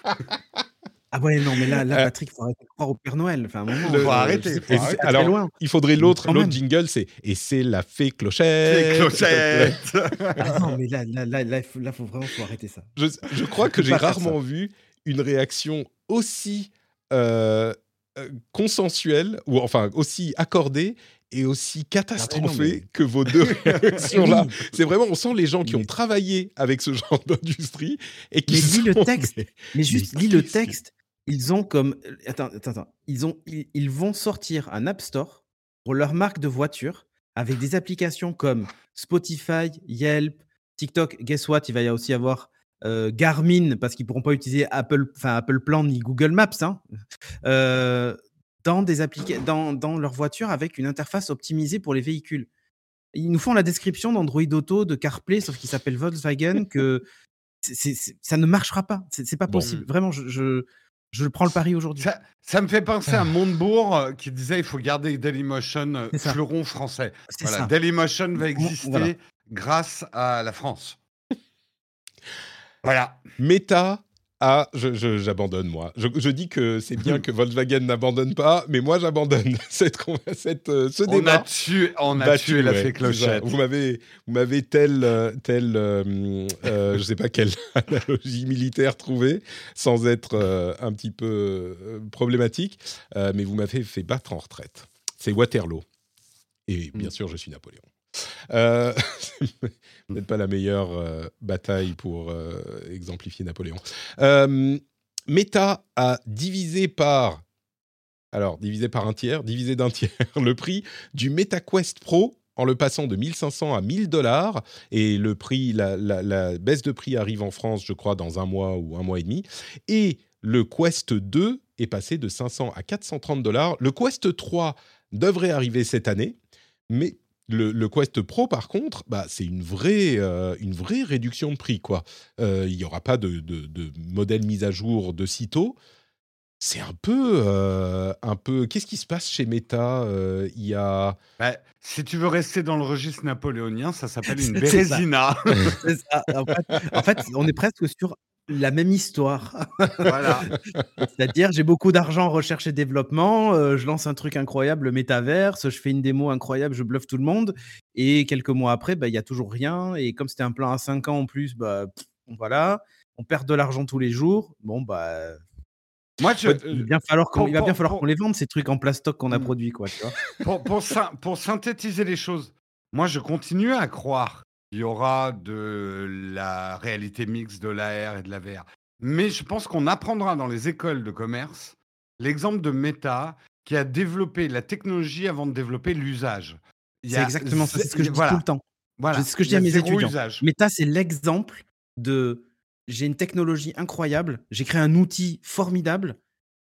Ah ouais, non, mais là, là Euh, Patrick, il faut arrêter de croire au Père Noël. Enfin, moment, Le- je arrêter, faut alors, loin. il faudrait l'autre, jingle, c'est et c'est la fée clochette. Fée clochette Ah non, mais là, là, là, là, il faut, là, faut vraiment faut arrêter ça. je, je crois que j'ai rarement vu une réaction aussi euh, euh, consensuelle, ou enfin aussi accordée et aussi catastrophée mais- que vos deux réactions-là. Oui. C'est vraiment, on sent les gens qui ont travaillé avec ce genre d'industrie et qui Mais lis le sont- texte. mais- Mais juste, Mais lis le texte. Ils ont comme. euh, Attends, attends, attends. Ils, ont, ils, ils vont sortir un App Store pour leur marque de voiture avec des applications comme Spotify, Yelp, TikTok. Guess what? Il va y aussi avoir euh, Garmin parce qu'ils pourront pas utiliser Apple, enfin Apple Plan ni Google Maps. Hein, euh, dans, des dans, dans leur voiture avec une interface optimisée pour les véhicules. Ils nous font la description d'Android Auto, de CarPlay, sauf qu'il s'appelle Volkswagen, que ça ne marchera pas. C'est pas Bon. possible. Vraiment, je, je, je prends le pari aujourd'hui. Ça, ça me fait penser à Montebourg euh, qui disait il faut garder Dailymotion fleuron français. C'est Voilà, ça. Dailymotion va exister voilà. grâce à la France. Voilà. Meta Ah, je- je- j'abandonne, moi. Je, je dis que c'est bien que Volkswagen n'abandonne pas, mais moi, j'abandonne cette, cette, euh, ce On a débat. tué, on a tué la fée clochette. Vous m'avez, vous m'avez tel, euh, euh, euh, je sais pas quelle analogie militaire trouver, sans être un petit peu problématique, mais vous m'avez fait battre en retraite. C'est Waterloo. Et bien sûr, je suis Napoléon. Euh, Peut-être pas la meilleure euh, bataille pour euh, exemplifier Napoléon. Euh, Meta a divisé par, alors divisé par un tiers, divisé d'un tiers le prix du MetaQuest Pro en le passant de 1500 à 1000 dollars et le prix, la, la- la baisse de prix arrive en France, je crois, dans un mois ou un mois et demi. Et le Quest 2 est passé de 500 à 430 dollars. Le Quest 3 devrait arriver cette année, mais le, le Quest Pro, par contre, bah, c'est une vraie, euh, une vraie réduction de prix. quoi. Euh, Il n'y aura pas de, de, de modèle mis à jour de sitôt. C'est un peu, euh, un peu. Qu'est-ce qui se passe chez Meta Euh, Il y a. Bah, si tu veux rester dans le registre napoléonien, ça s'appelle une bérésina. C'est ça. En fait, en fait, on est presque sur la même histoire. voilà. C'est-à-dire, j'ai beaucoup d'argent en recherche et développement, euh, je lance un truc incroyable, le métaverse, je fais une démo incroyable, je bluffe tout le monde. Et quelques mois après, bah, il y a toujours rien. Et comme c'était un plan à 5 ans en plus, bah, pff, voilà, on perd de l'argent tous les jours. Bon, bah, Moi, je, il va bien falloir qu'on, pour- il va bien falloir qu'on les vende, ces trucs en plastoc qu'on a Mm. produits, quoi. Tu vois pour, pour synthétiser les choses, moi, je continue à croire qu'il y aura de la réalité mixte, de l'AR et de la VR. Mais je pense qu'on apprendra dans les écoles de commerce l'exemple de Meta qui a développé la technologie avant de développer l'usage. Il c'est exactement ça, c'est ce que je dis voilà, tout le temps. voilà. C'est ce que je Il dis à mes étudiants. usage. Meta, c'est l'exemple de j'ai une technologie incroyable, j'ai créé un outil formidable,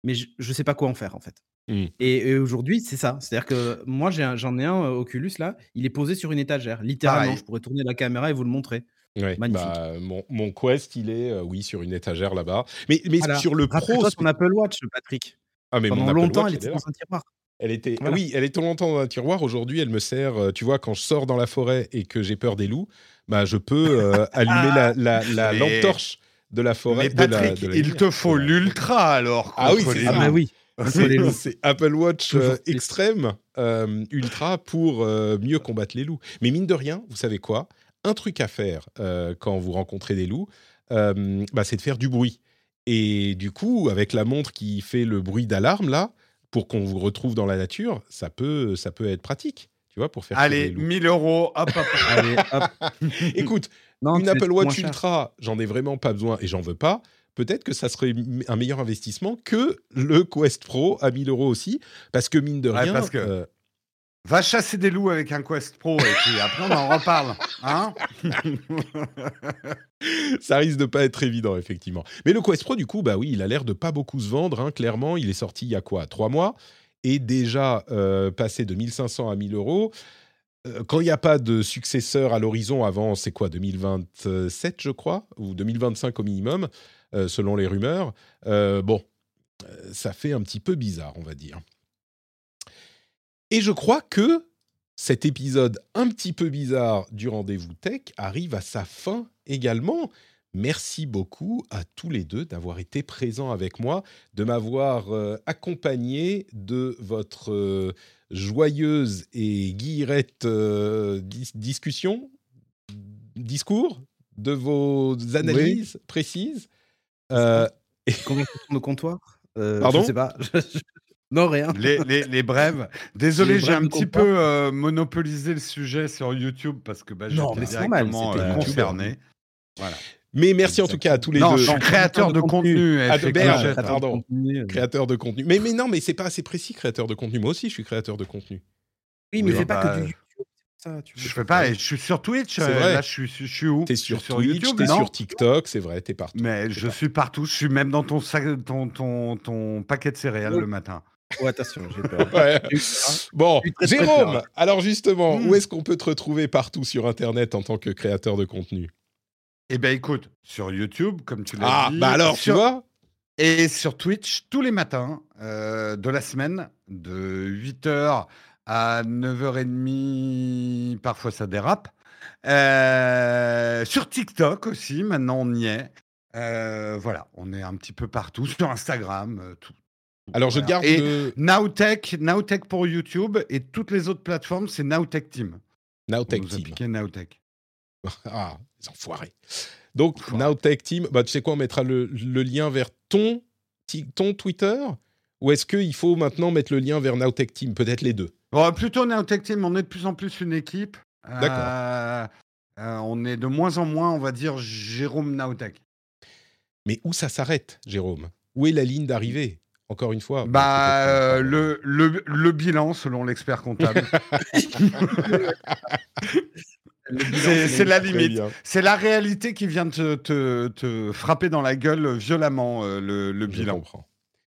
mais je ne sais pas quoi en faire en fait. Mm. Et, et aujourd'hui, c'est ça. C'est-à-dire que moi, j'ai un- j'en ai un euh, Oculus là, il est posé sur une étagère, littéralement. Pareil. Je pourrais tourner la caméra et vous le montrer. Ouais, Magnifique. bah, mon, mon Quest, il est, euh, oui, sur une étagère là-bas. Mais, mais Voilà. sur le Pro. Rappelle-toi ton Apple Watch, Patrick. Ah, mais mon Pendant Apple longtemps, Watch, elle est était là. dans un tiroir. Elle était, Voilà. oui, elle était longtemps dans un tiroir. Aujourd'hui, elle me sert. euh, Tu vois, quand je sors dans la forêt et que j'ai peur des loups, bah, je peux euh, allumer la, la, la Mais- lampe torche de la forêt. Mais de la- Patrick, de la il lumière. te faut l'ultra alors. Ah oui, contre c'est les ça. Ah loups. bah oui. C'est Apple Watch euh, extrême, euh, ultra, pour euh, mieux combattre les loups. Mais mine de rien, vous savez quoi? Un truc à faire euh, quand vous rencontrez des loups, euh, bah, c'est de faire du bruit. Et du coup, avec la montre qui fait le bruit d'alarme, là, pour qu'on vous retrouve dans la nature, ça peut, ça peut être pratique, tu vois, pour faire Allez, les loups. 1000 euros, hop, hop. Allez, hop. Écoute, Non, une Apple Watch. Ultra, j'en ai vraiment pas besoin et j'en veux pas. Peut-être que ça serait un meilleur investissement que le Quest Pro à 1000 euros aussi, parce que mine de Ouais, rien, parce que- euh, Va chasser des loups avec un Quest Pro et puis après on en reparle. Hein ça risque de pas être évident, effectivement. Mais le Quest Pro, du coup, bah oui, il a l'air de pas beaucoup se vendre. hein, clairement, il est sorti il y a quoi Trois mois et déjà euh, passé de 1500 à 1000 euros. Euh, Quand il n'y a pas de successeur à l'horizon avant, c'est quoi 2027, je crois, ou 2025 au minimum, selon les rumeurs. euh, bon, euh, ça fait un petit peu bizarre, on va dire. Et je crois que cet épisode un petit peu bizarre du rendez-vous tech arrive à sa fin également. Merci beaucoup à tous les deux d'avoir été présents avec moi, de m'avoir euh, accompagné de votre euh, joyeuse et guillerette euh, dis- discussion, discours, de vos analyses précises. Euh, Conversation de comptoir Euh, Pardon? Je sais pas. non, rien. les, les, les brèves. Désolé, j'ai un petit comptoir. peu euh, monopolisé le sujet sur YouTube parce que bah, Non, j'étais mais c'est normal, directement c'était euh, YouTube. concerné. Voilà. mais merci en tout cas à tous les non, deux. je suis créateur de contenu. Ah, pardon. Contenu. Créateur de contenu. Mais, mais non, mais c'est pas assez précis, créateur de contenu. Moi aussi, je suis créateur de contenu. Oui, mais Oui, fais pas bah, que du YouTube. Ça, tu Je fais pas, je suis sur Twitch. C'est euh, vrai. Là, je suis, je suis où T'es suis sur, Twitch, t'es sur TikTok, c'est vrai, t'es partout. Mais je suis partout. Je suis même dans ton, sac, ton, ton, ton paquet de céréales Oh. le matin. Oh, attention, j'ai peur. Ouais. Bon, très, Jérôme, peur. alors justement, Mm. où est-ce qu'on peut te retrouver partout sur Internet en tant que créateur de contenu? Eh bien, écoute, sur YouTube, comme tu l'as Ah, dit. bah alors, tu sur- vois Et sur Twitch, tous les matins euh, de la semaine, de 8h à 9h30, parfois ça dérape. Euh, sur TikTok aussi, maintenant on y est. Euh, voilà, on est un petit peu partout sur Instagram, euh, tout. Alors, je voilà. garde Et Nowtech, Nowtech pour YouTube et toutes les autres plateformes, c'est Nowtech Team. Nowtech Team. piqué Nowtech. Ah, les enfoirés. Donc, Enfoirés. Nowtech Team, bah, tu sais quoi, on mettra le, le lien vers ton, ton Twitter Ou est-ce qu'il faut maintenant mettre le lien vers Nowtech Team Peut-être les deux? Bon, plutôt Nowtech Team, on est de plus en plus une équipe. D'accord. Euh, euh, on est de moins en moins, on va dire, Jérôme Nowtech. Mais où ça s'arrête, Jérôme? Où est la ligne d'arrivée? Encore une fois. Bah, euh, le, le, le bilan, selon l'expert comptable. c'est c'est la limite. C'est la réalité qui vient te, te, te frapper dans la gueule violemment, euh, le, le je bilan. comprends.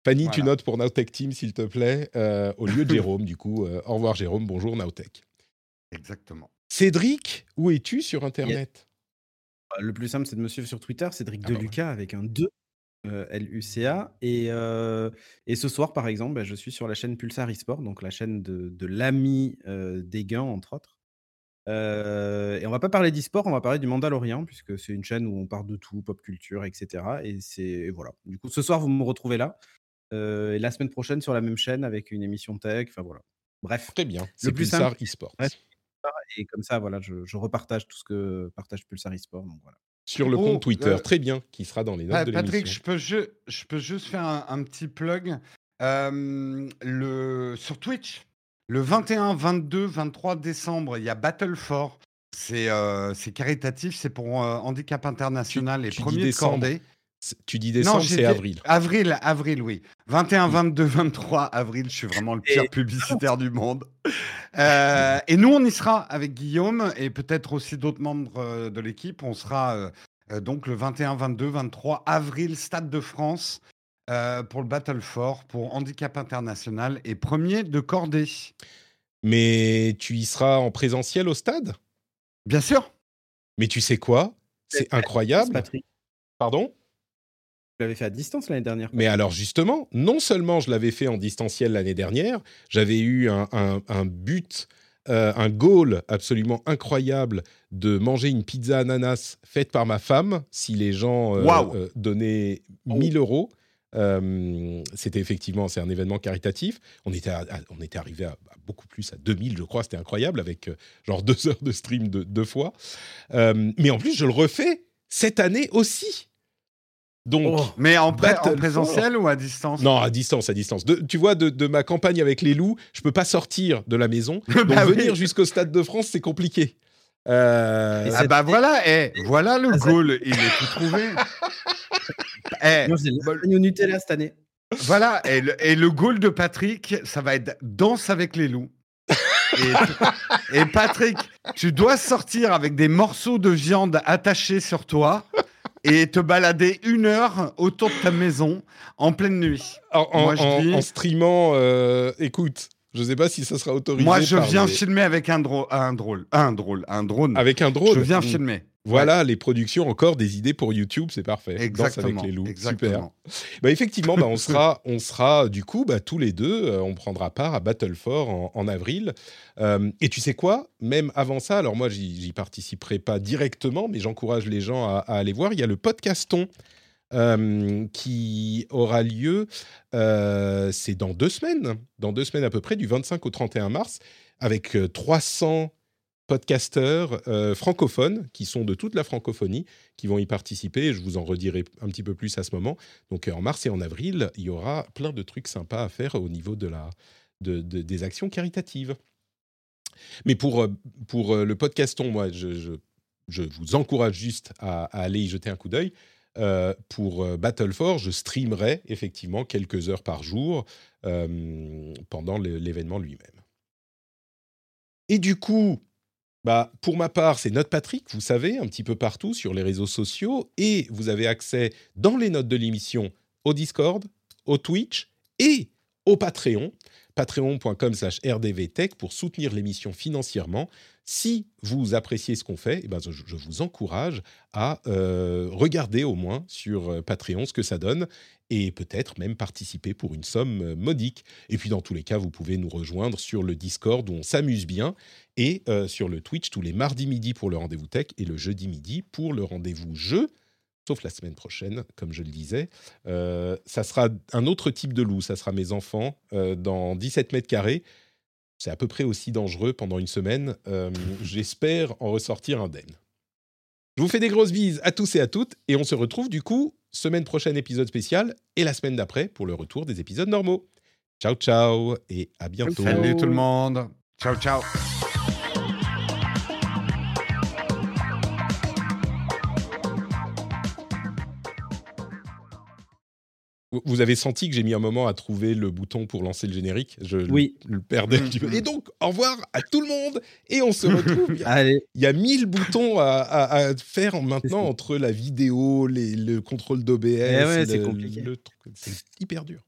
Fanny, tu notes pour Nowtech Team, s'il te plaît, euh, au lieu de Jérôme, du coup. euh, au revoir, Jérôme. Bonjour, Nowtech. Exactement. Cédric, où es-tu sur Internet? Le plus simple, c'est de me suivre sur Twitter, Cédric Ah bah Deluca avec un 2, euh, L-U-C-A. Et, euh, et ce soir, par exemple, bah, je suis sur la chaîne Pulsar eSport, donc la chaîne de, de l'ami euh, Déguin, entre autres. Euh, et on va pas parler d'e-sport, on va parler du Mandalorian, puisque c'est une chaîne où on parle de tout, pop culture, etc. Et c'est et voilà. Du coup, ce soir, vous me retrouvez là. Et la semaine prochaine, sur la même chaîne, avec une émission tech. Enfin voilà. Bref. Très bien. C'est plus Pulsar. Ouais. Et comme ça, voilà, je, je repartage tout ce que partage Pulsar eSport. Donc voilà. Sur le Oh, compte Twitter. euh, Très bien. Qui sera dans les notes Ah, de Patrick, l'émission. je peux, ju- je peux juste faire un, un petit plug. Euh, le, sur Twitch, le 21, 22, 23 décembre, il y a Battle for. C'est euh, caritatif, c'est pour Handicap International et tu premier de décembre. cordée. Tu dis décembre, c'est avril. Avril, avril, oui. 21, 22, 23 avril, je suis vraiment le pire publicitaire du monde. Euh, et nous, on y sera avec Guillaume et peut-être aussi d'autres membres euh, de l'équipe. On sera euh, donc le 21, 22, 23 avril, Stade de France, euh, pour le Battle for, pour Handicap International et premier de cordée. Mais tu y seras en présentiel au stade? Bien sûr. Mais tu sais quoi? C'est incroyable. Patrick, Pardon? Tu l'avais fait à distance l'année dernière. Mais alors justement, non seulement je l'avais fait en distanciel l'année dernière, j'avais eu un, un- un but, euh, un goal absolument incroyable de manger une pizza ananas faite par ma femme si les gens euh, euh, donnaient 1000 euros. Euh, C'était effectivement, c'est un événement caritatif. On était, à- à- on était arrivé à, à beaucoup plus, à 2000 je crois, c'était incroyable avec euh, genre deux heures de stream de- deux fois. Euh, mais en plus, je le refais cette année aussi. Donc, Oh. Mais en, pré- en présentiel ou à distance? Non, à distance, à distance. De- tu vois, de, de ma campagne avec les loups, je peux pas sortir de la maison. Donc Bah oui. venir jusqu'au Stade de France, c'est compliqué. Euh, Ah bah voilà, eh, voilà le Ah, goal, il est tout trouvé. Eh, Moi, j'ai lasagne au Nutella cette année. Voilà, et le, et le goal de Patrick, ça va être danse avec les loups. Et, et Patrick, tu dois sortir avec des morceaux de viande attachés sur toi et te balader une heure autour de ta maison en pleine nuit. en, en- moi, je en- dis- en streamant, euh, écoute, je sais pas si ça sera autorisé. Moi, je viens les- filmer avec un, dro- un drôle, un drôle, un drone. avec un drone. je viens Mm. filmer. Voilà les productions, encore des idées pour YouTube, c'est parfait. Danse Exactement. avec les loups, super. Bah, effectivement, bah, on sera, on sera du coup bah, tous les deux, euh, on prendra part à Battle for en, en avril. Euh, et tu sais quoi? Même avant ça, alors moi j'y participerai pas directement, mais j'encourage les gens à, à aller voir. Il y a le podcaston euh, qui aura lieu, euh, c'est dans deux semaines, dans deux semaines à peu près, du 25 au 31 mars, avec euh, 300 podcasteurs euh, francophones qui sont de toute la francophonie qui vont y participer. Je vous en redirai un petit peu plus à ce moment. Donc euh, en mars et en avril, il y aura plein de trucs sympas à faire au niveau de la, de, de- des actions caritatives. Mais pour, euh, pour le podcaston, moi, je, je, vous encourage juste à, aller y jeter un coup d'œil. Pour Battle for, je streamerai effectivement quelques heures par jour pendant l'événement lui-même. Et du coup, bah, pour ma part, c'est Note Patrick, vous savez, un petit peu partout sur les réseaux sociaux, et vous avez accès dans les notes de l'émission au Discord, au Twitch et au Patreon, patreon.com slash rdvtech pour soutenir l'émission financièrement. Si vous appréciez ce qu'on fait, eh ben, je, vous encourage à euh, regarder au moins sur euh, Patreon ce que ça donne et peut-être même participer pour une somme euh, modique. Et puis dans tous les cas, vous pouvez nous rejoindre sur le Discord où on s'amuse bien et sur le Twitch tous les mardis midi pour le rendez-vous tech et le jeudi midi pour le rendez-vous jeu sauf la semaine prochaine, comme je le disais. Euh, ça sera un autre type de loup, ça sera mes enfants, euh, dans 17 mètres carrés. C'est à peu près aussi dangereux pendant une semaine. Euh, J'espère en ressortir indemne. Je vous fais des grosses bises à tous et à toutes, et on se retrouve du coup semaine prochaine épisode spécial, et la semaine d'après pour le retour des épisodes normaux. Ciao ciao, et à bientôt. Salut tout le monde. Ciao, ciao. Vous- avez senti que j'ai mis un moment à trouver le bouton pour lancer le générique? Je le- Oui. le perdais. un petit peu. Et donc, au revoir à tout le monde et on se retrouve. Il y a- Allez, il y a 1000 boutons à, à- à faire maintenant entre la vidéo, les- le contrôle d'OBS. Eh ouais, c'est le- compliqué. le. C'est hyper dur.